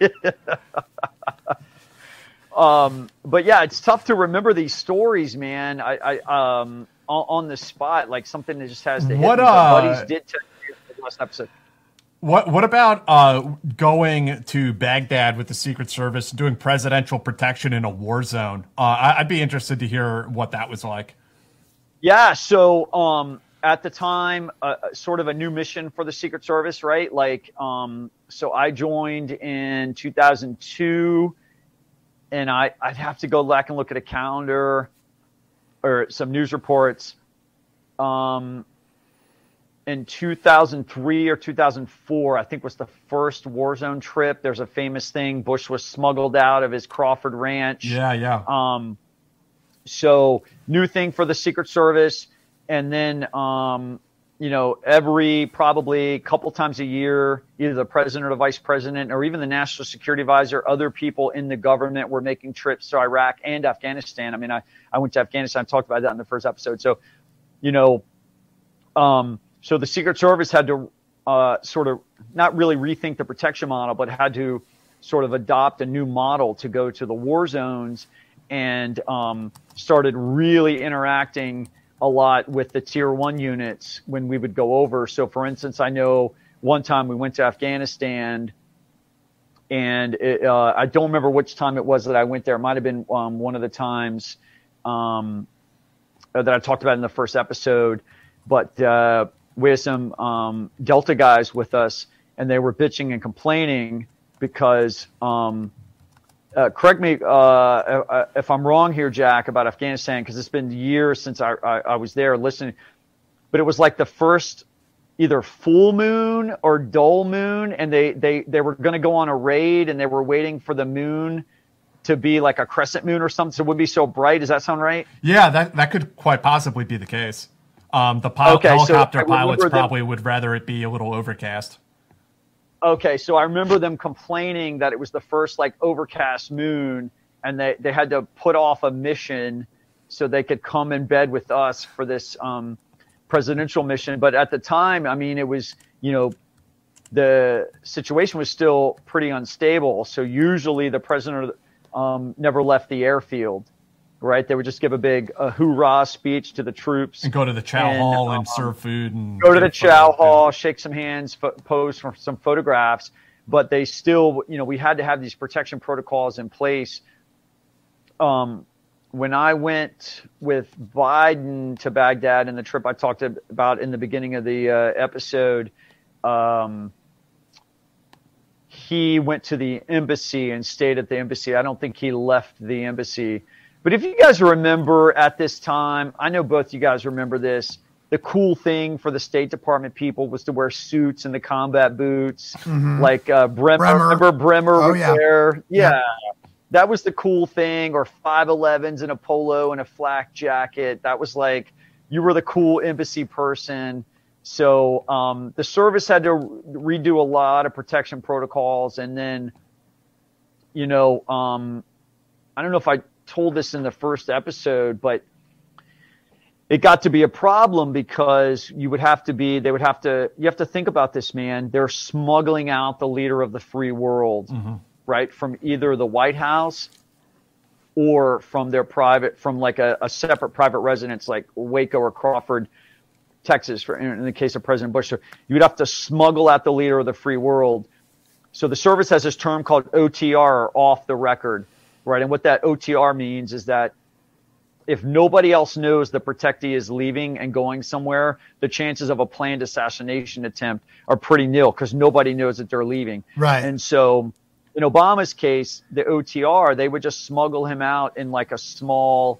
S6: um, but yeah, it's tough to remember these stories, man. I, I um on, on the spot, like something that just has to hit
S5: What. Uh,
S6: buddies did tell me last episode.
S5: What What about uh, going to Baghdad with the Secret Service, doing presidential protection in a war zone? Uh, I, I'd be interested to hear what that was like.
S6: Yeah, so um, at the time, uh, sort of a new mission for the Secret Service, right? Like, um, so I joined in 2002, and I, I'd have to go back and look at a calendar or some news reports. Um, in 2003 or 2004, I think was the first war zone trip. There's a famous thing: Bush was smuggled out of his Crawford Ranch.
S5: Yeah, yeah.
S6: Um, so new thing for the Secret Service, and then um, you know every probably couple times a year, either the president or the vice president, or even the national security advisor, other people in the government were making trips to Iraq and Afghanistan. I mean, I I went to Afghanistan. I talked about that in the first episode. So, you know, um, so the Secret Service had to uh, sort of not really rethink the protection model, but had to sort of adopt a new model to go to the war zones and um, started really interacting a lot with the tier one units when we would go over. So, for instance, I know one time we went to Afghanistan, and it, uh, I don't remember which time it was that I went there. It might have been um, one of the times um, that I talked about in the first episode, but uh, we had some um, Delta guys with us, and they were bitching and complaining because. Um, uh, correct me uh, uh, if I'm wrong here, Jack, about Afghanistan, because it's been years since I, I, I was there listening. But it was like the first either full moon or dull moon, and they they they were going to go on a raid, and they were waiting for the moon to be like a crescent moon or something, so it would be so bright. Does that sound right?
S5: Yeah, that that could quite possibly be the case. Um, the pil-
S6: Okay,
S5: helicopter
S6: remember
S5: pilots
S6: them-
S5: probably would rather it be a little overcast.
S6: Okay, so I remember them complaining that it was the first like overcast moon, and they they had to put off a mission so they could come in bed with us for this um, presidential mission. But at the time, I mean, it was you know the situation was still pretty unstable. So usually the president um, never left the airfield, right? They would just give a big uh, hoorah speech to the troops
S5: And go to the chow
S6: And,
S5: hall and
S6: um,
S5: serve food and
S6: go to the chow hall, shake some hands, pho- pose for some photographs. But they still, you know, we had to have these protection protocols in place. Um, when I went with Biden to Baghdad in the trip I talked about in the beginning of the uh, episode, um, he went to the embassy and stayed at the embassy. I don't think he left the embassy. But if you guys remember at this time, I know both you guys remember this. The cool thing for the State Department people was to wear suits and the combat boots,
S3: Mhm.
S6: like uh, Bremer.
S3: Bremer.
S6: Remember Bremer
S3: Oh,
S6: was
S3: yeah.
S6: there? Yeah.
S3: Yeah.
S6: That was the cool thing, or 5'11s in a polo and a flak jacket. That was like, you were the cool embassy person. So um, the service had to redo a lot of protection protocols, and then, you know, um, I don't know if I told this in the first episode, but it got to be a problem because you would have to be, they would have to, you have to think about this, man. They're smuggling out the leader of the free world, mm-hmm. right, from either the White House or from their private, from like a, a separate private residence like Waco or Crawford, Texas, for, in the case of President Bush. So you would have to smuggle out the leader of the free world. So the service has this term called OTR, off the record, right? And what that OTR means is that if nobody else knows the protectee is leaving and going somewhere, the chances of a planned assassination attempt are pretty nil because nobody knows that they're leaving.
S3: Right.
S6: And so in Obama's case, the OTR, they would just smuggle him out in like a small.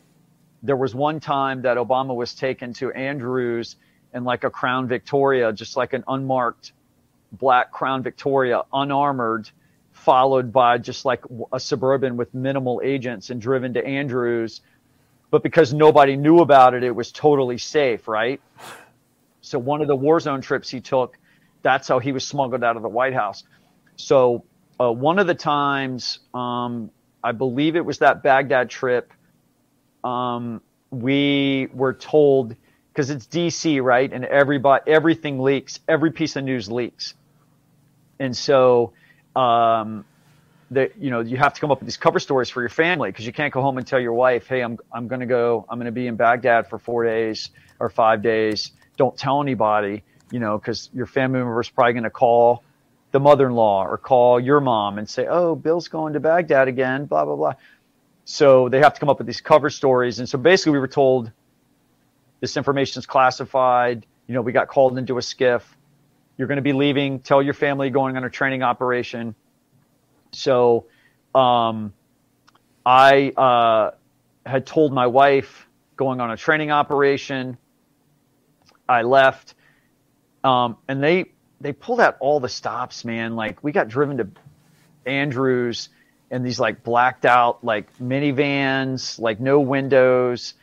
S6: There was one time that Obama was taken to Andrews in like a Crown Victoria, just like an unmarked black Crown Victoria, unarmored, followed by just like a suburban with minimal agents and driven to Andrews. But because nobody knew about it, it was totally safe, right? So one of the war zone trips he took, that's how he was smuggled out of the White House. So uh, one of the times, um, I believe it was that Baghdad trip, um, we were told because it's DC, right? And everybody, everything leaks, every piece of news leaks, and so um, that you know you have to come up with these cover stories for your family because you can't go home and tell your wife, "Hey, I'm I'm going to go, I'm going to be in Baghdad for four days or five days. Don't tell anybody." You know, because your family member is probably going to call the mother-in-law or call your mom and say, "Oh, Bill's going to Baghdad again." Blah blah blah. So they have to come up with these cover stories, and so basically we were told this information is classified. You know, we got called into a SCIF. You're going to be leaving. Tell your family going on a training operation. So, um, I uh, had told my wife going on a training operation. I left, um, and they they pulled out all the stops, man. Like we got driven to Andrews and these like blacked out like minivans, like no windows.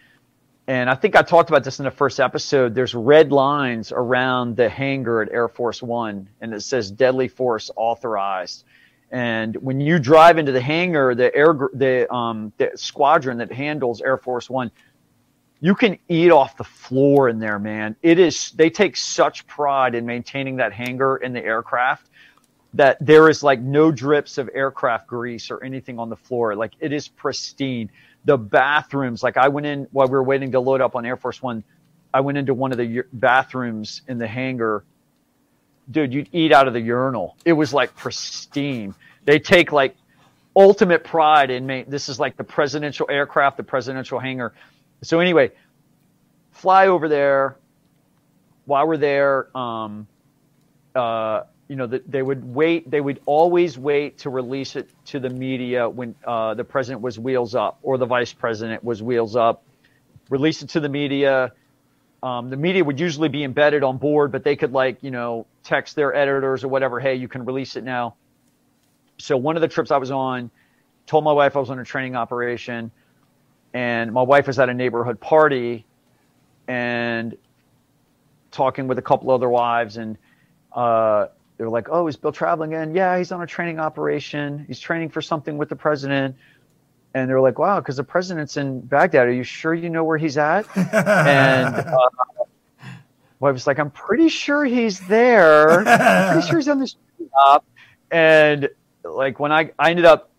S6: And I think I talked about this in the first episode. There's red lines around the hangar at Air Force One, and it says deadly force authorized. And when you drive into the hangar, the air, the um, the squadron that handles Air Force One, you can eat off the floor in there, man. It is. They take such pride in maintaining that hangar in the aircraft that there is like no drips of aircraft grease or anything on the floor. Like it is pristine. The bathrooms, like I went in while we were waiting to load up on Air Force One, I went into one of the bathrooms in the hangar. Dude, you'd eat out of the urinal. It was like pristine. They take like ultimate pride in me. This is like the presidential aircraft, the presidential hangar. So anyway, fly over there. While we're there, um, uh, you know, that they would wait. They would always wait to release it to the media when uh, the president was wheels up or the vice president was wheels up. Release it to the media. Um, the media would usually be embedded on board, but they could like you know text their editors or whatever. Hey, you can release it now. So one of the trips I was on, told my wife I was on a training operation, and my wife was at a neighborhood party, and talking with a couple other wives and. Uh, they were like, "Oh, is Bill traveling again? Yeah, he's on a training operation. He's training for something with the president." And they were like, "Wow, because the president's in Baghdad. Are you sure you know where he's at?" and uh, wife was like, "I'm pretty sure he's there. I'm pretty sure he's on the stop." And like when I I ended up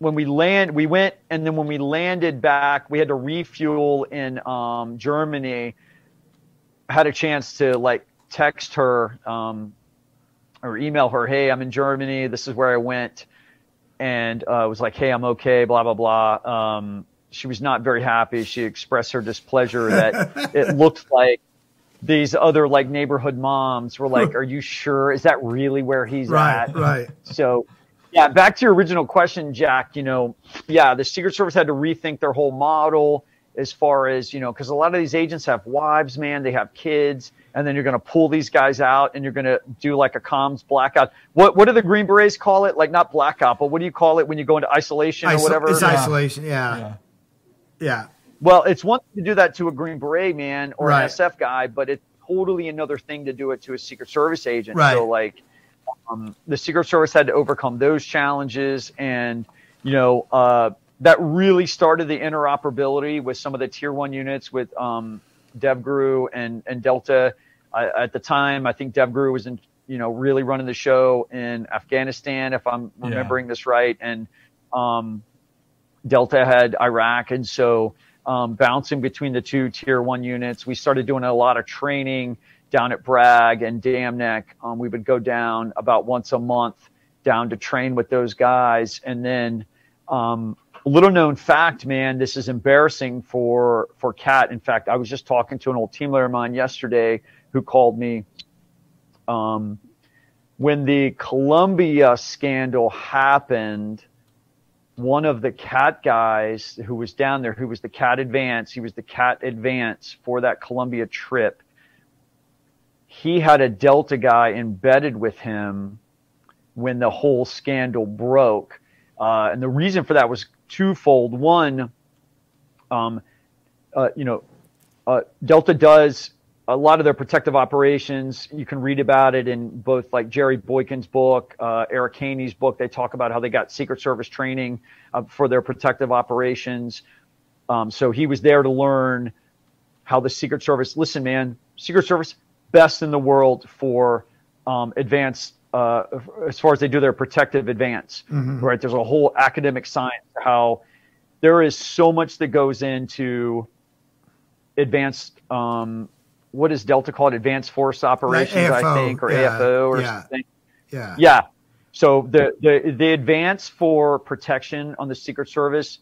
S6: when we land we went and then when we landed back we had to refuel in um, Germany. Had a chance to like text her um, or email her, hey, I'm in Germany. This is where I went. And uh, was like, hey, I'm okay, blah, blah, blah. Um, she was not very happy. She expressed her displeasure that it looked like these other like neighborhood moms were like, are you sure? Is that really where he's
S11: right,
S6: at?
S11: Right.
S6: So, yeah, back to your original question, Jack, you know, yeah, the Secret Service had to rethink their whole model as far as, you know, because a lot of these agents have wives, man, they have kids and then you're going to pull these guys out and you're going to do like a comms blackout. What what do the Green Berets call it? Like not blackout, but what do you call it when you go into isolation
S11: Iso-
S6: or whatever?
S11: It's isolation. Yeah. yeah. yeah.
S6: Well, it's one thing to do that to a Green Beret man or
S11: right.
S6: an SF guy, but it's totally another thing to do it to a Secret Service agent.
S11: Right.
S6: So like um, the Secret Service had to overcome those challenges and you know uh, that really started the interoperability with some of the tier one units with um, DevGru and, and Delta I, at the time, I think DevGru was in, you know, really running the show in Afghanistan, if I'm remembering yeah. this right, and um, Delta had Iraq, and so um, bouncing between the two tier one units, we started doing a lot of training down at Bragg and Dam Neck. Um, we would go down about once a month down to train with those guys, and then um, little known fact, man, this is embarrassing for for CAT. In fact, I was just talking to an old team leader of mine yesterday who called me. Um, when the Colombia scandal happened, one of the CAT guys who was down there, who was the CAT advance, he was the CAT advance for that Colombia trip. He had a Delta guy embedded with him when the whole scandal broke. Uh, and the reason for that was twofold. One, um, uh, you know, uh, Delta does a lot of their protective operations. You can read about it in both like Jerry Boykin's book, uh, Eric Haney's book. They talk about how they got Secret Service training uh, for their protective operations. Um, so he was there to learn how the Secret Service. Listen, man, Secret Service best in the world for um, advanced uh, as far as they do their protective advance.
S3: Mhm.
S6: Right? There's a whole academic science how there is so much that goes into advanced. Um, what is Delta called? Advanced Force Operations, I
S3: AFO,
S6: think, or
S3: yeah,
S6: AFO, or
S3: yeah.
S6: something.
S3: Yeah.
S6: Yeah. So the the the advance for protection on the Secret Service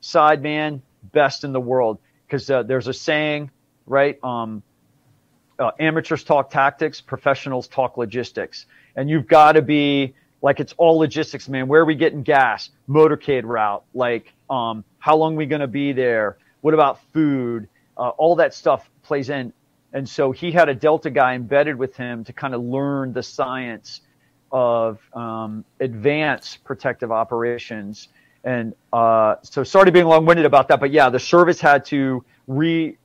S6: side, man, best in the world. Because uh, there's a saying, right? Um, uh, amateurs talk tactics, professionals talk logistics, and you've got to be like it's all logistics, man. Where are we getting gas? Motorcade route. Like, um, how long are we going to be there? What about food? Uh, all that stuff plays in. And so he had a Delta guy embedded with him to kind of learn the science of um, advanced protective operations. And uh, so, sorry to being long winded about that, but yeah, the service had to re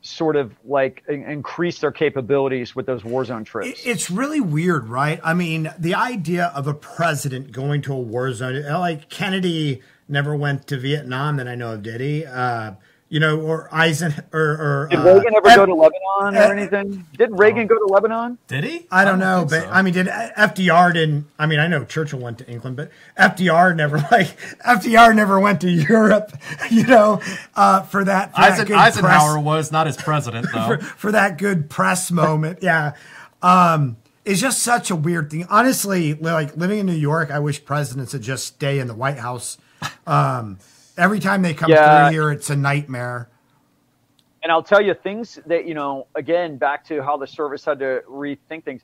S6: sort of like in- increase their capabilities with those war zone trips.
S3: It's really weird, right? I mean, the idea of a president going to a war zone, like Kennedy never went to Vietnam that I know of, did he? Uh, you know, or Eisen or, or
S6: Did
S3: uh,
S6: Reagan ever
S3: F-
S6: go to Lebanon or anything? Did Reagan go to Lebanon?
S5: Did he?
S3: I don't know, but I mean, did FDR didn't? I mean, I know Churchill went to England, but FDR never like FDR never went to Europe, you know, uh, for that. For that
S5: Eisen,
S3: good
S5: Eisenhower
S3: press-
S5: was not as president though.
S3: for, for that good press moment. Yeah. Um, it's just such a weird thing. Honestly, like living in New York, I wish presidents would just stay in the White House. Um, every time they come
S6: Yeah.
S3: through here, it's a nightmare.
S6: And I'll tell you things that, you know, again, back to how the service had to rethink things.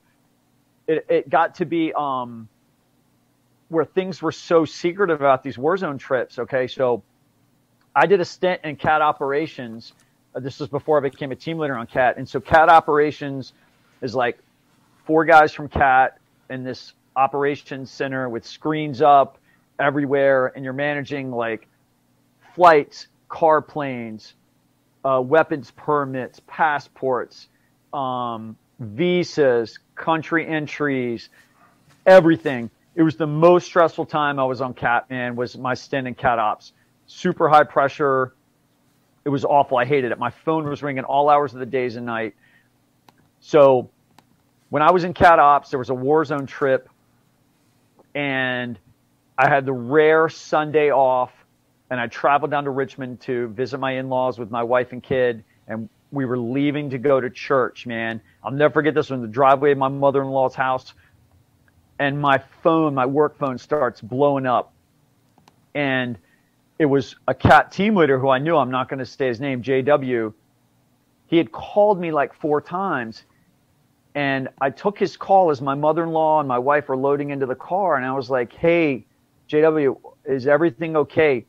S6: It, it got to be um, where things were so secret about these war zone trips. Okay. So I did a stint in CAT operations. Uh, this was before I became a team leader on CAT. And so CAT operations is like four guys from CAT in this operations center with screens up everywhere. And you're managing like flights, car planes, uh, weapons permits, passports, um, visas, country entries, everything. It was the most stressful time I was on CAT, man, was my stint in CAT Ops. Super high pressure. It was awful. I hated it. My phone was ringing all hours of the days and night. So when I was in CAT Ops, there was a war zone trip, and I had the rare Sunday off and I traveled down to Richmond to visit my in-laws with my wife and kid, and we were leaving to go to church. Man, I'll never forget this one. The driveway of my mother-in-law's house, and my phone, my work phone, starts blowing up, and it was a CAT team leader who I knew. I'm not going to say his name, JW. He had called me like four times, and I took his call as my mother-in-law and my wife were loading into the car, and I was like, "Hey, JW, is everything okay?"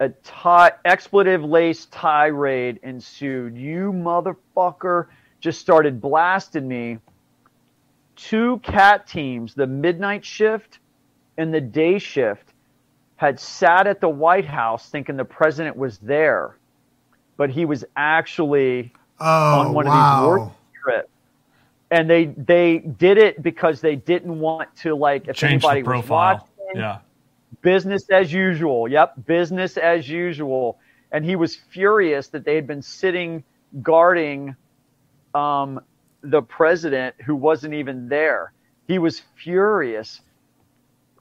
S6: A tie, expletive laced tirade ensued. You motherfucker just started blasting me. Two CAT teams, the midnight shift and the day shift, had sat at the White House thinking the president was there, but he was actually
S3: Oh,
S6: on one
S3: wow.
S6: of these war trips. And they they did it because they didn't want to like if
S5: Change the
S6: anybody was
S5: profile.
S6: watching
S5: Yeah.
S6: Business as usual. Yep, business as usual. And he was furious that they had been sitting guarding um, the president who wasn't even there. He was furious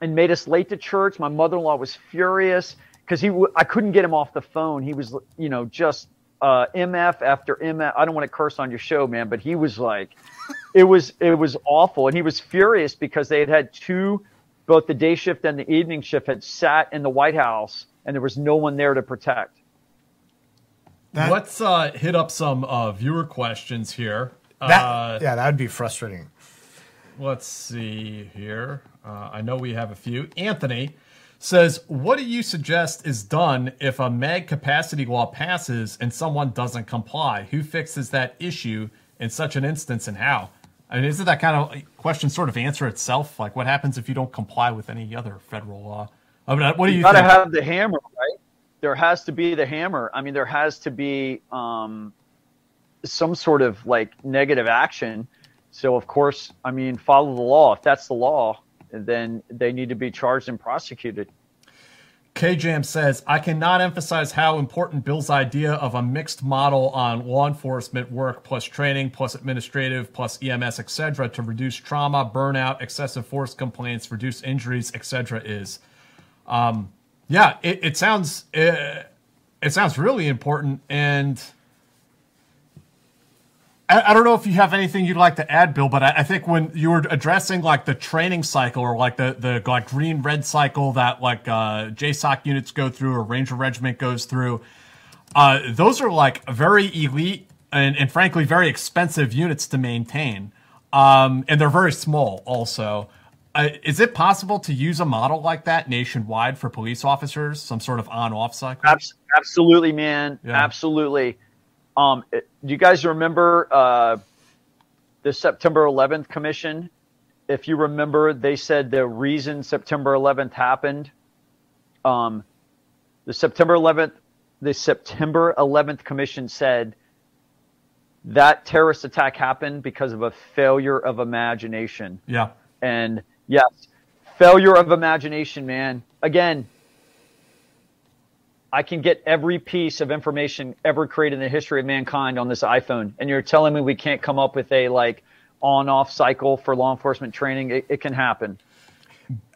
S6: and made us late to church. My mother-in-law was furious because he w- I couldn't get him off the phone. He was you know just uh, MF after MF. I don't want to curse on your show, man, but he was like, it was it was awful, and he was furious because they had had two, both the day shift and the evening shift had sat in the White House, and there was no one there to protect.
S5: Let's uh, hit up some uh, viewer questions here.
S3: That,
S5: uh,
S3: yeah, that would be frustrating.
S5: Let's see here. Uh, I know we have a few. Anthony says, What do you suggest is done if a mag capacity law passes and someone doesn't comply? Who fixes that issue in such an instance and how? I mean, isn't that kind of question sort of answer itself? Like, what happens if you don't comply with any other federal law? I mean, what do you,
S6: you gotta
S5: think?
S6: have the hammer, right? There has to be the hammer. I mean, there has to be. Um, some sort of like negative action. So of course, I mean, follow the law. If that's the law, then they need to be charged and prosecuted.
S5: KJM says, I cannot emphasize how important Bill's idea of a mixed model on law enforcement work plus training plus administrative plus EMS, etc., to reduce trauma, burnout, excessive force complaints, reduce injuries, etc., is. Um, yeah, it, it sounds it, it sounds really important, and I, I don't know if you have anything you'd like to add, Bill, but I, I think when you were addressing like the training cycle or like the the like green red cycle that like uh, JSOC units go through or Ranger Regiment goes through, uh, those are like very elite and, and frankly very expensive units to maintain, um, and they're very small also. Uh, is it possible to use a model like that nationwide for police officers? Some sort of on-off cycle?
S6: Abs- absolutely, man.
S5: Yeah.
S6: Absolutely. Um, it- do you guys remember uh, the September 11th commission? If you remember, they said the reason September 11th happened. Um, the September 11th, the September 11th commission said that terrorist attack happened because of a failure of imagination.
S5: Yeah.
S6: And yes, failure of imagination, man. Again, I can get every piece of information ever created in the history of mankind on this iPhone. And you're telling me we can't come up with a like on off cycle for law enforcement training? It, it can happen.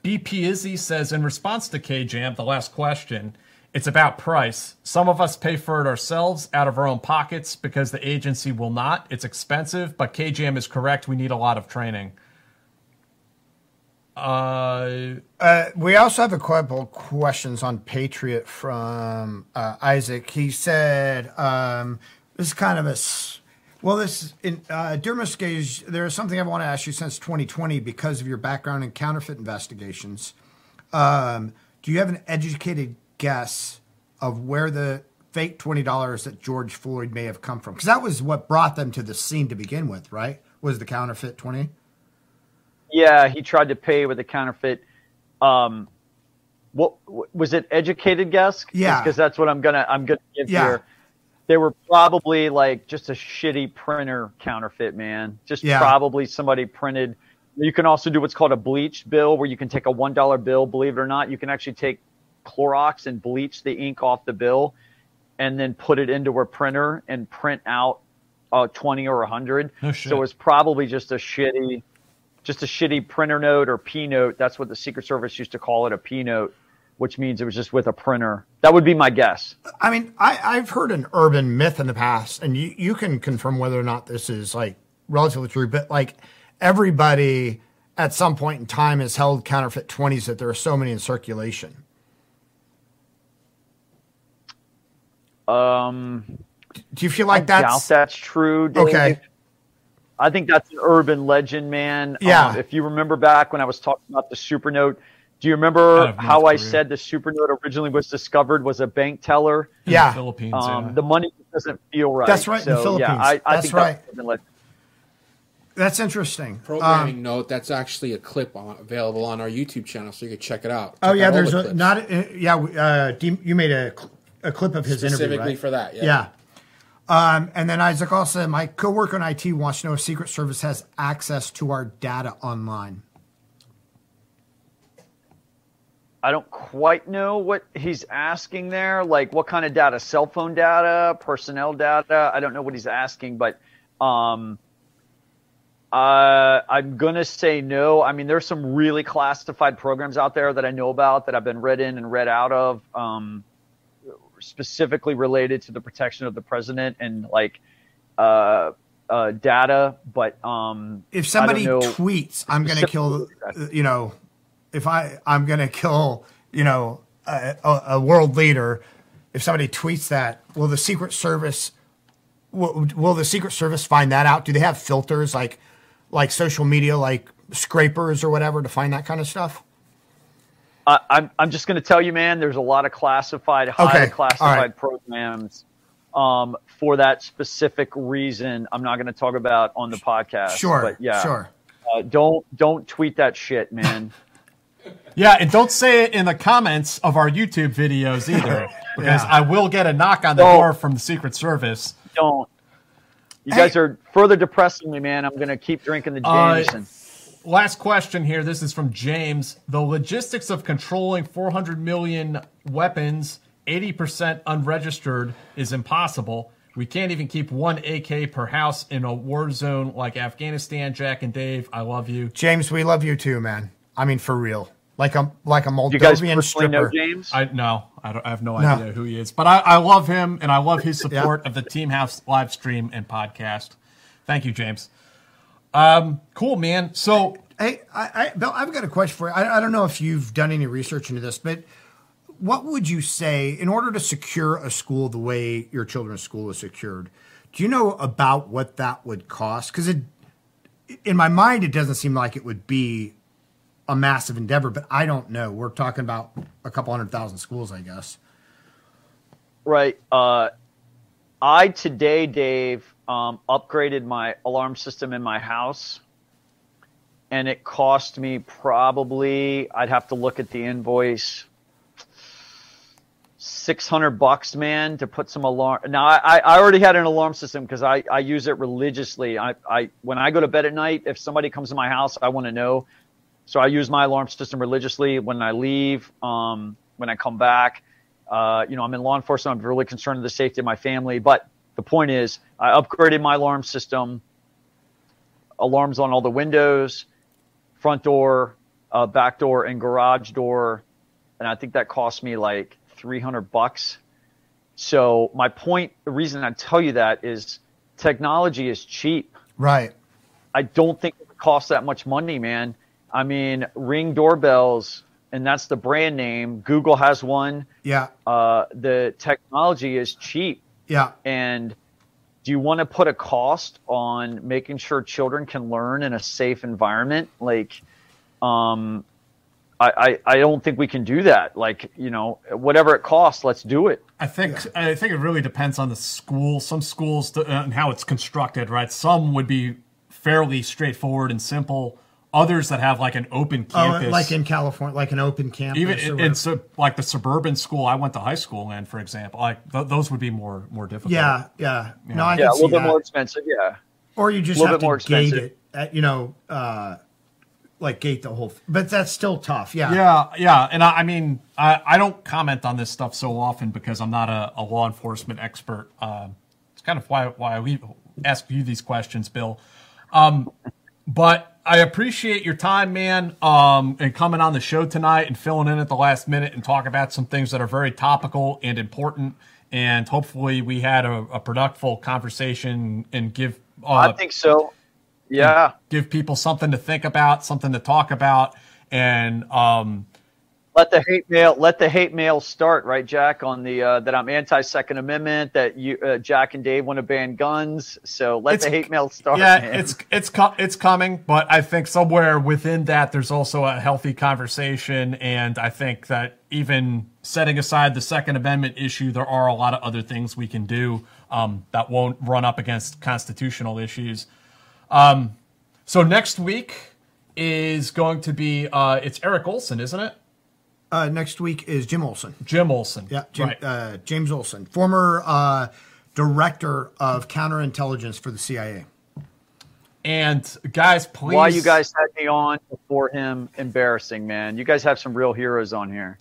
S5: BP Izzy says in response to KJAM, the last question, it's about price. Some of us pay for it ourselves out of our own pockets because the agency will not. It's expensive, but KJAM is correct. We need a lot of training. Uh,
S3: Uh, we also have a couple questions on Patreon from uh, Isaac. He said, um, "This is kind of a well. This in uh. Gage, there is something I want to ask you since 2020 because of your background in counterfeit investigations. Um, do you have an educated guess of where the fake twenty dollars that George Floyd may have come from? Because that was what brought them to the scene to begin with, right? Was the counterfeit twenty?
S6: Yeah, he tried to pay with a counterfeit. Um, what was it? Educated guess?
S3: Yeah.
S6: because that's what I'm gonna I'm gonna give
S3: Yeah.
S6: here. They were probably like just a shitty printer counterfeit, man. Just
S3: Yeah.
S6: probably somebody printed. You can also do what's called a bleach bill, where you can take a one dollar bill. Believe it or not, you can actually take Clorox and bleach the ink off the bill, and then put it into a printer and print out uh, twenty or a hundred.
S5: No shit.
S6: So it's probably just a shitty, just a shitty printer note or P note. That's what the Secret Service used to call it, a P note, which means it was just with a printer. That would be my guess.
S3: I mean, I, I've heard an urban myth in the past, and you, you can confirm whether or not this is like relatively true, but like everybody at some point in time has held counterfeit 20s that there are so many in circulation.
S6: Um,
S3: Do you feel like
S6: I
S3: that's
S6: that's true. Dave.
S3: okay?
S6: I think that's an urban legend, man.
S3: Yeah.
S6: Um, if you remember back when I was talking about the supernote, do you remember
S5: of North
S6: how I said the supernote originally was discovered was a bank teller?
S5: in
S3: Yeah.
S5: the Philippines.
S6: Um,
S5: yeah.
S6: The money doesn't feel right.
S3: That's right, in the
S6: So, Yeah,
S3: Philippines.
S6: I, I
S3: That's
S6: think
S3: right.
S6: That's urban legend.
S3: That's interesting.
S7: Programming
S3: Um,
S7: note. That's actually a clip on, available on our YouTube channel, so you can check it out.
S3: oh yeah,
S7: out
S3: there's
S7: the
S3: a not uh, yeah. Uh, you made a, a clip of his interview
S7: specifically
S3: right?
S7: for that. Yeah.
S3: Yeah. Um, and then Isaac also my coworker in IT wants to know if Secret Service has access to our data online.
S6: I don't quite know what he's asking there. Like, what kind of data? Cell phone data, personnel data? I don't know what he's asking, but um, uh, I'm gonna say no. I mean, there's some really classified programs out there that I know about that I've been read in and read out of, um, specifically related to the protection of the president and like uh, uh, data. But um,
S3: if somebody tweets, I'm going to kill, you know, if I, I'm going to kill, you know, a, a, a world leader, if somebody tweets that, will the Secret Service, will, will the Secret Service find that out? Do they have filters like, like social media, like scrapers or whatever to find that kind of stuff?
S6: I, I'm I'm just going to tell you, man. There's a lot of classified, highly
S3: Okay,
S6: classified
S3: right.
S6: programs um, for that specific reason. I'm not going to talk about on the podcast.
S3: Sure,
S6: but yeah,
S3: sure.
S6: Uh, don't don't tweet that shit, man.
S5: Yeah, and don't say it in the comments of our YouTube videos either, because
S3: Yeah.
S5: I will get a knock on the
S6: No.
S5: door from the Secret Service.
S6: don't. You guys are further depressing me, man. I'm going to keep drinking the
S5: Uh,
S6: Jameson.
S5: Last question here. This is from James. The logistics of controlling 400 million weapons, 80% unregistered, is impossible. We can't even keep one AK per house in a war zone like Afghanistan. Jack and Dave, I love you.
S3: James, we love you too, man. I mean, for real. Like a like a Moldovan
S6: you guys personally know
S3: stripper.
S6: James?
S5: I no, I, don't, I have no,
S3: No.
S5: idea who he is, but I, I love him and I love his support of the Team House live stream and podcast. Thank you, James. Um, cool, man. So
S3: Hey, I, I, Bill, I've got a question for you. I, I don't know if you've done any research into this, but what would you say in order to secure a school the way your children's school is secured? Do you know about what that would cost? Because it, in my mind, it doesn't seem like it would be a massive endeavor, but I don't know. We're talking about a couple hundred thousand schools, I guess.
S6: Right. Uh, I today, Dave, um, upgraded my alarm system in my house, and it cost me probably. I'd have to look at the invoice. Six hundred bucks, man, to put some alarm. Now, I, I already had an alarm system because I, I use it religiously. I, I when I go to bed at night, if somebody comes to my house, I want to know. So I use my alarm system religiously when I leave, um, when I come back. Uh, you know, I'm in law enforcement. I'm really concerned with the safety of my family. But the point is, I upgraded my alarm system. Alarms on all the windows, front door, uh, back door, and garage door, and I think that cost me like 300 bucks. So my point, the reason I tell you that is, technology is cheap.
S3: Right.
S6: I don't think it costs that much money, man. I mean, Ring doorbells, and that's the brand name. Google has one.
S3: Yeah.
S6: Uh, the technology is cheap.
S3: Yeah.
S6: And do you want to put a cost on making sure children can learn in a safe environment? Like, um, I, I, I don't think we can do that. Like, you know, whatever it costs, let's do it.
S5: I think I think it really depends on the school. Some schools uh, and how it's constructed, right? Some would be fairly straightforward and simple. Others that have like an open campus,
S3: Oh, like in California, like an open campus.
S5: even
S3: or
S5: in, so, like the suburban school I went to high school in, for example, like th- those would be more more difficult.
S3: Yeah, yeah. No, I
S6: yeah,
S3: can
S6: a
S3: see
S6: little bit
S3: that.
S6: more expensive. Yeah.
S3: Or you just
S6: a little
S3: have
S6: bit more
S3: to gate
S6: expensive.
S3: it, at, you know, uh, like gate the whole. But that's still tough. Yeah.
S5: Yeah, yeah, and I, I mean, I, I don't comment on this stuff so often because I'm not a, a law enforcement expert. Um, it's kind of why why we ask you these questions, Bill. Um, but I appreciate your time, man, um, and coming on the show tonight and filling in at the last minute and talk about some things that are very topical and important. And hopefully, we had a, a productive conversation and give. Uh,
S6: I think so. Yeah.
S5: give people something to think about, something to talk about, and um,
S6: let the hate mail let the hate mail start right jack on the uh, that i'm anti second amendment that you uh, jack and dave want to ban guns so let the hate mail start
S5: Yeah,
S6: man.
S5: it's it's co- it's coming, but I think somewhere within that there's also a healthy conversation, and I think that even setting aside the Second Amendment issue, there are a lot of other things we can do um, that won't run up against constitutional issues. Um, so next week is going to be uh, it's Eric Olson, isn't it?
S3: Uh, next week is Jim Olson.
S5: Jim Olson.
S3: Yeah, Jim,
S5: Right.
S3: uh, James Olson, former uh, director of counterintelligence for the CIA.
S5: And guys, please.
S6: why you guys had me on before him embarrassing man you guys have some real heroes on here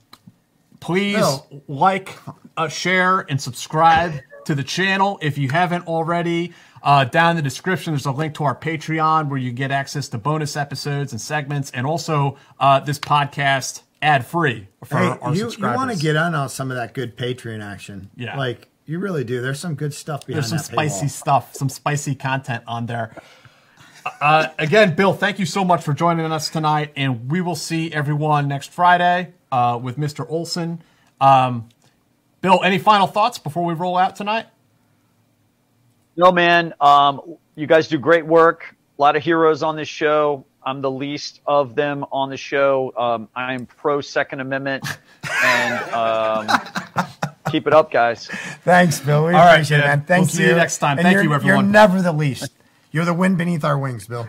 S5: please
S3: Bill.
S5: like, uh, share, and subscribe to the channel if you haven't already. Uh, down in the description, there's a link to our Patreon where you get access to bonus episodes and segments, and also uh, this podcast ad free for
S3: Hey,
S5: our
S3: you, you want to get on on some of that good Patreon action.
S5: Yeah.
S3: Like, you really do. There's some good stuff behind
S5: There's some
S3: that
S5: spicy
S3: paywall.
S5: stuff, some spicy content on there. Uh, again, Bill, thank you so much for joining us tonight, and we will see everyone next Friday uh, with Mr. Olson. Um, Bill, any final thoughts before we roll out tonight?
S6: no man um, you guys do great work a lot of heroes on this show i'm the least of them on the show um, i am pro second amendment and um, keep it up guys
S3: Thanks, Bill. We
S5: All right,
S3: appreciate it,
S5: man.
S3: man. Thank
S5: We'll see you next time.
S3: And
S5: Thank
S3: you're-
S5: you, everyone.
S3: You're never the least. You're the wind beneath our wings, Bill.